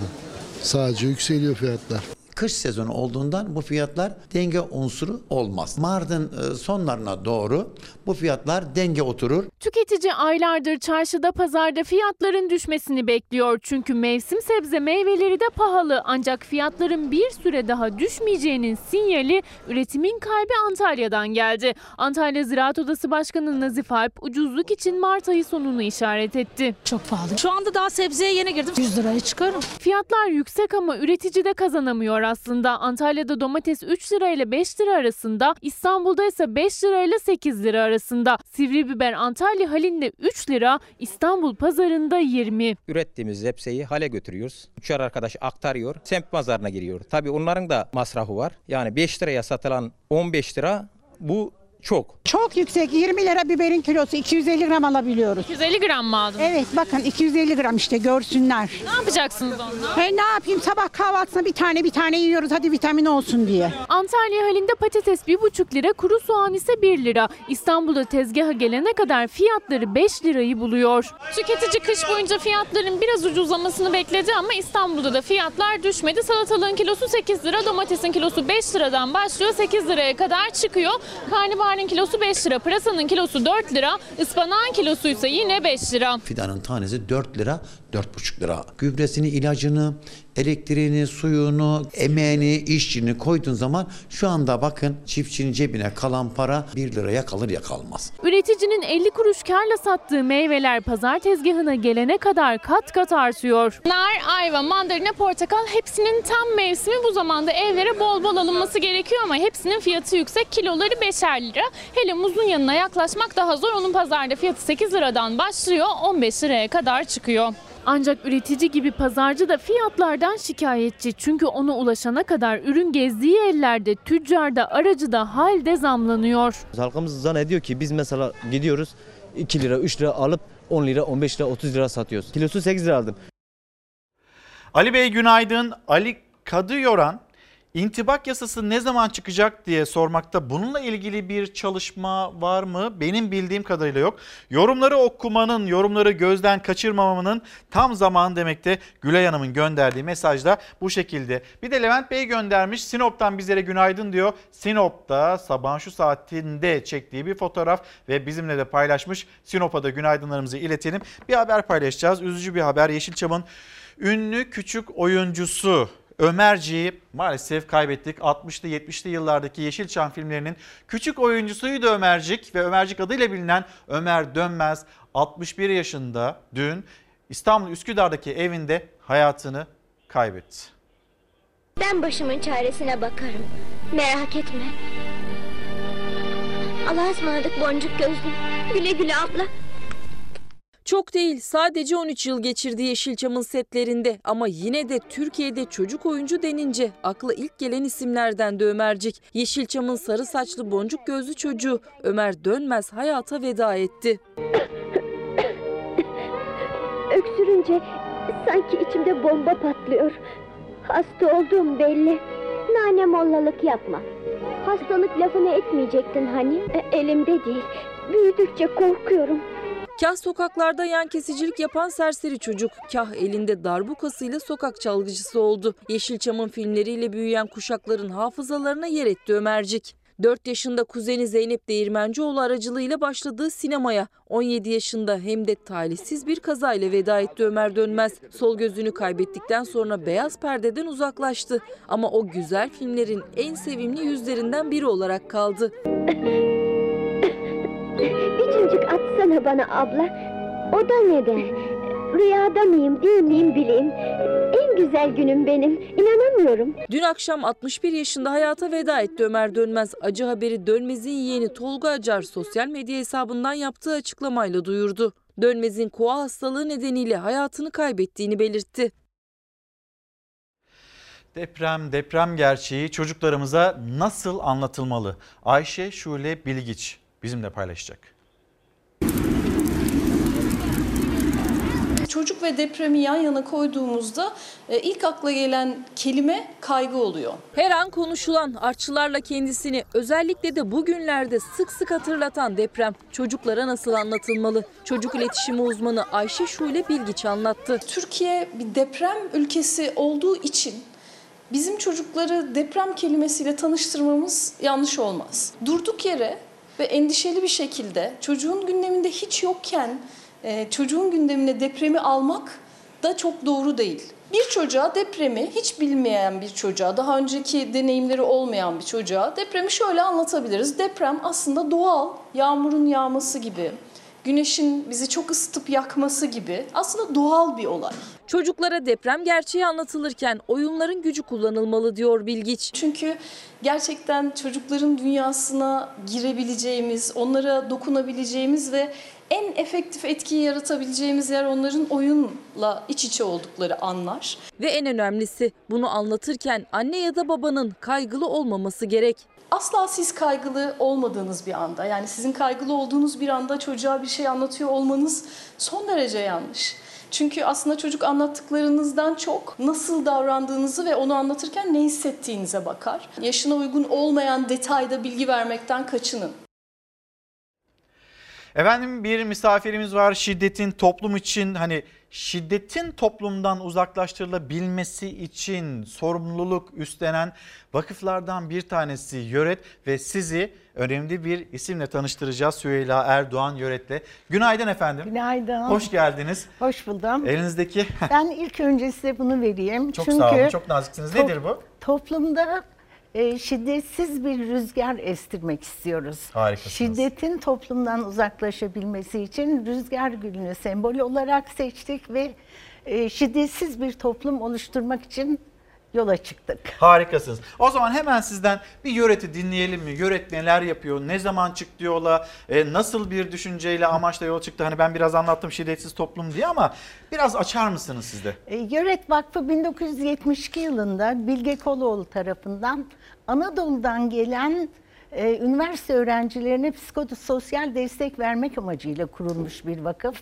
Speaker 76: Sadece yükseliyor fiyatlar.
Speaker 77: Kış sezonu olduğundan bu fiyatlar denge unsuru olmaz. Mart'ın e, sonlarına doğru bu fiyatlar denge oturur.
Speaker 33: Tüketici aylardır çarşıda pazarda fiyatların düşmesini bekliyor. Çünkü mevsim sebze meyveleri de pahalı. Ancak fiyatların bir süre daha düşmeyeceğinin sinyali üretimin kalbi Antalya'dan geldi. Antalya Ziraat Odası Başkanı Nazif Alp ucuzluk için Mart ayı sonunu işaret etti.
Speaker 5: Çok pahalı. Şu anda daha sebzeye yeni girdim. 100 liraya çıkarım.
Speaker 33: Fiyatlar yüksek ama üretici de kazanamıyor aslında. Antalya'da domates 3 lira ile 5 lira arasında, İstanbul'da ise 5 lira ile 8 lira arasında. Sivri biber Antalya halinde 3 lira, İstanbul pazarında 20.
Speaker 78: Ürettiğimiz zepseyi hale götürüyoruz. Üçer arkadaş aktarıyor, semt pazarına giriyor. Tabii onların da masrafı var. Yani 5 liraya satılan 15 lira bu
Speaker 79: çok.
Speaker 80: Çok yüksek. 20 lira biberin kilosu 250 gram alabiliyoruz.
Speaker 33: 250 gram mı aldınız?
Speaker 80: Evet bakın 250 gram işte görsünler.
Speaker 33: Ne yapacaksınız onunla?
Speaker 80: He, ne yapayım sabah kahvaltısına bir tane bir tane yiyoruz hadi vitamin olsun diye.
Speaker 33: Antalya halinde patates 1,5 lira, kuru soğan ise 1 lira. İstanbul'da tezgaha gelene kadar fiyatları 5 lirayı buluyor. Tüketici kış boyunca fiyatların biraz ucuzlamasını bekledi ama İstanbul'da da fiyatlar düşmedi. Salatalığın kilosu 8 lira, domatesin kilosu 5 liradan başlıyor 8 liraya kadar çıkıyor. Karnabaharın kilosu 5 lira, pırasanın kilosu 4 lira, ıspanağın kilosu ise yine 5 lira.
Speaker 77: Fidanın tanesi 4 lira, 4,5 lira. Gübresini, ilacını, elektriğini, suyunu, emeğini, işçini koyduğun zaman şu anda bakın çiftçinin cebine kalan para 1 liraya kalır ya kalmaz.
Speaker 33: Üreticinin 50 kuruş karla sattığı meyveler pazar tezgahına gelene kadar kat kat artıyor. Nar, ayva, mandalina, portakal hepsinin tam mevsimi bu zamanda evlere bol bol alınması gerekiyor ama hepsinin fiyatı yüksek. Kiloları 5'er lira. Hele muzun yanına yaklaşmak daha zor. Onun pazarda fiyatı 8 liradan başlıyor 15 liraya kadar çıkıyor. Ancak üretici gibi pazarcı da fiyatlardan şikayetçi. Çünkü ona ulaşana kadar ürün gezdiği ellerde tüccarda aracı da halde zamlanıyor.
Speaker 46: Halkımız zannediyor ki biz mesela gidiyoruz 2 lira 3 lira alıp 10 lira 15 lira 30 lira satıyoruz. Kilosu 8 lira aldım.
Speaker 1: Ali Bey günaydın. Ali Kadıyoran intibak yasası ne zaman çıkacak diye sormakta. Bununla ilgili bir çalışma var mı? Benim bildiğim kadarıyla yok. Yorumları okumanın, yorumları gözden kaçırmamanın tam zamanı demekte. Gülay Hanım'ın gönderdiği mesajda bu şekilde. Bir de Levent Bey göndermiş. Sinop'tan bizlere günaydın diyor. Sinop'ta sabahın şu saatinde çektiği bir fotoğraf ve bizimle de paylaşmış. Sinop'a da günaydınlarımızı iletelim. Bir haber paylaşacağız. Üzücü bir haber. Yeşilçam'ın ünlü küçük oyuncusu Ömerci'yi maalesef kaybettik. 60'lı 70'li yıllardaki Yeşilçam filmlerinin küçük oyuncusuydu Ömercik ve Ömercik adıyla bilinen Ömer Dönmez 61 yaşında dün İstanbul Üsküdar'daki evinde hayatını kaybetti.
Speaker 73: Ben başımın çaresine bakarım. Merak etme. Allah'a ısmarladık boncuk gözlüm. Güle güle abla.
Speaker 2: Çok değil sadece 13 yıl geçirdi Yeşilçam'ın setlerinde ama yine de Türkiye'de çocuk oyuncu denince akla ilk gelen isimlerden de Ömercik. Yeşilçam'ın sarı saçlı boncuk gözlü çocuğu Ömer Dönmez hayata veda etti.
Speaker 73: Öksürünce sanki içimde bomba patlıyor. Hasta olduğum belli. Nane mollalık yapma. Hastalık lafını etmeyecektin hani. E, elimde değil. Büyüdükçe korkuyorum.
Speaker 2: Kah sokaklarda yan kesicilik yapan serseri çocuk, kah elinde darbukasıyla sokak çalgıcısı oldu. Yeşilçam'ın filmleriyle büyüyen kuşakların hafızalarına yer etti Ömercik. 4 yaşında kuzeni Zeynep Değirmencioğlu aracılığıyla başladığı sinemaya 17 yaşında hem de talihsiz bir kazayla veda etti Ömer Dönmez. Sol gözünü kaybettikten sonra beyaz perdeden uzaklaştı ama o güzel filmlerin en sevimli yüzlerinden biri olarak kaldı. *laughs*
Speaker 73: Atsana bana abla. O da neden? Rüyada mıyım değil miyim bileyim. En güzel günüm benim. İnanamıyorum.
Speaker 2: Dün akşam 61 yaşında hayata veda etti Ömer Dönmez. Acı haberi Dönmez'in yeğeni Tolga Acar sosyal medya hesabından yaptığı açıklamayla duyurdu. Dönmez'in koa hastalığı nedeniyle hayatını kaybettiğini belirtti.
Speaker 1: Deprem, deprem gerçeği çocuklarımıza nasıl anlatılmalı? Ayşe Şule Bilgiç bizimle paylaşacak.
Speaker 74: Çocuk ve depremi yan yana koyduğumuzda e, ilk akla gelen kelime kaygı oluyor.
Speaker 2: Her an konuşulan artçılarla kendisini özellikle de bugünlerde sık sık hatırlatan deprem çocuklara nasıl anlatılmalı? Çocuk iletişimi uzmanı Ayşe Şule Bilgiç anlattı.
Speaker 74: Türkiye bir deprem ülkesi olduğu için bizim çocukları deprem kelimesiyle tanıştırmamız yanlış olmaz. Durduk yere ve endişeli bir şekilde çocuğun gündeminde hiç yokken e, çocuğun gündemine depremi almak da çok doğru değil. Bir çocuğa depremi hiç bilmeyen bir çocuğa, daha önceki deneyimleri olmayan bir çocuğa depremi şöyle anlatabiliriz. Deprem aslında doğal, yağmurun yağması gibi, güneşin bizi çok ısıtıp yakması gibi aslında doğal bir olay.
Speaker 2: Çocuklara deprem gerçeği anlatılırken oyunların gücü kullanılmalı diyor Bilgiç.
Speaker 74: Çünkü gerçekten çocukların dünyasına girebileceğimiz, onlara dokunabileceğimiz ve en efektif etkiyi yaratabileceğimiz yer onların oyunla iç içe oldukları anlar.
Speaker 2: Ve en önemlisi bunu anlatırken anne ya da babanın kaygılı olmaması gerek.
Speaker 81: Asla siz kaygılı olmadığınız bir anda, yani sizin kaygılı olduğunuz bir anda çocuğa bir şey anlatıyor olmanız son derece yanlış. Çünkü aslında çocuk anlattıklarınızdan çok nasıl davrandığınızı ve onu anlatırken ne hissettiğinize bakar. Yaşına uygun olmayan detayda bilgi vermekten kaçının.
Speaker 1: Efendim bir misafirimiz var şiddetin toplum için hani şiddetin toplumdan uzaklaştırılabilmesi için sorumluluk üstlenen vakıflardan bir tanesi Yöret ve sizi önemli bir isimle tanıştıracağız Süheyla Erdoğan Yöret'le. Günaydın efendim.
Speaker 82: Günaydın.
Speaker 1: Hoş geldiniz.
Speaker 82: Hoş buldum.
Speaker 1: Elinizdeki
Speaker 82: Ben ilk önce size bunu vereyim.
Speaker 1: çok
Speaker 82: Çünkü
Speaker 1: sağ olun çok naziksiniz. Nedir bu?
Speaker 82: Toplumda e, şiddetsiz bir rüzgar estirmek istiyoruz.
Speaker 1: Harikasınız.
Speaker 82: Şiddetin toplumdan uzaklaşabilmesi için rüzgar gülünü sembol olarak seçtik ve e, şiddetsiz bir toplum oluşturmak için yola çıktık.
Speaker 1: Harikasınız. O zaman hemen sizden bir yöreti dinleyelim mi? Yöret neler yapıyor? Ne zaman çıktı yola? E, nasıl bir düşünceyle amaçla yola çıktı? Hani ben biraz anlattım şiddetsiz toplum diye ama biraz açar mısınız siz de?
Speaker 82: E, Yöret Vakfı 1972 yılında Bilge Koloğlu tarafından Anadolu'dan gelen e, üniversite öğrencilerine psikososyal destek vermek amacıyla kurulmuş bir vakıf.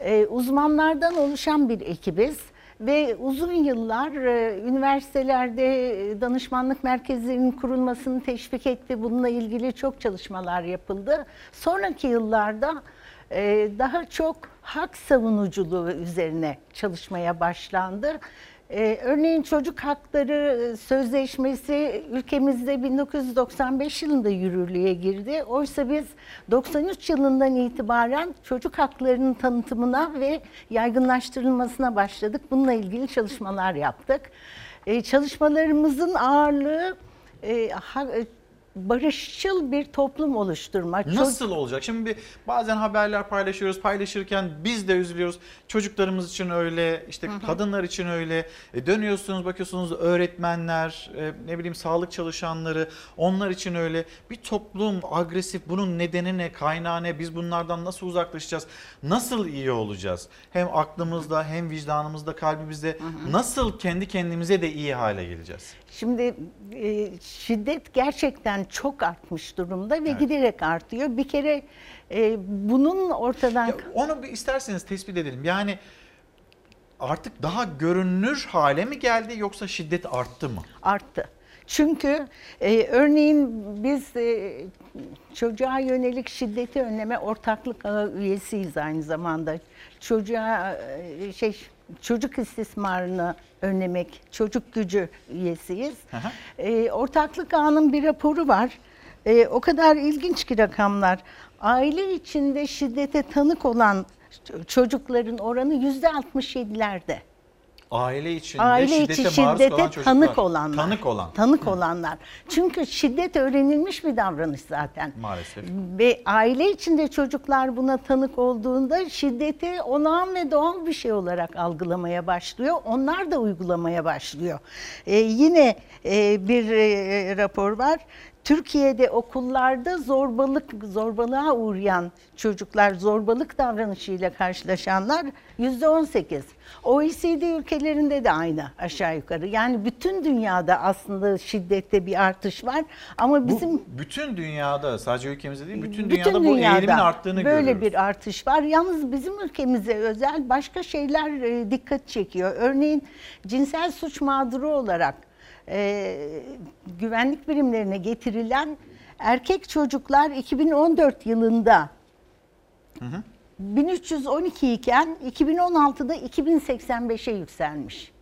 Speaker 82: E, uzmanlardan oluşan bir ekibiz ve uzun yıllar e, üniversitelerde e, danışmanlık merkezlerinin kurulmasını teşvik etti. Bununla ilgili çok çalışmalar yapıldı. Sonraki yıllarda e, daha çok hak savunuculuğu üzerine çalışmaya başlandı. Ee, örneğin çocuk hakları sözleşmesi ülkemizde 1995 yılında yürürlüğe girdi. Oysa biz 93 yılından itibaren çocuk haklarının tanıtımına ve yaygınlaştırılmasına başladık. Bununla ilgili çalışmalar yaptık. Ee, çalışmalarımızın ağırlığı e, ha- e, barışçıl bir toplum oluşturma. Çocuk-
Speaker 1: Nasıl olacak? Şimdi bir, bazen haberler paylaşıyoruz. Paylaşırken biz de üzülüyoruz. Çocuklarımız için öyle, işte kadınlar için öyle. E, dönüyorsunuz, bakıyorsunuz öğretmenler, e, ne bileyim sağlık çalışanları, onlar için öyle. Bir toplum agresif. Bunun nedeni ne, kaynağı ne? Biz bunlardan nasıl uzaklaşacağız? Nasıl iyi olacağız? Hem aklımızda, hem vicdanımızda, kalbimizde. Nasıl kendi kendimize de iyi hale geleceğiz?
Speaker 82: Şimdi e, şiddet gerçekten çok artmış durumda ve
Speaker 1: Evet.
Speaker 82: giderek artıyor. Bir kere e, bunun ortadan
Speaker 1: Onu bir isterseniz tespit edelim. Yani artık daha görünür hale mi geldi yoksa şiddet arttı mı?
Speaker 82: arttı. Çünkü e, örneğin biz e, çocuğa yönelik şiddeti önleme ortaklık üyesiyiz aynı zamanda. Çocuğa e, şey çocuk istismarını önlemek, çocuk gücü üyesiyiz. E, ortaklık ağının bir raporu var. E, o kadar ilginç ki rakamlar. Aile içinde şiddete tanık olan çocukların oranı yüzde 67'lerde.
Speaker 1: Aile içinde
Speaker 82: Aile içi
Speaker 1: şiddete maruz
Speaker 82: şiddete
Speaker 1: kalan çocuklar.
Speaker 82: tanık olanlar.
Speaker 1: Tanık olan.
Speaker 82: Tanık olanlar. Çünkü şiddet öğrenilmiş bir davranış zaten.
Speaker 1: Maalesef.
Speaker 82: Ve aile içinde çocuklar buna tanık olduğunda şiddeti olağan ve doğal bir şey olarak algılamaya başlıyor. Onlar da uygulamaya başlıyor. Ee, yine e, bir e, rapor var. Türkiye'de okullarda zorbalık zorbalığa uğrayan çocuklar, zorbalık davranışıyla karşılaşanlar yüzde 18. OECD ülkelerinde de aynı aşağı yukarı. Yani bütün dünyada aslında şiddette bir artış var. Ama bizim
Speaker 1: Bu bütün dünyada sadece ülkemizde değil bütün,
Speaker 82: bütün
Speaker 1: dünyada, bu eğilimin arttığını
Speaker 82: böyle
Speaker 1: görüyoruz.
Speaker 82: bir artış var. Yalnız bizim ülkemize özel başka şeyler e, dikkat çekiyor. Örneğin cinsel suç mağduru olarak e, güvenlik birimlerine getirilen erkek çocuklar 2014 yılında 1312 iken 2016'da 2085'e yükselmiş.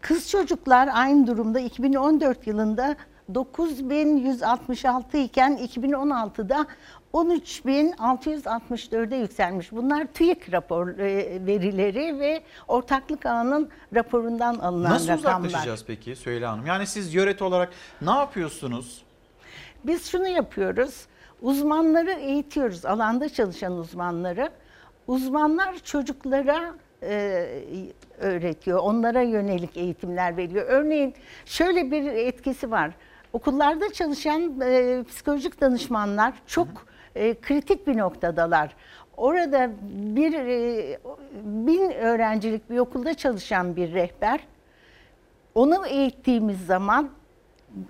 Speaker 82: Kız çocuklar aynı durumda 2014 yılında 9166 iken 2016'da 13664'e yükselmiş. Bunlar TÜİK rapor e, verileri ve ortaklık ağının raporundan alınan
Speaker 1: Nasıl
Speaker 82: rakamlar.
Speaker 1: uzaklaşacağız peki Söyle Hanım? Yani siz yöret olarak ne yapıyorsunuz?
Speaker 82: Biz şunu yapıyoruz. Uzmanları eğitiyoruz. Alanda çalışan uzmanları. Uzmanlar çocuklara e, öğretiyor. Onlara yönelik eğitimler veriyor. Örneğin şöyle bir etkisi var. Okullarda çalışan e, psikolojik danışmanlar çok e, kritik bir noktadalar. Orada bir e, bin öğrencilik bir okulda çalışan bir rehber onu eğittiğimiz zaman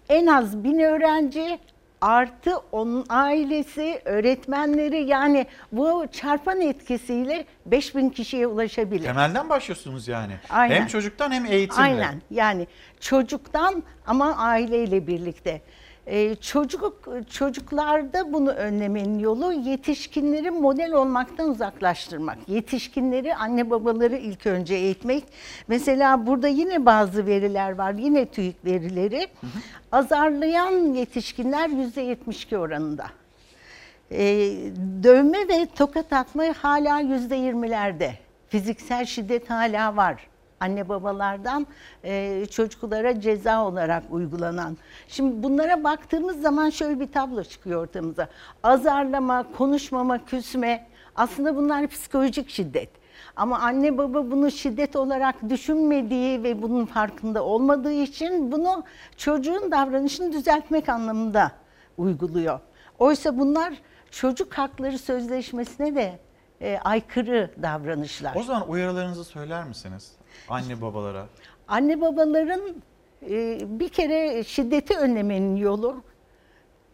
Speaker 82: en az bin öğrenci artı onun ailesi, öğretmenleri yani bu çarpan etkisiyle 5000 kişiye ulaşabilir.
Speaker 1: Temelden başlıyorsunuz yani.
Speaker 82: Aynen.
Speaker 1: Hem çocuktan hem eğitimle.
Speaker 82: Aynen yani çocuktan ama aileyle birlikte. Ee, çocuk çocuklarda bunu önlemenin yolu yetişkinleri model olmaktan uzaklaştırmak. Yetişkinleri anne babaları ilk önce eğitmek. Mesela burada yine bazı veriler var. Yine TÜİK verileri. Azarlayan yetişkinler %72 oranında. Ee, dövme ve tokat atma hala %20'lerde. Fiziksel şiddet hala var anne babalardan e, çocuklara ceza olarak uygulanan. Şimdi bunlara baktığımız zaman şöyle bir tablo çıkıyor ortamıza. Azarlama, konuşmama, küsme aslında bunlar psikolojik şiddet. Ama anne baba bunu şiddet olarak düşünmediği ve bunun farkında olmadığı için bunu çocuğun davranışını düzeltmek anlamında uyguluyor. Oysa bunlar çocuk hakları sözleşmesine de e, aykırı davranışlar.
Speaker 1: O zaman uyarılarınızı söyler misiniz anne babalara?
Speaker 82: Anne babaların e, bir kere şiddeti önlemenin yolu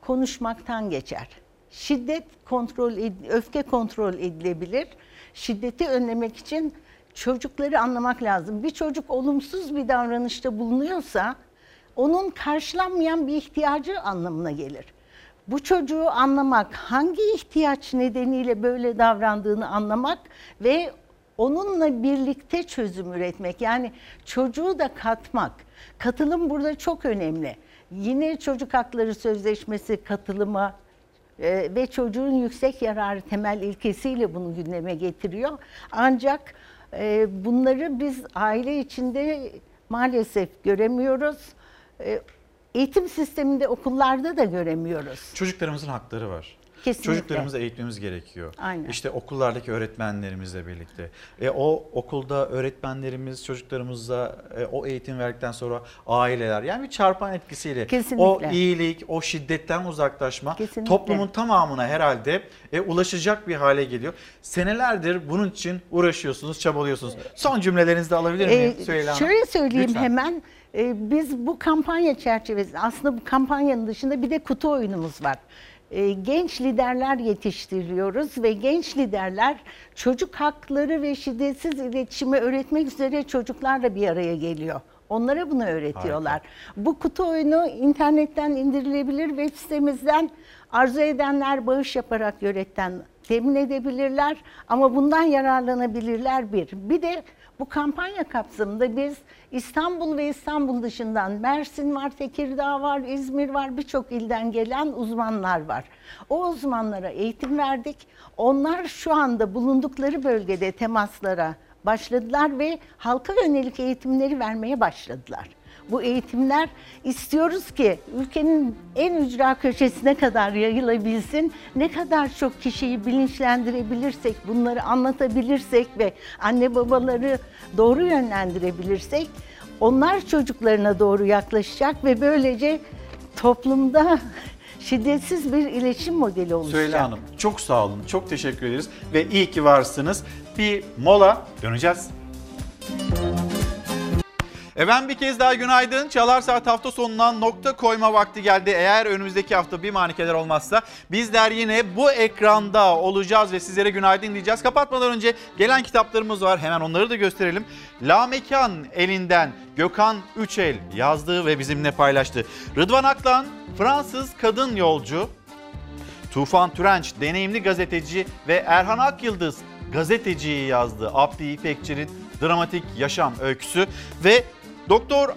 Speaker 82: konuşmaktan geçer. Şiddet kontrol, öfke kontrol edilebilir. Şiddeti önlemek için çocukları anlamak lazım. Bir çocuk olumsuz bir davranışta bulunuyorsa onun karşılanmayan bir ihtiyacı anlamına gelir. Bu çocuğu anlamak, hangi ihtiyaç nedeniyle böyle davrandığını anlamak ve onunla birlikte çözüm üretmek. Yani çocuğu da katmak. Katılım burada çok önemli. Yine Çocuk Hakları Sözleşmesi katılıma e, ve çocuğun yüksek yararı temel ilkesiyle bunu gündeme getiriyor. Ancak e, bunları biz aile içinde maalesef göremiyoruz. E, eğitim sisteminde okullarda da göremiyoruz.
Speaker 1: Çocuklarımızın hakları var.
Speaker 82: Kesinlikle.
Speaker 1: Çocuklarımızı eğitmemiz gerekiyor.
Speaker 82: Aynen.
Speaker 1: İşte okullardaki öğretmenlerimizle birlikte. E, o okulda öğretmenlerimiz çocuklarımıza e, o eğitim verdikten sonra aileler yani bir çarpan etkisiyle
Speaker 82: Kesinlikle.
Speaker 1: o iyilik, o şiddetten uzaklaşma
Speaker 82: Kesinlikle.
Speaker 1: toplumun tamamına herhalde e, ulaşacak bir hale geliyor. Senelerdir bunun için uğraşıyorsunuz, çabalıyorsunuz. Son cümlelerinizi de alabilir miyim
Speaker 82: Ee,
Speaker 1: Süheyla Hanım?
Speaker 82: şöyle söyleyeyim
Speaker 1: Lütfen.
Speaker 82: hemen. Ee, biz bu kampanya çerçevesinde aslında bu kampanyanın dışında bir de kutu oyunumuz var. Ee, genç liderler yetiştiriyoruz ve genç liderler çocuk hakları ve şiddetsiz iletişimi öğretmek üzere çocuklarla bir araya geliyor. Onlara bunu öğretiyorlar. Bu kutu oyunu internetten indirilebilir, web sitemizden arzu edenler bağış yaparak yöretten temin edebilirler ama bundan yararlanabilirler bir. Bir de bu kampanya kapsamında biz İstanbul ve İstanbul dışından Mersin var, Tekirdağ var, İzmir var, birçok ilden gelen uzmanlar var. O uzmanlara eğitim verdik. Onlar şu anda bulundukları bölgede temaslara başladılar ve halka yönelik eğitimleri vermeye başladılar. Bu eğitimler istiyoruz ki ülkenin en ücra köşesine kadar yayılabilsin. Ne kadar çok kişiyi bilinçlendirebilirsek, bunları anlatabilirsek ve anne babaları doğru yönlendirebilirsek onlar çocuklarına doğru yaklaşacak ve böylece toplumda *laughs* şiddetsiz bir iletişim modeli oluşacak.
Speaker 1: Süheyla Hanım çok sağ olun, çok teşekkür ederiz ve iyi ki varsınız. Bir mola döneceğiz. Efendim bir kez daha günaydın. Çalar Saat hafta sonundan nokta koyma vakti geldi. Eğer önümüzdeki hafta bir manikeler olmazsa bizler yine bu ekranda olacağız ve sizlere günaydın diyeceğiz. Kapatmadan önce gelen kitaplarımız var. Hemen onları da gösterelim. La Mekan elinden Gökhan Üçel yazdığı ve bizimle paylaştı. Rıdvan Aklan Fransız kadın yolcu. Tufan Türenç deneyimli gazeteci ve Erhan Akyıldız gazeteciyi yazdı. Abdi İpekçi'nin dramatik yaşam öyküsü ve Doktor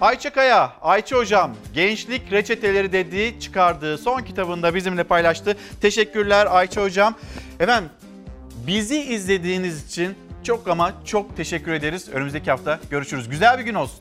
Speaker 1: Ayça Kaya, Ayça Hocam gençlik reçeteleri dediği çıkardığı son kitabında bizimle paylaştı. Teşekkürler Ayça Hocam. Efendim bizi izlediğiniz için çok ama çok teşekkür ederiz. Önümüzdeki hafta görüşürüz. Güzel bir gün olsun.